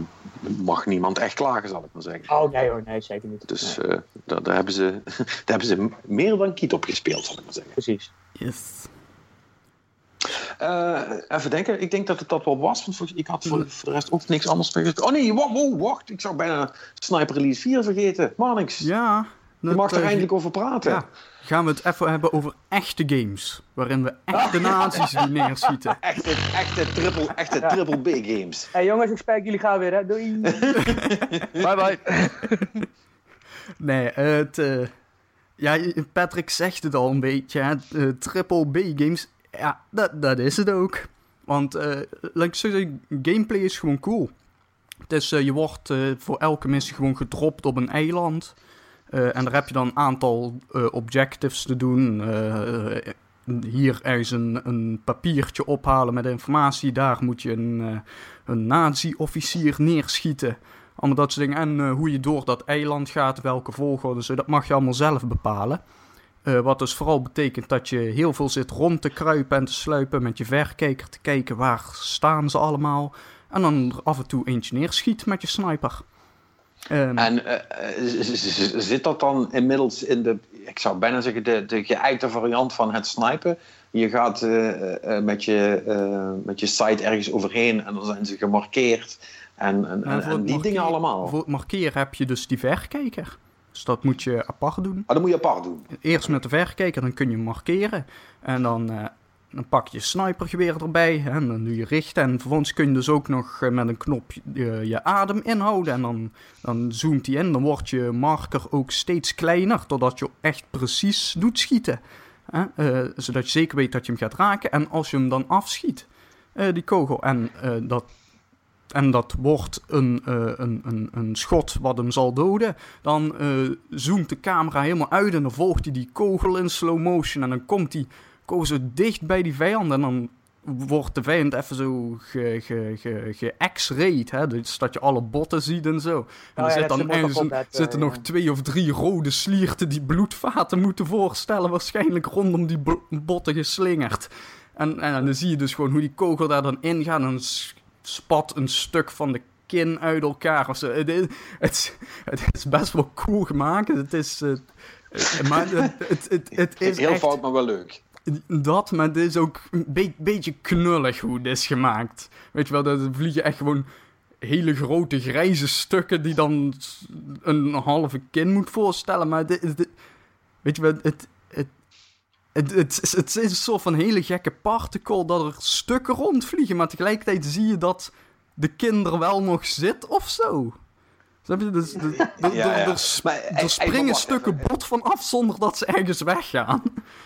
mag niemand echt klagen, zal ik maar zeggen. Oh nee hoor, nee, zeker niet. Dus Nee, eh, daar, daar, hebben ze, daar hebben ze meer dan kiet op gespeeld, zal ik maar zeggen. precies. Yes. Eh, even denken, ik denk dat het dat wel was. Want ik had voor, voor de rest ook niks anders meer. Oh nee, wacht, wow, wacht. Ik zou bijna Sniper Elite 4 vergeten. Maar niks. Ja. Je mag er eindelijk over praten. ja. Gaan we het even hebben over echte games. Waarin we echte nazi's neerschieten. Echte, echte, triple, echte Ja. triple B games. Hey jongens, ik spreek jullie gauw weer, hè. Doei. Bye bye. Nee, het... eh, ja, Patrick zegt het al een beetje. Hè? triple B games. Ja, dat, dat is het ook. Want, eh laat ik zo zeggen, gameplay is gewoon cool. Het is, eh, je wordt eh, voor elke missie gewoon gedropt op een eiland. Eh, en daar heb je dan een aantal eh, objectives te doen. Eh, hier ergens een, een papiertje ophalen met informatie. Daar moet je een, een nazi-officier neerschieten. Allemaal dat soort dingen. En hoe je door dat eiland gaat, welke volgorde, zo, dat mag je allemaal zelf bepalen. Wat dus vooral betekent dat je heel veel zit rond te kruipen en te sluipen met je verrekijker te kijken waar staan ze allemaal. En dan af en toe eentje neerschiet met je sniper. Ehm, En eh, eh, zit dat dan inmiddels in de, ik zou bijna zeggen, de, de geëikte variant van het snipen? Je gaat eh, met, je, met je site ergens overheen en dan zijn ze gemarkeerd. En, en, en, die dingen allemaal. Voor het markeren heb je dus die verrekijker. Dus dat moet je apart doen. Ah, dat moet je apart doen. Eerst met de verrekijker, dan kun je markeren. En dan, dan pak je snipergeweer erbij. En dan doe je richten. En vervolgens kun je dus ook nog eh, met een knop je, je adem inhouden. En dan, dan zoomt hij in. Dan wordt je marker ook steeds kleiner. Totdat je echt precies doet schieten. Eh, zodat je zeker weet dat je hem gaat raken. En als je hem dan afschiet, eh, die kogel. En eh, dat en dat wordt een, eh, een, een, een schot wat hem zal doden, dan eh, zoomt de camera helemaal uit en dan volgt hij die kogel in slow motion en dan komt die kogel zo dicht bij die vijand en dan wordt de vijand even zo ge, ge, ge, ge-x-rayed, hè? dus dat je alle botten ziet en zo. En er zit dan zitten nog ja. twee of drie rode slierten die bloedvaten moeten voorstellen, waarschijnlijk rondom die bo- botten geslingerd. En, en dan zie je dus gewoon hoe die kogel daar dan ingaat en dan spat een stuk van de kin uit elkaar of zo. Het is, het, is- het is best wel cool gemaakt. Het is... maar het, het, het, het is Heel echt fout, maar wel leuk. Dat, maar het is ook een be- beetje knullig hoe het is gemaakt. Weet je wel, dat vliegen echt gewoon hele grote grijze stukken die dan een halve kin moet voorstellen. Maar dit, weet je wel, het, het, het, het, is, het is een soort van hele gekke particle dat er stukken rondvliegen. Maar tegelijkertijd zie je dat de kin er wel nog zit of zo. Snap je? Dus, de- de- Ja, er- ja. er Maar, er springen stukken bot van af zonder dat ze ergens weggaan.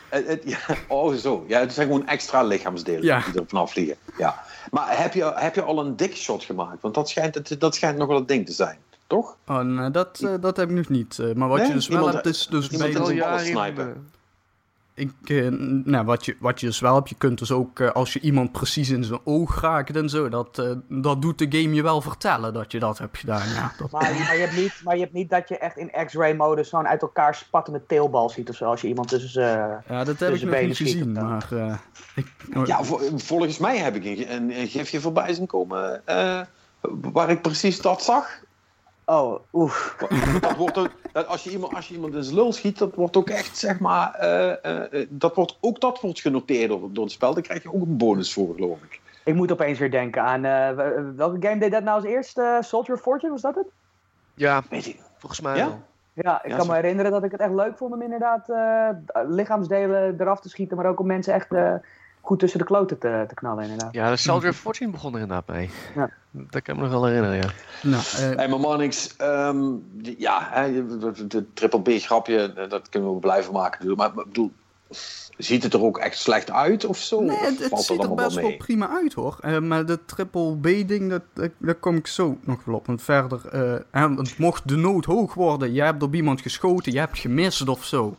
Het- het- ja, oh, zo. Ja, het zijn gewoon extra lichaamsdelen Ja. die er vanaf vliegen. Ja. Maar heb je, heb je al een dickshot gemaakt? Want dat schijnt, het- dat schijnt nog wel het ding te zijn, toch? Oh, nee, dat, eh, dat heb ik nog niet. eh, maar wat Nee? je dus wel hebt, is dus iemand bij in zijn ballen snipen. Eh, ik, nou, wat, je, wat je dus wel hebt, je kunt dus ook, eh, als je iemand precies in zijn oog raakt en zo, dat, eh, dat doet de game je wel vertellen dat je dat hebt gedaan. Ja, dat, Maar, maar, je hebt niet, maar je hebt niet dat je echt in X-ray modus zo'n uit elkaar spattende teelbal ziet of zo. Als je iemand tussen ze. ja, dat heb ik nog benen niet gezien, maar... eh, ik, oh, Ja, vol- volgens mij heb ik een, een, een gifje voorbij zien komen eh, waar ik precies dat zag. Oh, oef. Dat wordt ook, dat als, je iemand, als je iemand in zijn lul schiet, dat wordt ook echt, zeg maar, eh, eh, eh, dat wordt, ook dat wordt genoteerd door, door het spel. Daar krijg je ook een bonus voor, geloof ik. Ik moet opeens weer denken aan. eh, welke game deed dat nou als eerste? Soldier of Fortune, was dat het? Ja, Weet je, volgens mij Ja? wel. Ja, ik Ja, kan zo- me herinneren dat ik het echt leuk vond om inderdaad eh, lichaamsdelen eraf te schieten, maar ook om mensen echt eh, goed tussen de kloten te, te knallen, inderdaad. Ja, de Soldier of Fortune begon er inderdaad mee. Ja. Dat kan ik me nog wel herinneren, ja. nou, eh, Hey, maar Marnix, ehm, ja, hè, de, triple B grapje, eh, dat kunnen we blijven maken. Maar ik bedoel, ziet het er ook echt slecht uit of zo? nee, het, dat ziet er best wel prima uit hoor. Eh, maar de triple B-ding, dat, dat- daar kom ik zo nog wel op. Want verder, eh, want mocht de nood hoog worden, je hebt op iemand geschoten, je hebt gemist of zo.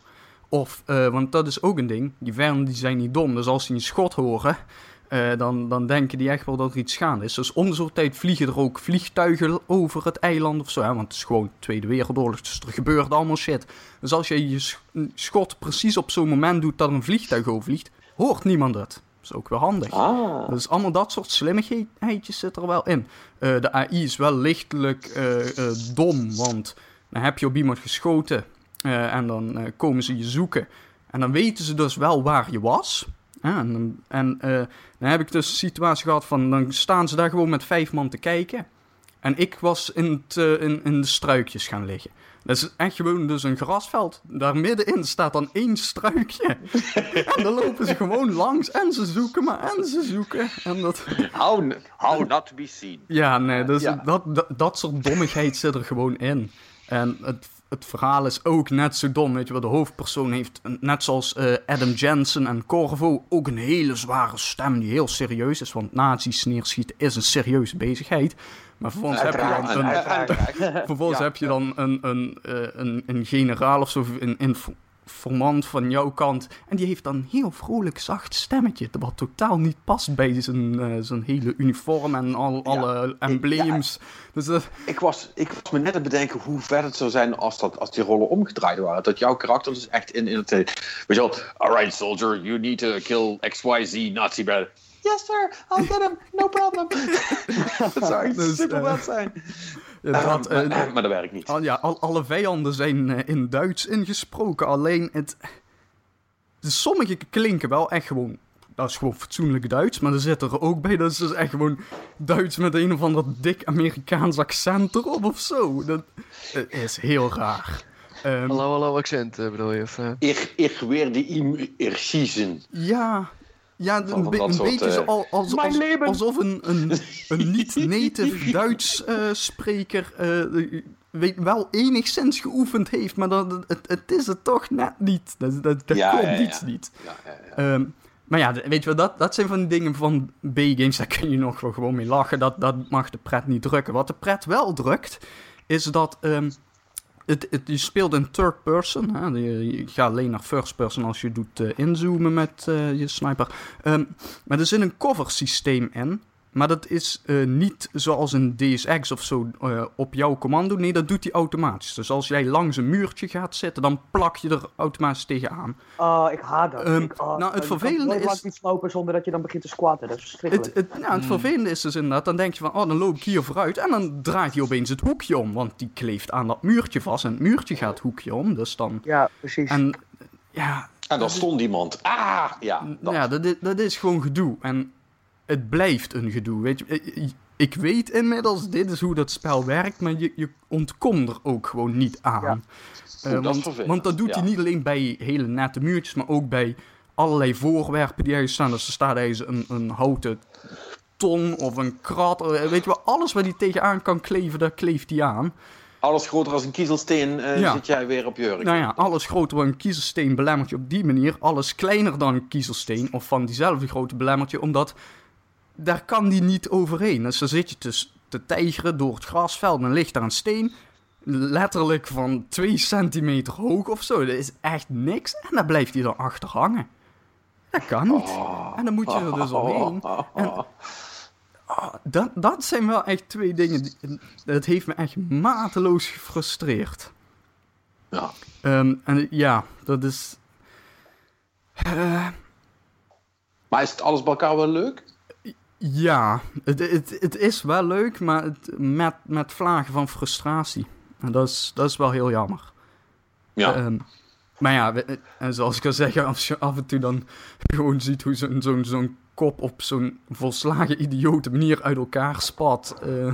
Of, eh, want dat is ook een ding, die vijanden die zijn niet dom. Dus als die een schot horen, eh, dan, dan denken die echt wel dat er iets gaande is. Dus om de tijd vliegen er ook vliegtuigen over het eiland of zo. Hè? Want het is gewoon Tweede Wereldoorlog, dus er gebeurt allemaal shit. Dus als je je sch- schot precies op zo'n moment doet dat er een vliegtuig overvliegt, hoort niemand het. Dat is ook wel handig. Ah, Dus allemaal dat soort slimmigheidjes zit er wel in. Eh, de AI is wel lichtelijk dom, want dan heb je op iemand geschoten eh, en dan eh, komen ze je zoeken. En dan weten ze dus wel waar je was. Ja, en dan- en eh, dan heb ik dus een situatie gehad van, dan staan ze daar gewoon met vijf man te kijken. En ik was in, in, in de struikjes gaan liggen. Dat is echt gewoon dus een grasveld. Daar middenin staat dan één struikje. en dan lopen ze gewoon langs en ze zoeken maar en ze zoeken. En dat, How, how not to be seen. ja, nee, dus Ja. Dat, dat, dat soort dommigheid zit er gewoon in. En het, het verhaal is ook net zo dom. Weet je wel, de hoofdpersoon heeft, een- net zoals eh, Adam Jensen en Corvo, ook een hele zware stem die heel serieus is. Want nazi's neerschieten is een serieuze bezigheid. Maar vervolgens heb je dan een. Vervolgens Ja. heb je dan een, een, eh, een, een generaal of zo, een informant van jouw kant. En die heeft dan een heel vrolijk, zacht stemmetje. Wat totaal niet past bij zijn, eh, zijn hele uniform en al, alle embleems. Dus dat, Ik was, ik was me net aan het bedenken hoe vet het zou zijn als, dat, als die rollen omgedraaid waren. Dat jouw karakter dus echt in, in het... Weet je wel, alright soldier, you need to kill XYZ Nazi bad. Yes sir, I'll get him, no problem. dat zou echt Dus, super eh, vet zijn. Dat, maar, eh, maar dat werkt niet. al, ja, al, alle vijanden zijn eh, in Duits ingesproken. Alleen het. dus sommige klinken wel echt gewoon. Dat is gewoon fatsoenlijk Duits. Maar er zit er ook bij. Dat is dus echt gewoon Duits met een of ander dik Amerikaans accent erop of zo. Dat is heel raar. Ehm, Hallo, hallo, accent eh, bedoel je? Of, eh? Ik, ik weer die im. Ja. Ja, Van- een, van be- dat een soort, beetje zo als, als- alsof een, een, een niet-native Duits eh, spreker eh, weet, wel enigszins geoefend heeft, maar dat, het, het is het toch net niet. Dat, dat, dat Ja, klopt ja, ja. iets niet. Ja, ja, ja. Ehm, maar ja, weet je wel, dat, dat zijn van die dingen van B-games, daar kun je nog wel gewoon mee lachen. Dat, dat mag de pret niet drukken. Wat de pret wel drukt, is dat ehm, het, je speelt in third person. Hè? Je, je gaat alleen naar first person als je doet eh, inzoomen met eh, je sniper. Ehm, maar er zit een cover systeem in. Maar dat is eh, niet zoals een DSX of zo eh, op jouw commando. Nee, dat doet hij automatisch. Dus als jij langs een muurtje gaat zitten, dan plak je er automatisch tegenaan. Oh, ik haat dat. Ehm, ik, oh, nou, het je kan vervelende is- langs iets lopen zonder dat je dan begint te squatten. Dat is verschrikkelijk. Het, het, nou, het vervelende is dus inderdaad, dan denk je van, oh, dan loop ik hier vooruit. En dan draait hij opeens het hoekje om, want die kleeft aan dat muurtje vast. En het muurtje gaat het hoekje om, dus dan... Ja, precies. En ja, En daar stond iemand. Ah, ja. Dat. ja dat, is, dat is gewoon gedoe. En het blijft een gedoe, weet je. Ik- weet inmiddels, dit is hoe dat spel werkt, maar je, je ontkomt er ook gewoon niet aan. Ja. Eh, Oeh, dat want, want dat doet hij niet alleen bij hele nette muurtjes, maar ook bij allerlei voorwerpen die ergens staan. Dus er staat ergens een, een houten ton of een krat. eh, Weet je wel, alles waar hij tegenaan kan kleven, daar kleeft hij aan. Alles groter als een kiezelsteen eh, Ja. zit jij weer op jurk. Nou ja, alles groter dan een kiezelsteen belemmert je op die manier. Alles kleiner dan een kiezelsteen of van diezelfde grootte belemmert je, omdat daar kan die niet overheen. Dus dan zit je dus te tijgeren door het grasveld en ligt daar een steen, letterlijk van 2 centimeter hoog of zo. Dat is echt niks en dan blijft hij dan achter hangen. Dat kan niet. En dan moet je er dus omheen. En, ah, dat, dat zijn wel echt twee dingen. Die, dat heeft me echt mateloos gefrustreerd. Ja. Ehm, en ja, dat is. eh, Maar is het alles bij elkaar wel leuk? Ja, het, het, het is wel leuk, maar het, met, met vlagen van frustratie. En dat is, dat is wel heel jammer. Ja. Ehm, maar ja, we- en zoals ik al zeg, als je af en toe dan gewoon ziet hoe zo'n zo'n zo'n kop op zo'n volslagen idiote manier uit elkaar spat. eh,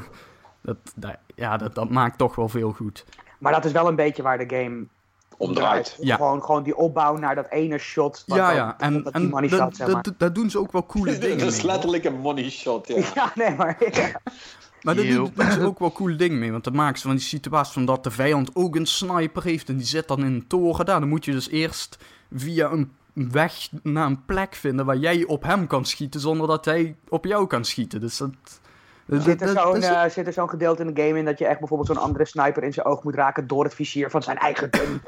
dat, dat, ja, dat, dat maakt toch wel veel goed. Maar dat is wel een beetje waar de game Omdraait. Ja. Gewoon, gewoon die opbouw naar dat ene shot. wat ja, dan- ja, en, dat en money dat, shot, zeg maar. dat, dat doen ze ook wel coole dingen Dat is mee, letterlijk een money shot, ja. Ja, nee, maar... ja. Maar daar doen, doen ze ook wel coole dingen mee. Want dan maken ze van die situatie van dat de vijand ook een sniper heeft. En die zit dan in een toren daar. Dan moet je dus eerst via een weg naar een plek vinden waar jij op hem kan schieten. Zonder dat hij op jou kan schieten. Dus dat... Zit er zo'n is- eh, zit er zo'n gedeelte in de game in dat je echt bijvoorbeeld zo'n andere sniper in zijn oog moet raken door het vizier van zijn eigen gun?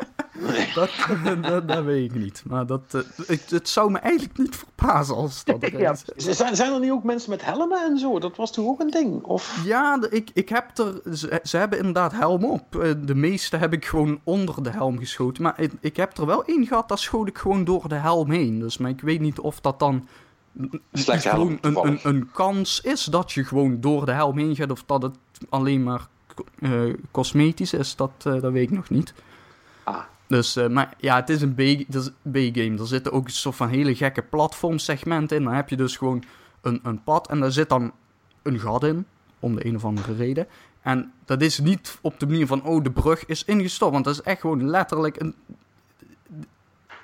dat, dat, weet ik niet. Maar dat, eh, ik, het zou me eigenlijk niet verbazen als dat Ja. Zijn, zijn er niet ook mensen met helmen en zo? Dat was toch ook een ding? Of... Ja, de- ik, ik heb er. Ze, ze hebben inderdaad helm op. Eh, De meeste heb ik gewoon onder de helm geschoten. Maar ik, ik heb er wel één gehad, daar schoot ik gewoon door de helm heen. Dus, maar ik weet niet of dat dan. Slechte gewoon helm, een, een, een kans is dat je gewoon door de helm heen gaat. Of dat het alleen maar eh, cosmetisch is, dat, eh, dat weet ik nog niet. Ah. Dus, eh, maar ja, het is een B-game. Er zitten ook een soort van hele gekke platformsegmenten in. Dan heb je dus gewoon een, een pad en daar zit dan een gat in, om de een of andere reden. En dat is niet op de manier van, oh, de brug is ingestort. Want dat is echt gewoon letterlijk een...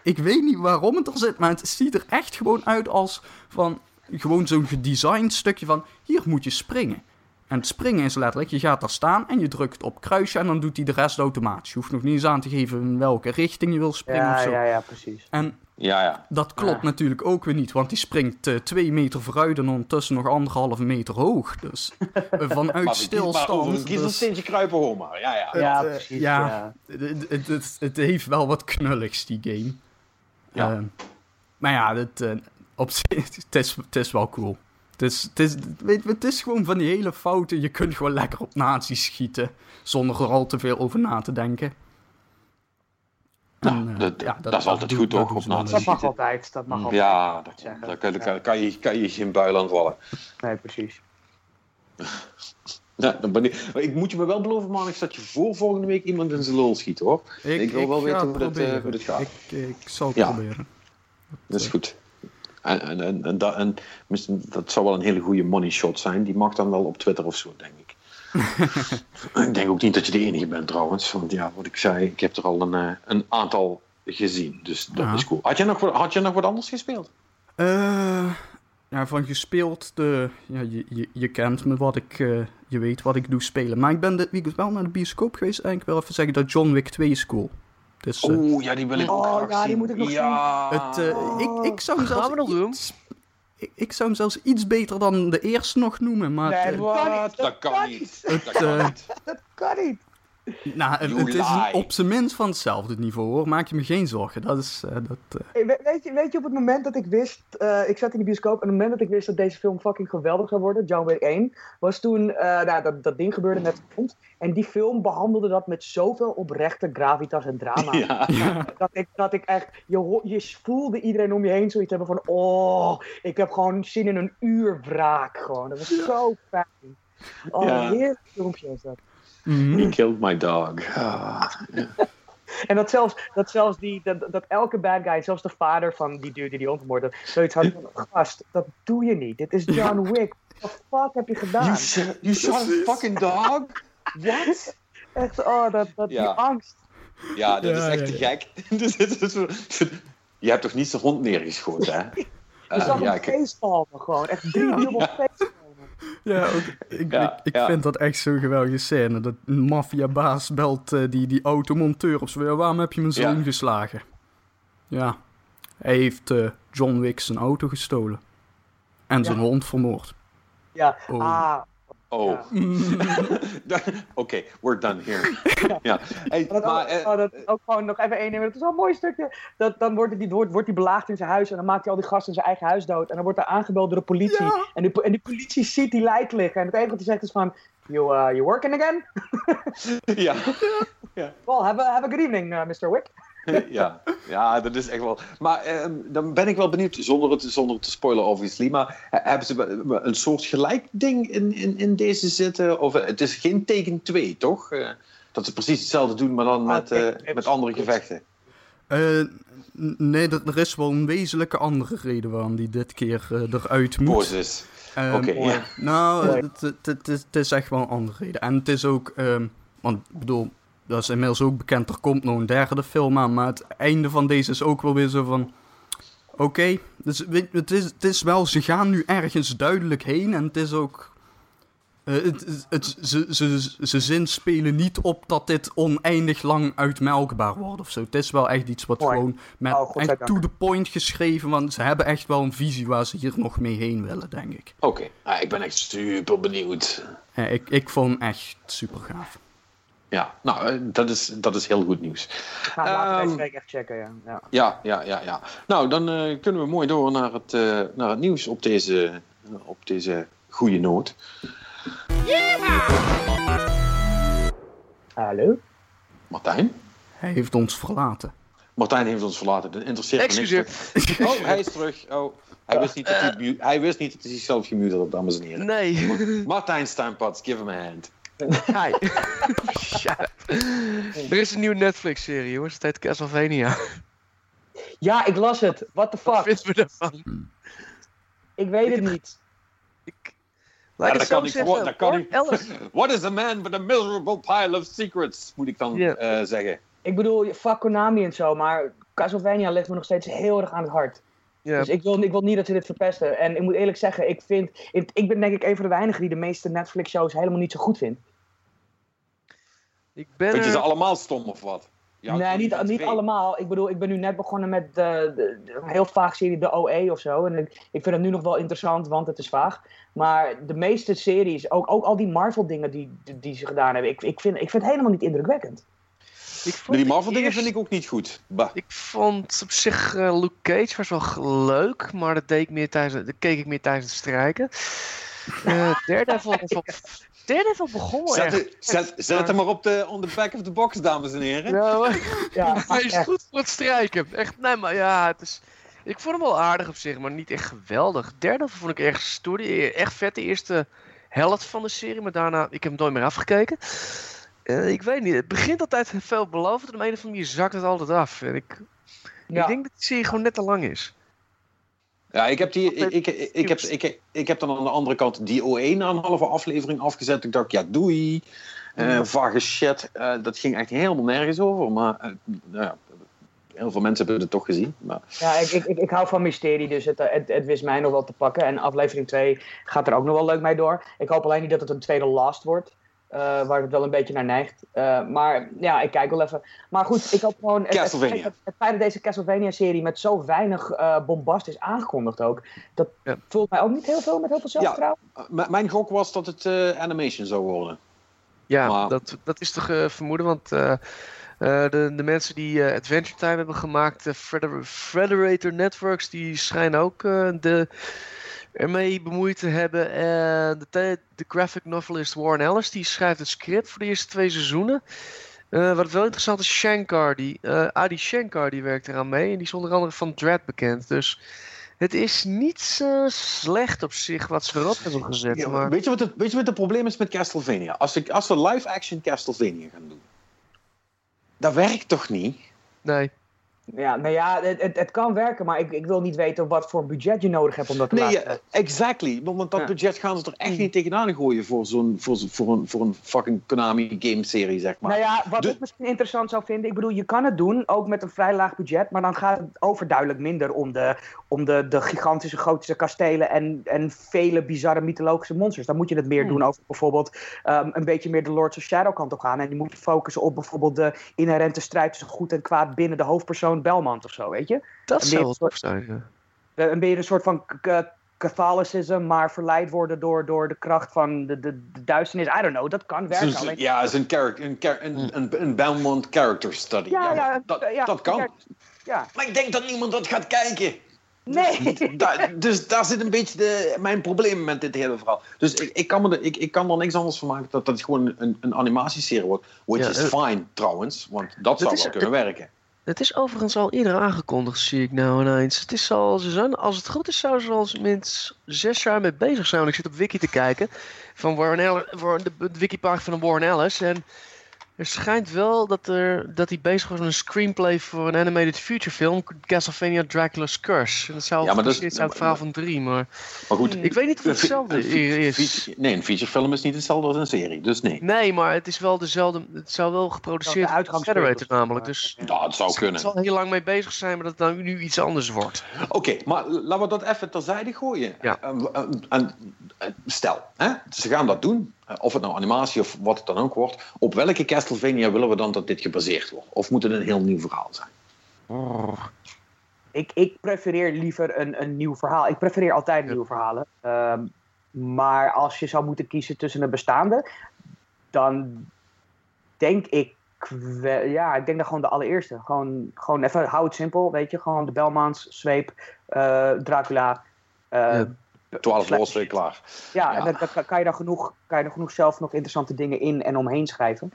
Ik weet niet waarom het er zit, maar het ziet er echt gewoon uit als van... Gewoon zo'n gedesigned stukje van, hier moet je springen. En het springen is letterlijk, je gaat daar staan en je drukt op kruisje en dan doet hij de rest automatisch. Je hoeft nog niet eens aan te geven in welke richting je wil springen of Ja, zo. ja, ja, precies. En Ja, ja. dat klopt natuurlijk ook weer niet, want die springt eh, twee meter vooruit en ondertussen nog anderhalve meter hoog. Dus eh, vanuit Maar, maar over stilstand. een dus- kiezelsteentje kruipen hoor maar. Ja, ja. Ja, eh, precies. ja. Ja. Het, het, het, het heeft wel wat knulligs, die game. Ja. Eh, maar ja, het, eh, op zich, het, is, het is wel cool. Het is, het, is, weet je, het is gewoon van die hele fouten. Je kunt gewoon lekker op nazi's schieten. Zonder er al te veel over na te denken. Nou, En, eh, dat- ja, dat is altijd goed, dat toch, op nazi's. Dat mag altijd. Dat mag altijd. Ja, daar kan, daar kan, je, kan je geen buil aan vallen. Nee, precies. Ja, dan ben ik, ik moet je me wel beloven, Manix, dat je voor volgende week iemand in zijn lul schiet, hoor. Ik wil wel weten hoe dat, eh, hoe dat gaat. Ik, ik zal het Ja. proberen. Dat is goed. En, en, en, en, dat, en dat zou wel een hele goede money shot zijn. Die mag dan wel op Twitter of zo, denk ik. ik denk ook niet dat je de enige bent trouwens. Want ja, wat ik zei, ik heb er al een, eh, een aantal gezien. Dus dat Ja. is cool. Had je, nog, wat- had je nog wat anders gespeeld? Eh, ja, van gespeeld, de, ja, je, je, je kent me wat ik, eh, je weet wat ik doe spelen. Maar ik ben dit weekend wel naar de bioscoop geweest en ik wil even zeggen dat John Wick 2 is cool. Dus, eh, Oeh, ja, die wil ik ook Oh, graag ja, die zien. moet ik nog ja. het, eh, ik, ik zou hem zelfs Gaan we nog doen? iets- Ik, ik zou hem zelfs iets beter dan de eerste nog noemen, maar... Nee, het? Dat kan niet. Dat kan niet. Dat kan niet. Nou, het, You het is een- op zijn minst van hetzelfde niveau hoor, maak je me geen zorgen. Dat is... eh, dat, eh, Hey, weet, je, weet je, op het moment dat ik wist, eh, ik zat in de bioscoop, en op het moment dat ik wist dat deze film fucking geweldig zou worden, John Wick 1, was toen eh, nou, dat, dat ding gebeurde net rond. En die film behandelde dat met zoveel oprechte gravitas en drama. Ja. Dat, ik, dat ik echt, je, je voelde iedereen om je heen zoiets hebben van, oh, ik heb gewoon zin in een uur wraak gewoon. Dat was zo fijn. Oh, heerlijk filmpje is dat. Mhm. He killed my dog. Ah. En dat zelfs, dat zelfs die, dat, dat elke bad guy, zelfs de vader van die dude die die ontmoet had, zoiets had van, gast, dat doe je niet. Dit is John Wick. What the fuck heb je gedaan? You, shot- you shot a fucking dog? What? Echt, oh, dat, dat, die Ja. angst. Ja, dat Ja, is echt ja, te gek. Dus Je hebt toch niet zijn hond neergeschoten, hè? Je Eh, zag ja, hem ik- facepalmen gewoon. Echt drie dubbel facepalmen. Ja, ook- ik, Ja, ik, ik ja. vind dat echt zo'n geweldige scène. Dat een maffiabaas belt eh, die, die automonteur of zo. Waarom heb je mijn zoon Ja. geslagen? Ja, hij heeft eh, John Wick zijn auto gestolen. En zijn hond vermoord. Ja, Oh. ah. Oh. Ja. Oké, we're done here. ja. Hey, Dat, maar, ook, eh, oh, dat is ook gewoon nog even één ding. Het is wel een mooi stukje. Dat, dan wordt hij, wordt, wordt hij belaagd in zijn huis. En dan maakt hij al die gasten in zijn eigen huis dood. En dan wordt hij aangebeld door de politie. Ja. En, die, en die politie ziet die lijkt liggen. En het enige wat hij zegt is van... You, uh, you working again? ja. Well, have a, have a good evening, uh, Mr. Wick. ja. ja, dat is echt wel. Maar ehm, dan ben ik wel benieuwd, zonder het, zonder het te spoilen, obviously. Maar eh, hebben ze een soort gelijk ding in, in, in deze zitten? Of eh, het is geen teken 2, toch? Eh, dat ze precies hetzelfde doen, maar dan Ah, met, eh, met andere gevechten. Eh, nee, er, er is wel een wezenlijke andere reden waarom die dit keer eh, eruit moet. Ehm, Oké. Nou, het, het, het, is, het is echt wel een andere reden. En het is ook, ehm, want ik bedoel, dat is inmiddels ook bekend, er komt nog een derde film aan. Maar het einde van deze is ook wel weer zo van. Oké, dus het, is, het is wel, ze gaan nu ergens duidelijk heen. En het is ook. eh, het, het, het- ze, ze, ze zinspelen niet op dat dit oneindig lang uitmelkbaar wordt of zo. Het is wel echt iets wat Mooi. gewoon met Oh, echt to the point geschreven. Want ze hebben echt wel een visie waar ze hier nog mee heen willen, denk ik. Oké, Ah, ik ben echt super benieuwd. Ja, ik, ik vond hem echt super gaaf. Ja, nou, eh, dat is, dat is heel goed nieuws. Nou, laten we deze week echt checken, ja. ja. Ja, ja, ja, ja. Nou, dan eh, kunnen we mooi door naar het, eh, naar het nieuws op deze, op deze goede noot. Hallo? Martijn? Hij heeft ons verlaten. Martijn heeft ons verlaten. Dat interesseert me niks. Excuseer. Oh, hij is terug. Oh, hij, wist niet dat hij, hij wist niet dat hij zichzelf gemute had, dames en heren. Nee. Martijn Steinpats, give him a hand. Hi. Shut up. Er is een nieuwe Netflix-serie, jongens. Het heet Castlevania. Ja, ik las het. What the Wat fuck? vinden we ervan? Ik weet het niet. Ik... Laat Ja, ik dat het zo kan zeggen. hoor. Alice. What is a man with a miserable pile of secrets? Moet ik dan eh, zeggen. Ik bedoel, fuck Konami en zo, maar Castlevania ligt me nog steeds heel erg aan het hart. Dus ik wil, ik wil niet dat ze dit verpesten. En ik moet eerlijk zeggen, ik, vind, ik, ik ben denk ik een van de weinigen die de meeste Netflix-shows helemaal niet zo goed vindt. ik ben Vind je ze allemaal stom of wat? Ja, nee, niet, niet allemaal. Ik bedoel, ik ben nu net begonnen met de, de, de- een heel vaag serie, de OE of zo. En ik, ik vind het nu nog wel interessant, want het is vaag. Maar de meeste series, ook, ook al die Marvel-dingen die, die, die ze gedaan hebben, ik, ik, vind, ik vind het helemaal niet indrukwekkend. Vond die de Marvel dingen vind ik ook niet goed. Bah. Ik vond op zich eh, Luke Cage was wel leuk, maar dat, deed ik meer tijdens, dat keek ik meer tijdens het strijken. Eh Daredevil, Daredevil begon wel Zet, erg. het- zet, zet hem maar op de, on the back of the box, dames en heren. Ja, maar- Ja, hij is echt. goed voor het strijken. Echt, nee, maar ja, het is... Ik vond hem wel aardig op zich, maar niet echt geweldig. Daredevil vond ik erg stoer. Die- Echt vet, de eerste helft van de serie, maar daarna... Ik heb hem nooit meer afgekeken. Eh, ik weet niet, het begint altijd veelbelovend en op een of andere manier zakt het altijd af. En ik, Ja. ik denk dat die serie gewoon net te lang is. Ja, ik heb, die, ik, ik, ik, ik, heb, ik, ik heb dan aan de andere kant die O1 na een halve aflevering afgezet. Ik dacht, ja, doei. Eh vage shit. Eh, dat ging echt helemaal nergens over. Maar eh, nou ja, heel veel mensen hebben het toch gezien. Maar, Ja, ik, ik, ik, ik hou van mysterie, dus het, het, het wist mij nog wel te pakken. En aflevering 2 gaat er ook nog wel leuk mee door. Ik hoop alleen niet dat het een tweede Last wordt. Eh, waar het wel een beetje naar neigt. Eh, maar ja, ik kijk wel even. Maar goed, ik hoop gewoon... Het, het, Castlevania. het, het feit dat deze Castlevania-serie met zo weinig eh, bombast is aangekondigd ook... dat Ja. voelt mij ook niet heel veel met heel veel zelfvertrouwen. m- mijn gok was dat het eh, animation zou worden. Ja, Maar- dat, dat is toch vermoeden, want eh, eh, de, de mensen die Adventure Time hebben gemaakt, Feder- Federator Networks, die schijnen ook eh, de, ermee bemoeid te hebben. En de, de graphic novelist Warren Ellis, die schrijft het script voor de eerste twee seizoenen. Eh, wat wel interessant is, Shankar, die, eh, Adi Shankar, die werkt eraan mee. En die is onder andere van Dread bekend. Dus het is niet slecht op zich wat ze erop hebben gezet. Ja, maar... weet, je wat het, weet je wat het probleem is met Castlevania? Als, ik, als we live-action Castlevania gaan doen, dat werkt toch niet? Nee. Ja, nou ja, het, het, het kan werken, maar ik, ik wil niet weten wat voor budget je nodig hebt om dat te Nee, laten. ja, exactly. Want dat Ja. budget gaan ze er echt niet tegenaan gooien voor, zo'n, voor, zo- voor, een, voor een fucking Konami game-serie, zeg maar. Nou ja, wat Dus- ik misschien interessant zou vinden, ik bedoel, je kan het doen, ook met een vrij laag budget, maar dan gaat het overduidelijk minder om de, om de, de gigantische, gotische kastelen en, en vele bizarre mythologische monsters. Dan moet je het meer Hmm. doen over bijvoorbeeld um, een beetje meer de Lords of Shadow kant op gaan. En je moet focussen op bijvoorbeeld de inherente strijd tussen goed en kwaad binnen de hoofdpersoon Belmont of zo, weet je? Dat zou wel tof zijn. Ja. Een beetje een soort van Catholicism, maar verleid worden door, door de kracht van de, de, de duisternis. I don't know, dat kan werken. Alleen- ja, is een, character, een, char- een, een, een Belmont character study. Ja, ja, dat, ja, dat kan. ja. Maar ik denk dat niemand dat gaat kijken. Nee. Da- dus daar zit een beetje de, mijn probleem met dit hele verhaal. Dus ik, ik, kan, me er, ik, ik kan er niks anders van maken dat dat gewoon een, een animatieserie wordt. Which Ja, is eh, fine trouwens, want dat zou is- wel kunnen werken. Het is overigens al eerder aangekondigd, zie ik nou ineens. Het is al, ze als het goed is, zouden ze al minstens zes jaar mee bezig zijn. Want ik zit op Wiki te kijken van Warren Ellis, de, de wikipagina van Warren Ellis. En er schijnt wel dat, er, dat hij bezig was met een screenplay voor een animated feature film, Castlevania Dracula's Curse. En dat zou Ja, maar dat is- op het verhaal van drie, maar Maar goed, ik weet niet of het hetzelfde is. nee, een featurefilm is niet hetzelfde als een serie, dus nee. Nee, maar het is wel dezelfde, het zou wel geproduceerd Dat de worden was. namelijk. Dus Ja, het zou het kunnen. zal heel lang mee bezig zijn, maar dat het nou nu iets anders wordt. Oké, maar laten we dat even terzijde gooien. Ja. Eh, eh, en, eh, stel, hè, ze gaan dat doen, eh, of het nou animatie of wat het dan ook wordt. Op welke Castlevania willen we dan dat dit gebaseerd wordt? Of moet het een heel nieuw verhaal zijn? Ik, ik prefereer liever een, een nieuw verhaal. Ik prefereer altijd Ja. nieuwe verhalen. Ehm, maar als je zou moeten kiezen tussen een bestaande, dan denk ik ja, ik denk dan gewoon de allereerste. Gewoon, gewoon even, hou het simpel, weet je. Gewoon de Belmans, Zweep, eh, Dracula. eh, Ja. Twaalf Slash- los, klaar. Ja, Ja. en kan je dan genoeg, kan je dan genoeg zelf nog interessante dingen in en omheen schrijven.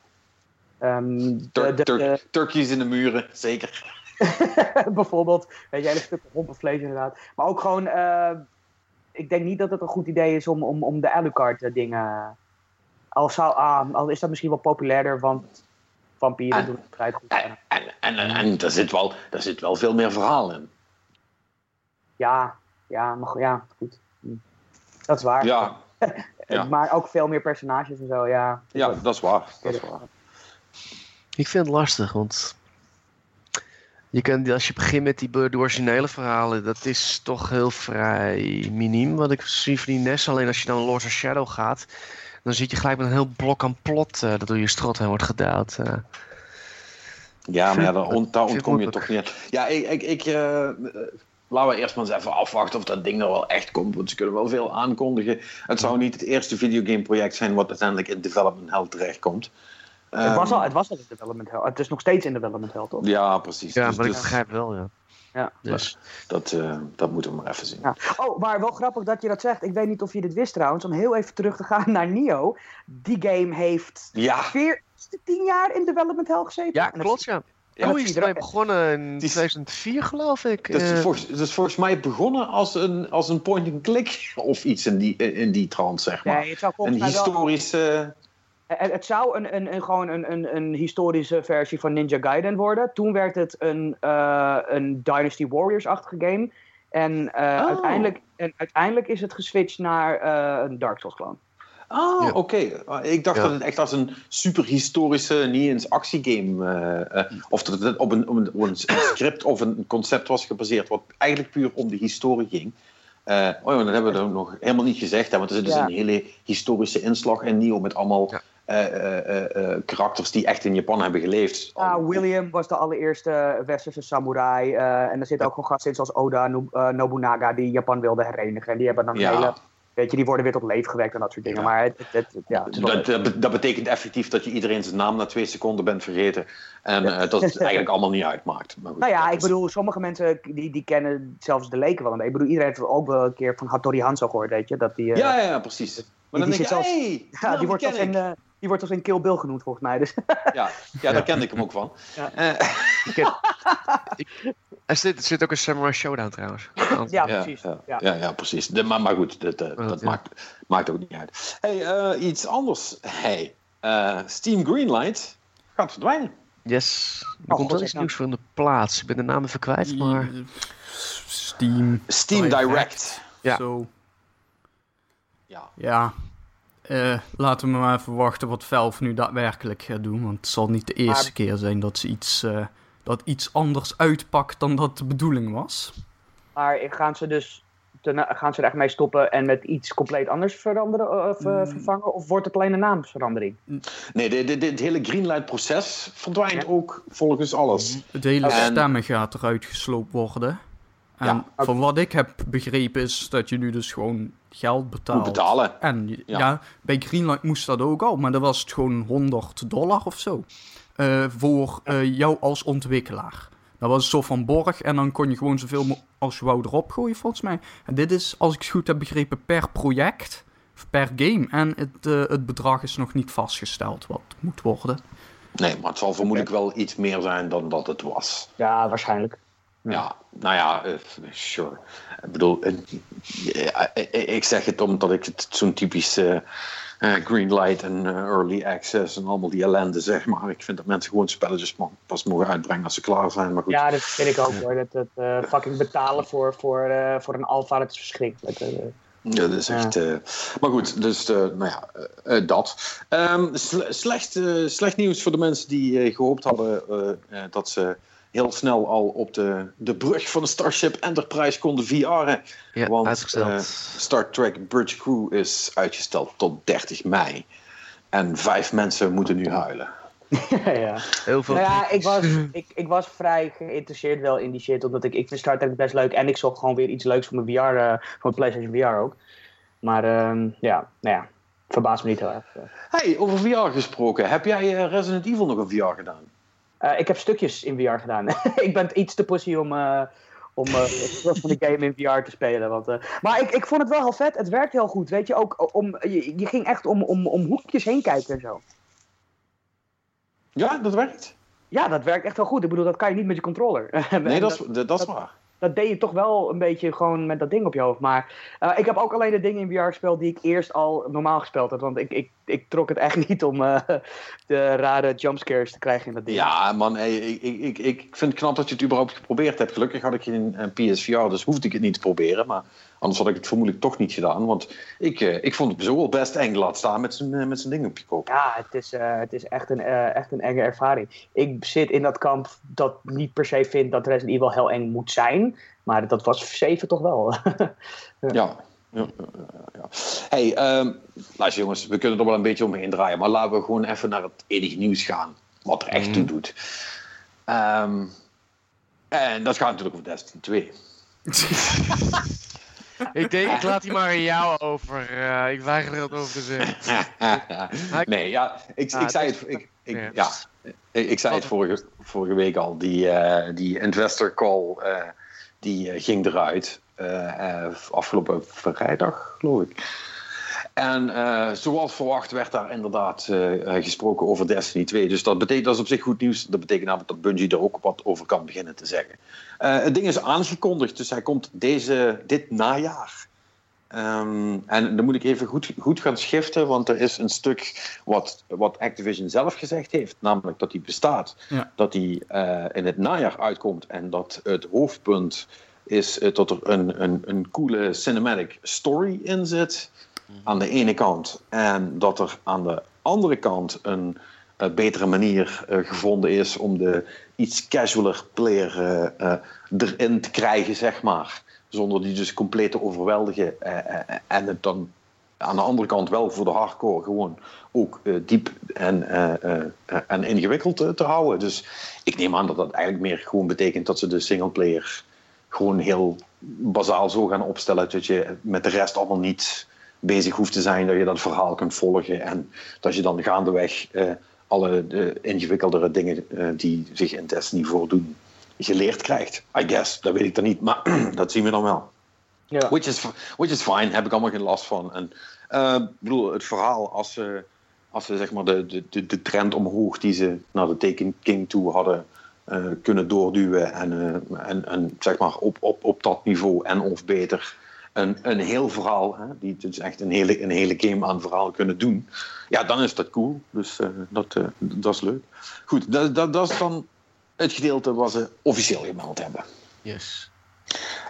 Ehm, de- Tur- de- tur- de- turkeys in de muren, zeker. bijvoorbeeld. Weet je, hele stukken hompenvlees inderdaad. Maar ook gewoon, eh, ik denk niet dat het een goed idee is om, om, om de Alucard eh, dingen Al, zou, ah, al is dat misschien wel populairder, want vampieren En- doen het vrij goed. En, en, en, en daar, zit wel, daar zit wel veel meer verhaal in. Ja, ja, maar, ja, goed. Dat is waar. Ja, ja. Maar ook veel meer personages en zo, ja. ja dat is waar. Dat is waar. Ik vind het lastig, want je kan, als je begint met die de originele verhalen, dat is toch heel vrij miniem wat ik zie van die NES. Alleen als je dan Lords of Shadow gaat, dan zit je gelijk met een heel blok aan plot eh, dat door je strot heen wordt gedaald. eh. Ja, maar ja, daar, ont- daar ontkom je toch niet. Ja, ik, ik, ik, eh, laten we eerst maar eens even afwachten of dat ding er wel echt komt. Want ze kunnen wel veel aankondigen. Het zou niet het eerste videogameproject zijn wat uiteindelijk in development hell terechtkomt. het, was Ehm, al, het was al in development hell. Het is nog steeds in development hell, toch? Ja, precies. Ja, Dus- maar ik dus begrijp wel, ja. Ja. Dus, dat, eh, dat moeten we maar even zien. Ja. Oh, maar wel grappig dat je dat zegt. Ik weet niet of je dit wist trouwens, om heel even terug te gaan naar Nio. Die game heeft Ja, 14 jaar in development hell gezeten. ja, klopt, ja. Ja, Koei is ermee er- begonnen in is- 2004, geloof ik. dat is, Eh, volgens, dat is volgens mij begonnen als een, als een point-and-click of iets in die, in die trant, zeg maar. Nee, het een mij wel... historische... Het, het zou een, een, een, gewoon een, een, een historische versie van Ninja Gaiden worden. Toen werd het een, eh, een Dynasty Warriors-achtige game. En, eh, Oh. uiteindelijk, en uiteindelijk is het geswitcht naar eh, een Dark Souls clone. Ah, Ja. oké. Ik dacht Ja. dat het echt als een super historische, niet eens actiegame. eh, eh, of dat het op een, op een, op een script of een concept was gebaseerd. wat eigenlijk puur om de historie ging. Eh, oh ja, dat hebben we dan nog helemaal niet gezegd. Hè, want er zit dus Ja. een hele historische inslag in Nio. met allemaal Ja. eh, eh, eh, eh, karakters die echt in Japan hebben geleefd. Ja, Ah, William was de allereerste westerse samurai. eh, en er zitten ook gewoon gasten in zoals Oda Nob- Nobunaga die Japan wilde herenigen. En die hebben dan Ja. hele... Weet je, die worden weer tot leven gewekt en dat soort dingen. Ja. Maar het, het, het- ja, Dat, dat, be- dat betekent effectief dat je iedereen zijn naam na twee seconden bent vergeten. En eh, dat het eigenlijk allemaal niet uitmaakt. Maar goed, Nou ja, ik is- bedoel, sommige mensen die, die kennen zelfs de leken wel. Ik bedoel, iedereen heeft ook wel een keer van Hattori Hanzo gehoord, weet je. Dat die, eh, Ja, ja, precies. Maar dan die denk je, zelfs- hey, ja, die, wordt zelfs in, eh, die wordt zelfs in Kill Bill genoemd, volgens mij. Dus, Ja, ja, daar kende ik hem ook van. Ja. Eh, Er zit, er zit ook een Samurai Showdown trouwens. Want- ja, ja, precies. Ja, Ja. ja. ja, precies. De, maar, maar goed, dat, dat ja. maakt, maakt ook niet uit. Hey, eh, iets anders. Hey, eh, Steam Greenlight gaat verdwijnen. Yes. Er Oh, komt wel iets ja. nieuws voor in de plaats. Ik ben de naam even kwijt, maar... Steam. Steam Direct. Ja. Zo. Ja. Ja. Eh, laten we maar even wachten wat Valve nu daadwerkelijk gaat doen. Want het zal niet de eerste Maar- keer zijn dat ze iets, eh, dat iets anders uitpakt dan dat de bedoeling was. Maar gaan ze dus ten- gaan ze er echt mee stoppen en met iets compleet anders veranderen of eh, Mm. vervangen? Of wordt het alleen een naamsverandering? Nee, de, de, de- het hele Greenlight-proces verdwijnt Ja. ook volgens alles. Het hele En- stemmen gaat eruit gesloopt worden. En Ja. van wat ik heb begrepen is dat je nu dus gewoon geld betaalt. Moet betalen. En Ja. ja. bij Greenlight moest dat ook al, maar dan was het gewoon 100 dollar of zo. eh, voor eh, jou als ontwikkelaar. Dat was een soort van borg en dan kon je gewoon zoveel als je wou erop gooien volgens mij. En dit is, als ik het goed heb begrepen, per project, of per game. En het, eh, het bedrag is nog niet vastgesteld wat moet worden. Nee, maar het zal vermoedelijk wel iets meer zijn dan dat het was. Ja, waarschijnlijk. Ja, nou ja, eh, sure. Ik bedoel, eh, eh, ik zeg het omdat ik het zo'n typisch eh, eh, greenlight en early access en allemaal die ellende zeg maar. Ik vind dat mensen gewoon spelletjes pas mogen uitbrengen als ze klaar zijn. Maar goed, Ja, dat vind ik ook hoor. Dat, dat fucking betalen voor, voor, voor een alfa, dat is verschrikkelijk. Ja, dat is echt. maar goed, dus nou ja, dat. Ehm, sle- slecht, slecht nieuws voor de mensen die eh, gehoopt hadden dat ze heel snel al op de, de brug van de Starship Enterprise konden VR'en. Ja, Want, uitgesteld. eh, Star Trek Bridge Crew is uitgesteld tot 30 mei. En vijf mensen moeten nu huilen. ja. Heel veel Nou ja, ik was, ik, ik was vrij geïnteresseerd wel in die shit. Omdat ik, ik vind Star Trek best leuk. En ik zocht gewoon weer iets leuks voor mijn VR, eh, voor mijn PlayStation VR ook. Maar ehm, ja, nou ja, verbaast me niet heel erg. Hey, over VR gesproken. Heb jij eh, Resident Evil nog een VR gedaan? Eh, ik heb stukjes in VR gedaan. ik ben iets te pussy om, eh, om eh, het rest van de game in VR te spelen. Want, maar ik, ik vond het wel heel vet. Het werkt heel goed. Weet je, ook om, je, je ging echt om, om, om hoekjes heen kijken en zo. Ja, dat werkt. Ja, dat werkt echt wel goed. Ik bedoel, dat kan je niet met je controller. Nee, dat is, dat, dat is waar. Dat deed je toch wel een beetje gewoon met dat ding op je hoofd. Maar eh, ik heb ook alleen de dingen in VR gespeeld die ik eerst al normaal gespeeld heb. Want ik, ik, ik trok het echt niet om uh, de rare jumpscares te krijgen in dat ding. Ja, man, hey, ik, ik, ik vind het knap dat je het überhaupt geprobeerd hebt. Gelukkig had ik geen PSVR, dus hoefde ik het niet te proberen. Maar anders had ik het vermoedelijk toch niet gedaan. Want ik, uh, ik vond het zo wel best eng laat staan met zijn, met zijn ding op je kop. Ja, het is, het is echt, een, echt een enge ervaring. Ik zit in dat kamp dat niet per se vindt dat Resident Evil heel eng moet zijn. Maar dat was 7 toch wel. ja. Ja, ja, Hey, um, luister jongens, we kunnen er wel een beetje omheen draaien, maar laten we gewoon even naar het enige nieuws gaan. Wat er echt mm. toe doet. Um, en dat gaat natuurlijk over Destiny 2. ik denk, ik laat die maar aan jou over. Uh, ik weiger er wat over te zeggen. nee, ja, ik, ik zei het. Ik, ik, ja. ik, zei het vorige, vorige week al. Die, uh, die investor call. Uh, die eh, ging eruit. Eh, eh, afgelopen vrijdag, geloof ik. En zoals verwacht werd daar inderdaad gesproken over Destiny 2. Dus dat, betekent, dat is op zich goed nieuws. Dat betekent namelijk dat Bungie er ook wat over kan beginnen te zeggen. Het ding is aangekondigd, dus hij komt deze, dit najaar. Um, en dan moet ik even goed, goed gaan schiften, want er is een stuk wat, wat Activision zelf gezegd heeft, namelijk dat die bestaat. Ja. Dat die uh, in het najaar uitkomt en dat het hoofdpunt is uh, dat er een, een, een coole cinematic story in zit, aan de ene kant. En dat er aan de andere kant een uh, betere manier gevonden is om de iets casualer player erin te krijgen, zeg maar zonder die dus compleet te overweldigen. Eh, eh, en het dan aan de andere kant wel voor de hardcore gewoon ook diep en, en ingewikkeld te houden. Dus ik neem aan dat dat eigenlijk meer gewoon betekent dat ze de singleplayer gewoon heel bazaal zo gaan opstellen dat je met de rest allemaal niet bezig hoeft te zijn, dat je dat verhaal kunt volgen en dat je dan gaandeweg alle ingewikkeldere dingen die zich in Destiny voordoen geleerd krijgt. I guess, dat weet ik dan niet, maar dat zien we dan wel. Ja. Which, is, which is fine, heb ik allemaal geen last van. En uh, bedoel, het verhaal, als ze, als ze zeg maar de, de, de trend omhoog die ze naar de Taken King toe hadden uh, kunnen doorduwen en, uh, en, en zeg maar op, op, op dat niveau en of beter een, een heel verhaal, hè, die dus echt een hele, een hele game aan verhaal kunnen doen, ja, dan is dat cool. Dus dat, dat is leuk. Goed, dat, dat, dat is dan het gedeelte wat ze officieel gemeld hebben. Yes.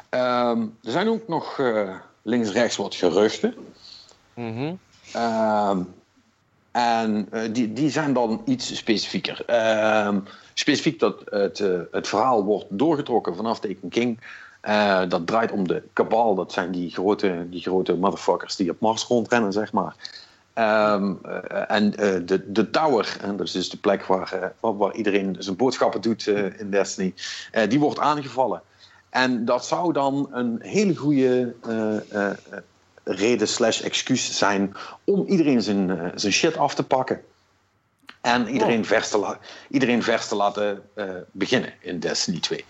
Um, er zijn ook nog uh, links-rechts wat geruchten. Mm -hmm. um, en uh, die, die zijn dan iets specifieker. Um, specifiek dat het, het verhaal wordt doorgetrokken vanaf Taken King. Dat draait om de kabal. Dat zijn die grote, die grote motherfuckers die op Mars rondrennen, zeg maar. Um, uh, en uh, de, de Tower, en dat is dus de plek waar, waar iedereen zijn boodschappen doet in Destiny, die wordt aangevallen. En dat zou dan een hele goede reden slash excuus zijn om iedereen zijn, zijn shit af te pakken. En iedereen, oh. vers, te iedereen vers te laten beginnen in Destiny 2.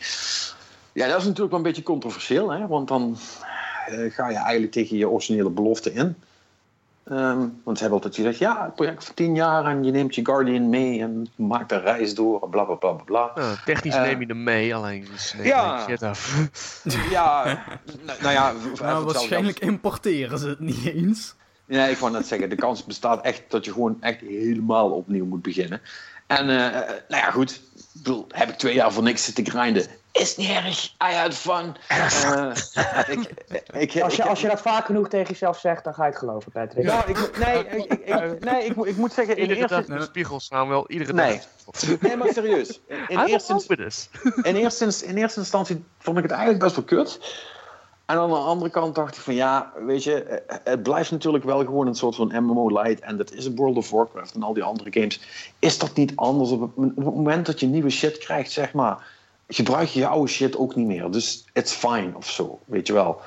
Ja, dat is natuurlijk wel een beetje controversieel, hè? want dan ga je eigenlijk tegen je originele belofte in. Um, want ze hebben altijd gezegd, ja, het project van tien jaar en je neemt je Guardian mee en maakt een reis door, bla bla bla bla. Uh, technisch uh, neem je hem mee, alleen neem ja, shit af. ja, nou ja. Nou, waarschijnlijk importeren ze het niet eens. Ja, ik wou net zeggen, de kans bestaat echt dat je gewoon echt helemaal opnieuw moet beginnen. En uh, nou ja, goed, bedoel, heb ik twee jaar voor niks zitten grinden is niet erg. I had fun. Uh, ik, ik, als, je, als je dat vaak genoeg tegen jezelf zegt, dan ga je het geloven, Patrick. Ja, ik, nee, ik, ik, nee ik, ik moet zeggen... In iedere eerste... dag de spiegels staan wel iedere nee. dag. Nee, maar serieus. In, eerste, in, eerste, in eerste instantie vond ik het eigenlijk best wel kut. En aan de andere kant dacht ik van ja, weet je, het blijft natuurlijk wel gewoon een soort van MMO-light. En dat is een World of Warcraft en al die andere games. Is dat niet anders op het moment dat je nieuwe shit krijgt, zeg maar gebruik je je oude shit ook niet meer. Dus it's fine of zo, weet je wel.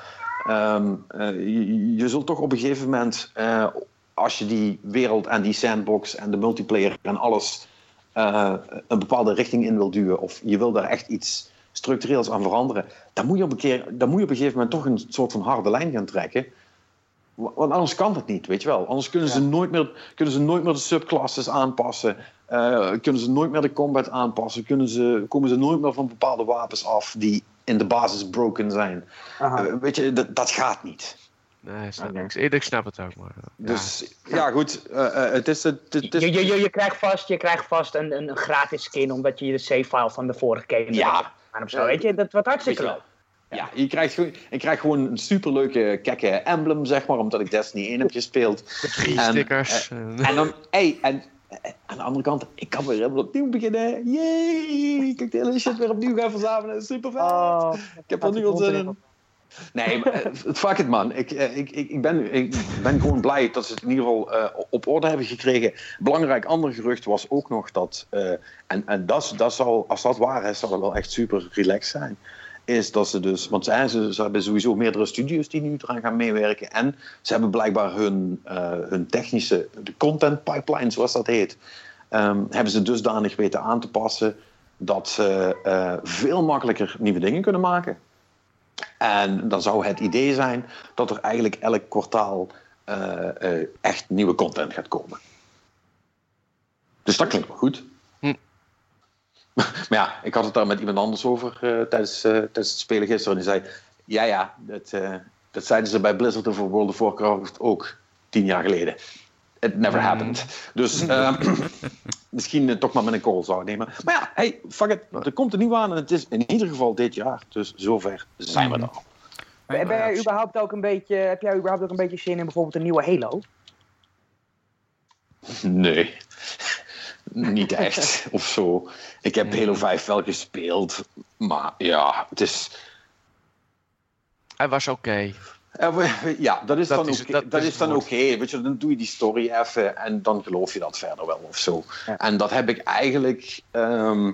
Um, uh, je, je, zult toch op een gegeven moment, uh, als je die wereld en die sandbox en de multiplayer en alles uh, een bepaalde richting in wil duwen, of je wil daar echt iets structureels aan veranderen, dan moet je op een, keer, dan moet je op een gegeven moment toch een soort van harde lijn gaan trekken. Want anders kan dat niet, weet je wel. Anders kunnen, ze, nooit meer, kunnen ze nooit meer de subclasses aanpassen. Uh, kunnen ze nooit meer de combat aanpassen. Kunnen ze, komen ze nooit meer van bepaalde wapens af die in de basis broken zijn. Eh, weet je, dat, dat gaat niet. Nee, snap Oké. ik. Ik snap het ook, maar... ja. Dus ja, goed. eh, het is... Het, het is Je, je, je, je krijgt vast, je krijgt vast een, een, gratis skin omdat je de save-file van de vorige game Ja. of zo. Weet je, dat wordt hartstikke leuk. Ja, je krijgt, gewoon- ik krijg gewoon een superleuke kekke emblem, zeg maar, omdat ik Destiny 1 heb gespeeld. Drie En, stickers. en- En dan, hey, en aan de andere kant, ik kan weer helemaal opnieuw beginnen. Yay! Ik kan de hele shit weer opnieuw gaan verzamelen. Super vet. Oh, ik heb er nu in. Nee, maar, eh, fuck it man. Ik, eh, ik, ik, ik, ben, ik ben gewoon blij dat ze het in ieder geval eh, op orde hebben gekregen. Belangrijk ander gerucht was ook nog dat, eh, en, en dat, dat zal, als dat waar is, zal het wel echt super relaxed zijn. Is dat ze dus, want ze, hebben sowieso meerdere studios die nu eraan gaan meewerken. En ze hebben blijkbaar hun, eh, hun technische, de content pipeline, zoals dat heet, ehm, hebben ze dusdanig weten aan te passen dat ze eh, veel makkelijker nieuwe dingen kunnen maken. En dan zou het idee zijn dat er eigenlijk elk kwartaal eh, echt nieuwe content gaat komen. Dus dat klinkt wel goed. Maar ja, ik had het daar met iemand anders over eh, tijdens, eh, tijdens het spelen gisteren. En die zei: Ja, ja, dat, eh, dat zeiden ze bij Blizzard over World of Warcraft ook tien jaar geleden. It never happened. Dus misschien toch maar met een call zou nemen. Maar ja, hey, fuck it. Er komt een nieuw aan en het is in ieder geval dit jaar. Dus zover zijn we er al. Ben, ben jij überhaupt ook een beetje, heb jij überhaupt ook een beetje zin in bijvoorbeeld een nieuwe Halo? Nee. Niet echt, of zo. Ik heb Halo 5 wel gespeeld, maar ja, het is... Hij was oké. eh, Ja, dat is Dat dan is- oké. dat Dat, is dan oké. woord. Weet je, dan doe je die story even en dan geloof je dat verder wel of zo. Ja. En dat heb ik eigenlijk ehm,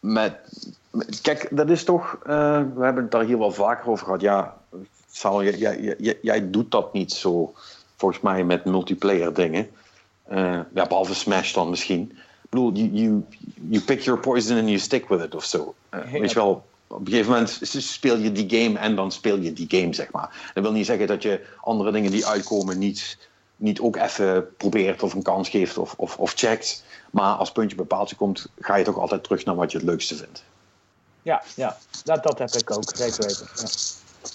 met, Kijk, dat is toch. eh, we hebben het daar hier wel vaker over gehad. Ja, Sal, jij, jij, jij, jij doet dat niet zo, volgens mij, met multiplayer dingen. Eh, ja, behalve Smash dan misschien. Ik bedoel, you, you, you pick your poison and you stick with it of zo. Eh, Ja. Weet je wel, op een gegeven moment speel je die game en dan speel je die game, zeg maar. Dat wil niet zeggen dat je andere dingen die uitkomen niet, niet ook even probeert of een kans geeft of, of, of checkt. Maar als puntje bij paaltje komt, ga je toch altijd terug naar wat je het leukste vindt. Ja, ja. Dat, dat heb ik ook, zeker weten. Ja.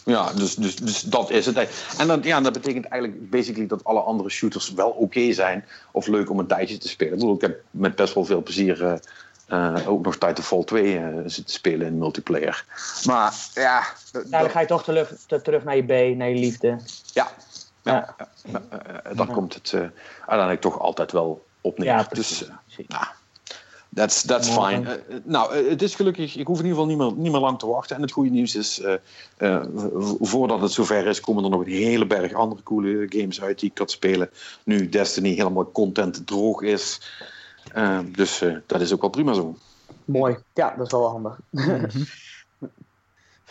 Ja, dus, dus, dus dat is het. En dat, ja, dat betekent eigenlijk basically dat alle andere shooters wel oké zijn of leuk om een tijdje te spelen. Ik bedoel, ik heb met best wel veel plezier eh, eh, ook nog Titanfall 2 eh, zitten spelen in multiplayer. Maar ja, Nou, dan dat- ga je toch terug, te- terug naar je B, naar je liefde. ja, ja, daar komt het uiteindelijk toch altijd wel op neer. Ja, precies. dus, precies. nou, that's, that's fine. Eh, eh, nou, eh, het is gelukkig, ik hoef in ieder geval niet meer, niet meer lang te wachten. En het goede nieuws is, eh, eh, voordat het zover is, komen er nog een hele berg andere coole games uit die ik kan spelen. Nu Destiny helemaal content droog is. Dus eh, dat is ook wel prima zo. Mooi. Ja, dat is wel handig.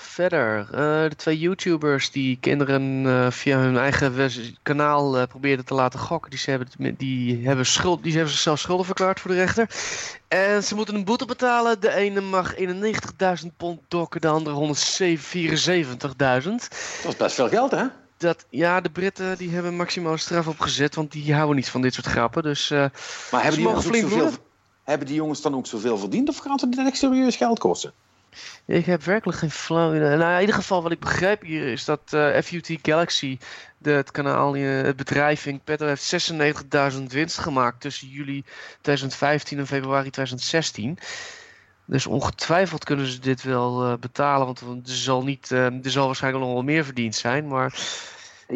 Verder, eh, de twee YouTubers die kinderen eh, via hun eigen kanaal eh, probeerden te laten gokken, die, ze hebben, die, hebben schuld, die hebben zichzelf schuldig verklaard voor de rechter. En ze moeten een boete betalen. De ene mag 91.000 pond dokken, de andere 174.000. Dat is best veel geld, hè? Dat, ja, de Britten die hebben maximaal straf opgezet, want die houden niet van dit soort grappen. Dus Maar hebben die, jongens flink zoveel, hebben die jongens dan ook zoveel verdiend of gaat het echt serieus geld kosten? Ik heb werkelijk geen flauw idee. Nou, in ieder geval, wat ik begrijp hier is dat eh, FUT Galaxy, de, het kanaal, eh, het bedrijf in Petto, heeft 96.000 winst gemaakt tussen juli 2015 en februari 2016. Dus ongetwijfeld kunnen ze dit wel eh, betalen, want er zal, niet, er zal waarschijnlijk nog wel meer verdiend zijn. Maar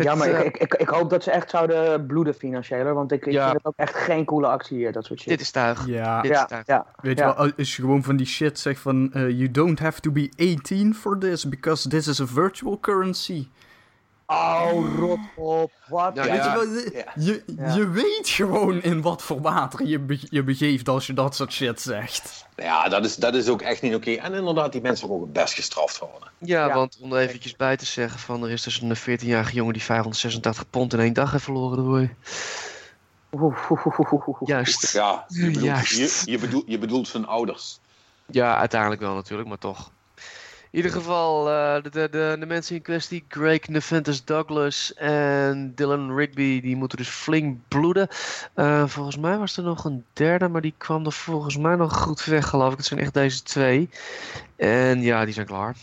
Ja, maar eh, ik, ik, ik, hoop dat ze echt zouden bloeden financiëler. Want ik, ik Ja. vind het ook echt geen coole actie hier, dat soort shit. dit is tuig. Ja, Dit is ja, tuig. ja, weet je wel, als je gewoon van die shit zegt van... eh, you don't have to be 18 for this, because this is a virtual currency. Oh, rot op. Wat? Ja, Weet ja. je, wel, je, je, Ja. je weet gewoon in wat voor water je, be- je begeeft als je dat soort shit zegt. Ja, dat is, dat is ook echt niet oké. En inderdaad, die mensen mogen best gestraft worden. Ja, Ja. want om er eventjes bij te zeggen van er is dus een 14-jarige jongen die 586 pond in één dag heeft verloren. Doei. Juist. Ja, je bedoelt, Juist. je, je bedoelt, je bedoelt zijn ouders. Ja, uiteindelijk wel natuurlijk, maar toch. In ieder geval, eh, de, de, de, mensen in kwestie, Greg Neventus Douglas en Dylan Rigby, die moeten dus flink bloeden. Eh, volgens mij was er nog een derde, maar die kwam er volgens mij nog goed weg, geloof ik. Het zijn echt deze twee. En ja, die zijn klaar.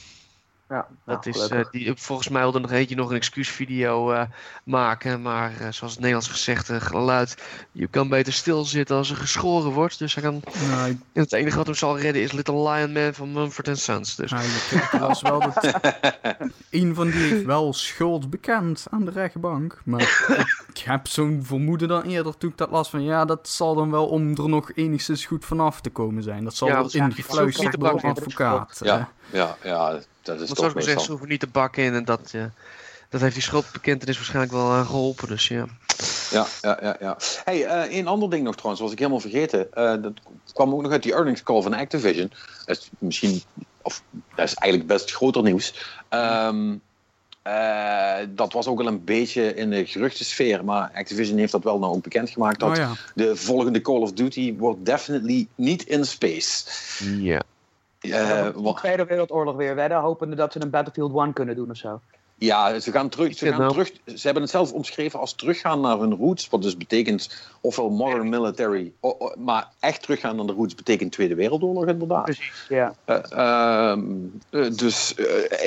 Ja, Dat nou, is, eh, die, volgens mij wilde nog eentje nog een excuusvideo eh maken. Maar eh, zoals het Nederlands gezegd geluid, je kan beter stilzitten als er geschoren wordt. Dus hij kan, Nou, ik, en het enige wat hem zal redden is Little Lion Man van Mumford Sons. Dus nou, ik, ik las wel dat een van die heeft wel schuld bekend aan de rechtbank. Maar heb zo'n vermoeden dan eerder toen ik dat las van ja, dat zal dan wel om er nog enigszins goed vanaf te komen zijn. Dat zal Ja, wel ja, ingefluisterd zoek door advocaat. Ja, ja, ja, dat is toch ze meestal. hoeven niet te bakken in. En dat, ja, dat heeft die schuldbekentenis waarschijnlijk wel eh, geholpen. Dus ja. Ja, ja, ja. ja. Hey, eh een ander ding nog trouwens, was ik helemaal vergeten. Eh, dat kwam ook nog uit die earnings call van Activision. Dat is misschien, of dat is eigenlijk best groter nieuws. Ehm, eh, dat was ook al een beetje in de geruchtensfeer, maar Activision heeft dat wel nou ook bekendgemaakt. Dat Oh ja. de volgende Call of Duty wordt definitely niet in space. ja. Eh, Ja, de Tweede Wereldoorlog weer wedden, hopende dat ze een Battlefield 1 kunnen doen of zo. Ja, ze gaan terug. Ze, gaan terug, ze hebben het zelf omschreven als teruggaan naar hun roots. Wat dus betekent ofwel modern military. o- o- maar echt teruggaan naar de roots betekent Tweede Wereldoorlog inderdaad. Precies. Ja. Eh, ehm, eh, dus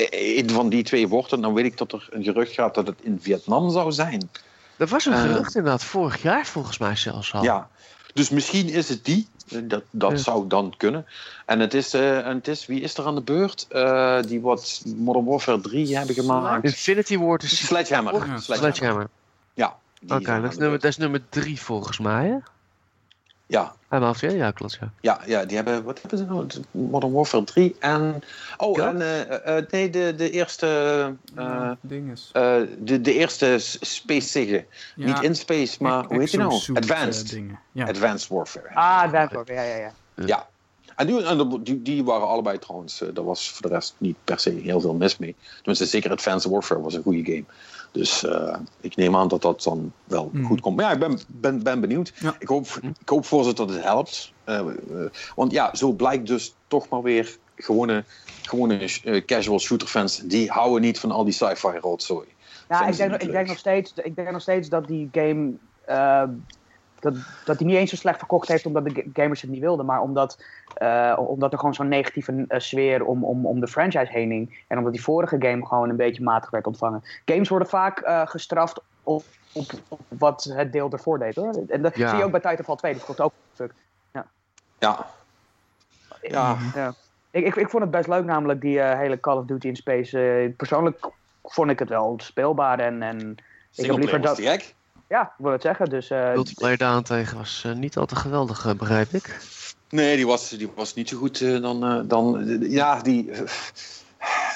een van die twee woorden. Dan weet ik dat er een gerucht gaat dat het in Vietnam zou zijn. Er was een gerucht inderdaad vorig jaar volgens mij zelfs al. Ja. Dus misschien is het die. Eh, Dat, dat Ja. zou dan kunnen. En het is, eh, en het is, wie is er aan de beurt? Eh, die wat Modern Warfare 3 hebben gemaakt. Infinity Ward is Sledgehammer. Ja, Sledgehammer. Sledgehammer. Ja. Oké, zijn dat, dat is nummer drie volgens mij, hè? Ja, maakt ja, ja, klopt, ja. Ja, ja, die hebben, wat hebben ze nou? Modern Warfare 3 en... Oh, Ja? en eh, eh, nee, de, de eerste... eh, Ja, ding is. eh, de, de eerste Space Sigge. Ja, Niet in space, maar hoe heet die nou? Advanced. dingen. Ja. Advanced Warfare. Ah, Advanced Warfare, ja, ja, ja. Ja. En, die, en die, die waren allebei trouwens, daar was voor de rest niet per se heel veel mis mee. Tenminste, zeker Advanced Warfare was een goede game. Dus eh, ik neem aan dat dat dan wel Mhm. goed komt. Maar ja, ik ben, ben, ben benieuwd. Ja. Ik, hoop, ik hoop voor ze dat het helpt. Eh, eh, want ja, zo blijkt dus toch maar weer gewone, gewone eh, casual shooter fans. Die houden niet van al die sci-fi rotzooi. Ja, ik denk, ik, denk nog steeds, ik denk nog steeds dat die game. Dat, dat die niet eens zo slecht verkocht heeft omdat de ga- gamers het niet wilden, maar omdat, eh, omdat er gewoon zo'n negatieve eh, sfeer om, om, om de franchise heen hing. En omdat die vorige game gewoon een beetje matig werd ontvangen. Games worden vaak eh, gestraft op, op, op wat het deel ervoor deed hoor. En dat Ja. zie je ook bij Titanfall 2, die verkocht ook fuck. Ja, ja. Ja. Ik, ik, ik vond het best leuk, namelijk die hele Call of Duty in Space. Persoonlijk vond ik het wel speelbaar en, en ik heb liever dat. Ja, ik wil het zeggen. Dus eh, Multiplayer daarentegen was eh, niet al te geweldig, eh, begrijp ik. Nee, die was, die was niet zo goed eh, dan... eh, dan ja, die,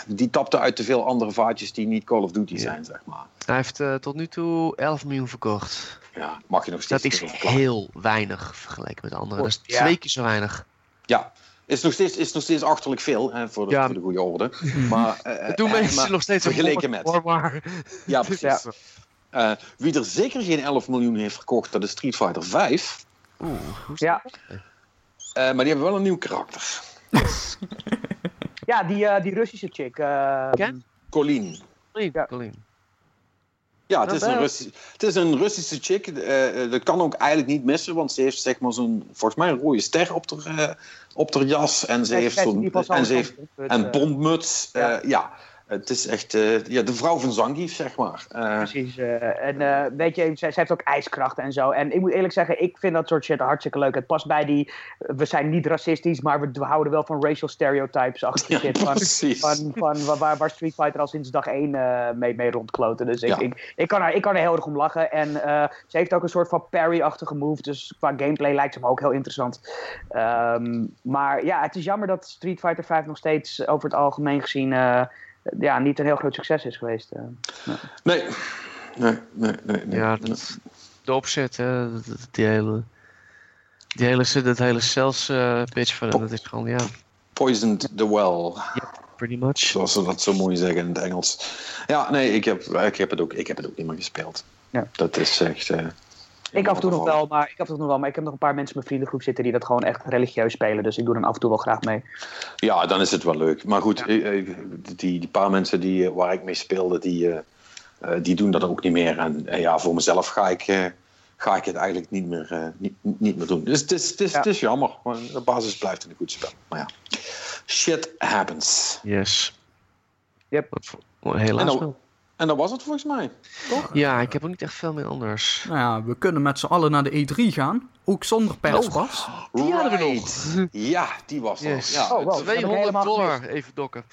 die tapte uit te veel andere vaatjes die niet Call of Duty Ja. zijn, zeg maar. Hij heeft eh, tot nu toe 11 miljoen verkocht. Ja, mag je nog steeds Dat is heel weinig vergeleken met anderen. Dat is Ja. twee keer zo weinig. Ja, is nog steeds, is nog steeds achterlijk veel, hè, voor, de, Ja. voor de goede orde. Maar, eh, doen eh, mensen maar nog steeds vergeleken met. voor, maar... Ja, precies. Ja. Eh, wie er zeker geen 11 miljoen heeft verkocht, dat is Street Fighter 5. Oeh, ja, Eh, maar die hebben wel een nieuw karakter. ja die, eh, die Russische chick. eh, Ken? Colleen. Ja. Colleen. Ja, het is, een wel. Russi- het is een Russische chick. Eh, eh, dat kan ook eigenlijk niet missen, want ze heeft zeg maar zo'n, volgens mij een rode ster op haar, op haar jas. En ze heeft zo'n en ze heeft zo'n- een eh, bontmuts. ja. Ja. Het is echt eh, ja, de vrouw van Zangief, zeg maar. Eh, Precies. eh, en weet je, zij, zij heeft ook ijskracht en zo. En ik moet eerlijk zeggen, ik vind dat soort shit hartstikke leuk. Het past bij die. We zijn niet racistisch, maar we, houden wel van racial stereotypes achter Ja, shit. Van, precies. van, van waar- Street Fighter al sinds dag één mee, mee rondkloten. Dus ik, Ja. ik, ik, kan er, ik kan er heel erg om lachen. En ze heeft ook een soort van parry-achtige move. Dus qua gameplay lijkt ze me ook heel interessant. Ehm, maar ja, het is jammer dat Street Fighter 5 nog steeds over het algemeen gezien. Ja, niet een heel groot succes is geweest. eh. Nee. Nee, nee, nee. nee. Ja, dat, de opzet, hè, die hele... Die hele, dat hele sales eh, pitch van hem, dat is gewoon, ja, Poisoned the well. pretty much. Zoals ze dat zo mooi zeggen in het Engels. Ja, nee, ik heb, ik heb, het, ook, ik heb het ook niet meer gespeeld. Ja. Dat is echt. eh, Ik af en toe nog wel, maar ik af en toe nog wel, maar ik heb nog een paar mensen in mijn vriendengroep zitten die dat gewoon echt religieus spelen. Dus ik doe dan af en toe wel graag mee. Ja, dan is het wel leuk. Maar goed, eh, eh, die, die paar mensen die, eh, waar ik mee speelde, die, eh, eh, die doen dat ook niet meer. En ja, voor mezelf ga ik, eh, ga ik het eigenlijk niet meer, eh, niet, niet meer doen. Dus het is, het is, Ja. het is jammer. Maar de basis blijft een goed spel. Maar ja, shit happens. Yes. Yep. Helaas En dat was het volgens mij. Toch? Ja, ik heb ook niet echt veel meer anders. Nou ja, we kunnen met z'n allen naar de E3 gaan. Ook zonder perspas. Die hadden we nog. Ja, die was er. Yes. Ja, Oh, wow. dat heb ik 200 helemaal dollar, even dokken.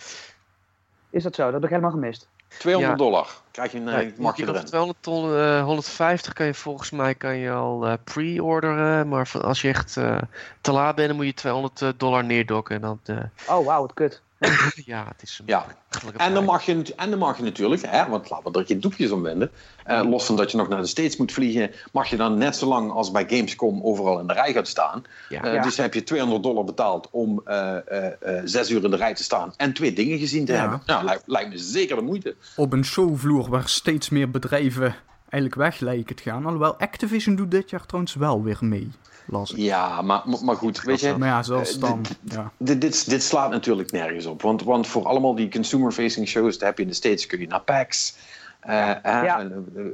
Is dat zo? Dat heb ik helemaal gemist. 200 Ja. dollar. Krijg je, een, Ja, mag je erin. 200 ton, eh, 150 kan je volgens mij kan je al eh, pre-orderen. Maar als je echt eh, te laat bent, dan moet je 200 eh, dollar neerdokken. En dan, eh, Oh, wauw, wat kut. ja, het is een Ja. makkelijke En dan, mag je, en dan mag je natuurlijk, hè, want laten we er geen doekjes om winden. eh, los van dat je nog naar de States moet vliegen, mag je dan net zo lang als bij Gamescom overal in de rij gaat staan. Ja. Eh, Ja. Dus heb je 200 dollar betaald om eh, eh, eh, zes uur in de rij te staan en twee dingen gezien te Ja. hebben. Nou, lijkt, lijkt me zeker de moeite. Op een showvloer waar steeds meer bedrijven eigenlijk weg lijken te gaan. Alhoewel Activision doet dit jaar trouwens wel weer mee. Las ik. Ja, maar, maar goed, weet je, Maar ja, zelfs Eh, dan. dit- Ja. dit, dit, dit slaat natuurlijk nergens op. Want, want voor allemaal die consumer-facing shows, daar heb je in de States, kun je naar PAX. eh, eh, Ja. eh,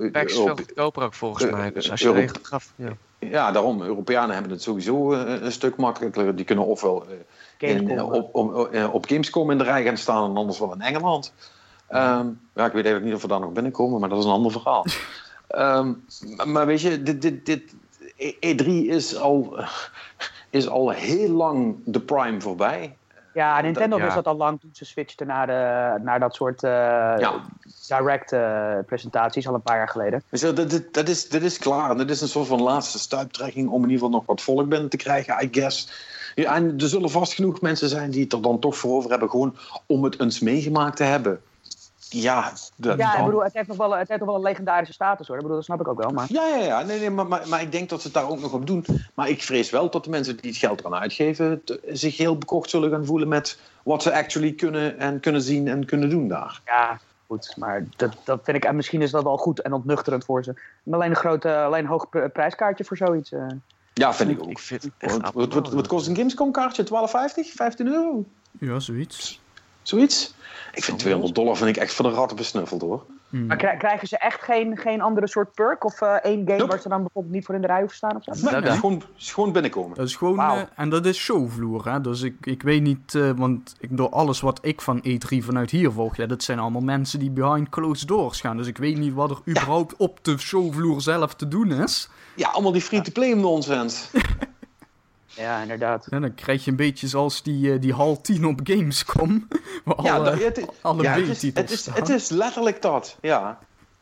eh, Pack is veel goedkoper ook volgens mij. Dus als je gaf, ja. Ja, daarom. Europeanen hebben het sowieso een stuk makkelijker. Die kunnen ofwel in, op, op, op Gamescom in de rij gaan staan en anders wel in Engeland. Ehm, ja, ik weet eigenlijk niet of we daar nog binnenkomen, maar dat is een ander verhaal. Ehm, maar, weet je, dit, dit, dit, E3 is al, is al heel lang de prime voorbij. Ja, Nintendo ja. wist dat al lang toen ze switchten naar, de, naar dat soort eh, Ja. direct eh, presentaties, al een paar jaar geleden. Dus dat, dat, dat, is, dat is klaar. Dat is een soort van laatste stuiptrekking om in ieder geval nog wat volk binnen te krijgen, I guess. Ja, en er zullen vast genoeg mensen zijn die het er dan toch voor over hebben, gewoon om het eens meegemaakt te hebben. Ja, dat, Ja, ik dan- bedoel, het heeft nog wel, het heeft nog wel een legendarische status hoor. Ik bedoel, dat snap ik ook wel. Maar ja, ja, ja. Nee, nee, maar, maar, maar ik denk dat ze het daar ook nog op doen. Maar ik vrees wel dat de mensen die het geld eraan uitgeven, te- zich heel bekocht zullen gaan voelen met wat ze actually kunnen en kunnen zien en kunnen doen daar. ja, goed. Maar dat, dat vind ik, en misschien is dat wel goed en ontnuchterend voor ze. Maar alleen een groot, eh, alleen een hoog pr- prijskaartje voor zoiets. eh. Ja, vind ik ook. Ik vind het echt Wat, wat, wat, abnormaal. wat kost een Gamescom kaartje? 12,50? 15 euro? ja, zoiets. Zoiets? Ik vind 200 dollar vind ik echt voor de ratten besnuffeld hoor. Hmm. Maar krij- krijgen ze echt geen, geen andere soort perk? Of eh, één game Nope. waar ze dan bijvoorbeeld niet voor in de rij hoeven staan? Of zo? Nee, Nou, gewoon, is gewoon binnenkomen. Dat is gewoon, eh, en dat is showvloer, hè. Dus ik, ik weet niet, eh, want ik, door alles wat ik van E3 vanuit hier volg, ja, dat zijn allemaal mensen die behind closed doors gaan. Dus ik weet niet wat er überhaupt op de showvloer zelf te doen is. Ja, allemaal die free-to-play nonsens. Ja, inderdaad. En dan krijg je een beetje zoals die, eh, die hal 10 op Gamescom, waar Ja, alle, dat- het, alle ja, het, is, het, is, staan. het is letterlijk dat, ja.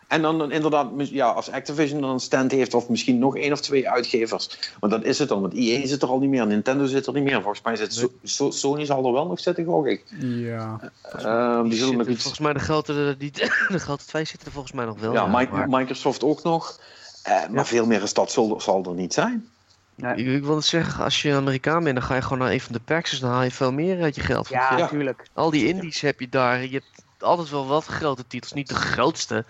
En dan, dan inderdaad, ja, als Activision dan een stand heeft, of misschien nog één of twee uitgevers. Want dat is het dan, want EA zit er al niet meer, Nintendo zit er niet meer. Volgens mij zit So- So- Sony zal er wel nog zitten, gok ik. Ja, Ehm, die zullen nog iets... Volgens mij de grote, die, de grote twee zitten er volgens mij nog wel. Ja, maar- Microsoft ook nog. Eh, maar Ja. veel meer is dat zal, zal er niet zijn. Nee. Ik, wil het zeggen, als je Amerikaan bent, dan ga je gewoon naar een van de packs, dan haal je veel meer uit je geld. Ja, je- Ja. tuurlijk. Al die indies heb je daar. Je hebt altijd wel wat grote titels, niet de grootste.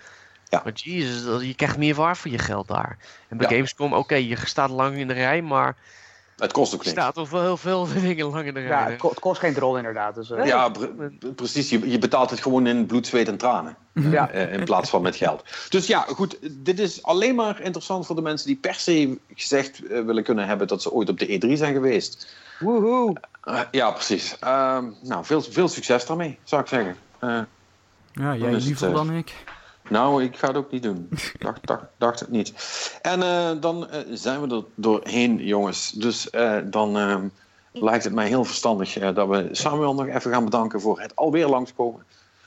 Ja. Maar jezus, je krijgt meer waar voor je geld daar. En bij Ja. Gamescom, oké, je staat lang in de rij, maar Het kost ook er niks. staat toch wel heel veel dingen lang in de rij. Ja, het, ko- het kost geen drol inderdaad. Dus, eh. Ja, pre- precies. Je, je betaalt het gewoon in bloed, zweet en tranen. Ja. Eh, in plaats van met geld. Dus ja, goed. Dit is alleen maar interessant voor de mensen die per se gezegd eh, willen kunnen hebben dat ze ooit op de E3 zijn geweest. Woehoe. Eh, ja, precies. Ehm, nou, veel, veel succes daarmee, zou ik zeggen. Eh, ja jij liever eh, dan ik. Nou, ik ga het ook niet doen. dacht, dacht, dacht het niet. En eh, dan eh, zijn we er doorheen, jongens. Dus eh, dan lijkt het mij heel verstandig dat we Samuel nog even gaan bedanken voor het alweer langskomen.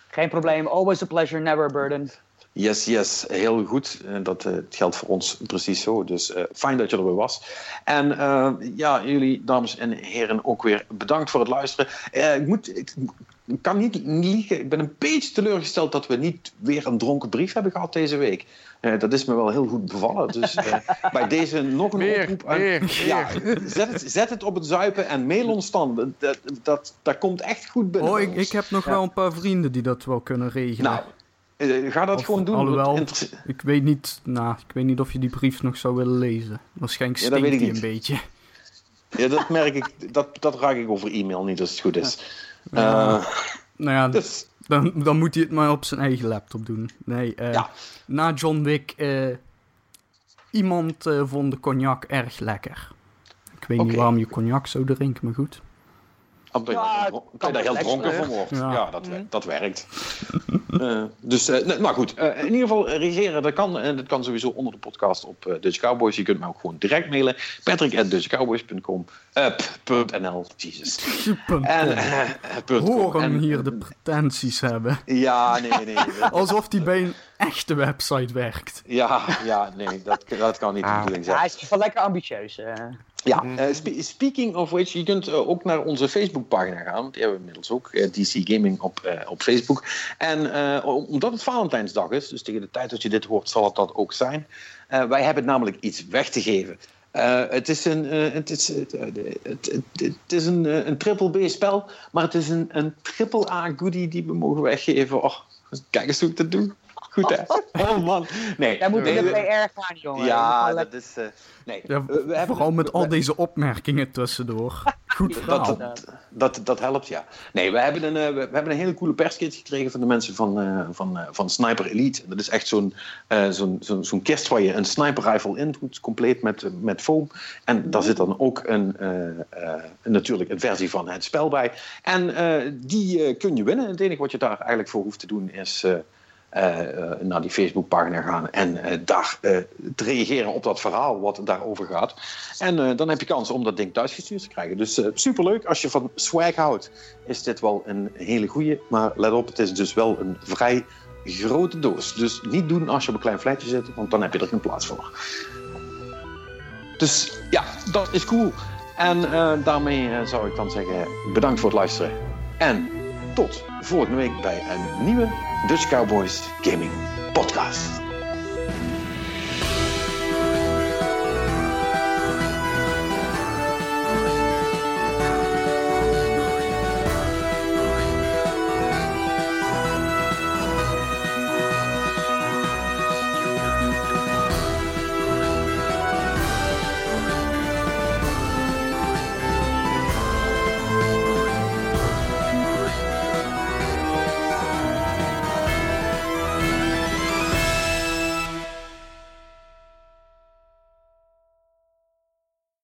Geen probleem. Always a pleasure, never a burden. Yes, yes, heel goed. Dat het geldt voor ons precies zo. Dus fijn dat je er weer was. En ja, jullie, dames en heren, ook weer bedankt voor het luisteren. Ik, moet, ik, ik kan niet liegen. Ik ben een beetje teleurgesteld dat we niet weer een dronken brief hebben gehad deze week. Eh, dat is me wel heel goed bevallen. Dus eh, bij deze nog een Meer, oproep aan- meer, Ja, zet het, zet het op het zuipen en mail ons dan. Dat, dat, dat, komt echt goed binnen. Oh, bij ik, heb nog Ja. wel een paar vrienden die dat wel kunnen regelen. Nou, Eh, ga dat Of gewoon doen. alhoewel- Ik weet niet, nou, ik weet niet of je die brief nog zou willen lezen. Waarschijnlijk Ja, stinkt ik die een beetje. Ja, dat merk ik. Dat, dat raak ik over e-mail niet als het goed is. Ja. Eh, Nou ja, dus, dan, dan moet hij het maar op zijn eigen laptop doen. Nee, eh, Ja. na John Wick, eh, iemand vond de cognac erg lekker. Ik weet niet waarom je cognac zou drinken, maar goed. Omdat Ja, kan je daar heel dronken van wordt. Ja. Ja, dat, wer- dat werkt. Eh, dus, eh, nou nou goed. Eh, in ieder geval, reageren, dat kan. En dat kan sowieso onder de podcast op Dutch Cowboys. Je kunt mij ook gewoon direct mailen. patrick.dutchcowboys.com eh, p- punt .nl, Jesus. En. Hoor hem En, hier de pretenties hebben. Ja, nee, nee. nee. Alsof hij bij een echte website werkt. Ja, ja, nee, dat, dat kan niet de Ah. bedoeling zijn. hij is wel lekker ambitieus. Eh. Ja, eh, spe- speaking of which, je kunt eh, ook naar onze Facebookpagina gaan. want Die hebben we inmiddels ook, eh, DC Gaming op, eh, op Facebook. En eh, om- omdat het Valentijnsdag is, dus tegen de tijd dat je dit hoort, zal het dat ook zijn. Eh, wij hebben namelijk iets weg te geven. Eh, het is een, eh, het is, het, eh, is een, eh, een triple B spel, maar het is een, een triple A goodie die we mogen weggeven. Oh, kijk eens hoe ik dat doe. Goed hè? Oh man. Nee, Jij moet nee, in de PR gaan, jongen. Ja, dat is. eh, nee, Ja, we, we hebben vooral met we- al deze opmerkingen tussendoor. Goed verhaal. dat, dat, dat helpt, ja. Nee, we hebben een, eh, we hebben een hele coole perskit gekregen van de mensen van, eh, van, eh, van Sniper Elite. Dat is echt zo'n eh, zo'n zo'n zo'n kist waar je een sniper rifle in doet, compleet met, met foam. En daar zit dan ook een, eh, eh, natuurlijk een versie van het spel bij. En eh, die kun je winnen. Het enige wat je daar eigenlijk voor hoeft te doen is... eh, eh, naar die Facebookpagina gaan en eh, daar te reageren op dat verhaal wat daarover gaat. En dan heb je kans om dat ding thuisgestuurd te krijgen. Dus superleuk. Als je van swag houdt, is dit wel een hele goeie. Maar let op, het is dus wel een vrij grote doos. Dus niet doen als je op een klein flatje zit, want dan heb je er geen plaats voor. Dus ja, dat is cool. En daarmee zou ik dan zeggen bedankt voor het luisteren. En tot volgende week bij een nieuwe Dutch Cowboys Gaming Podcast.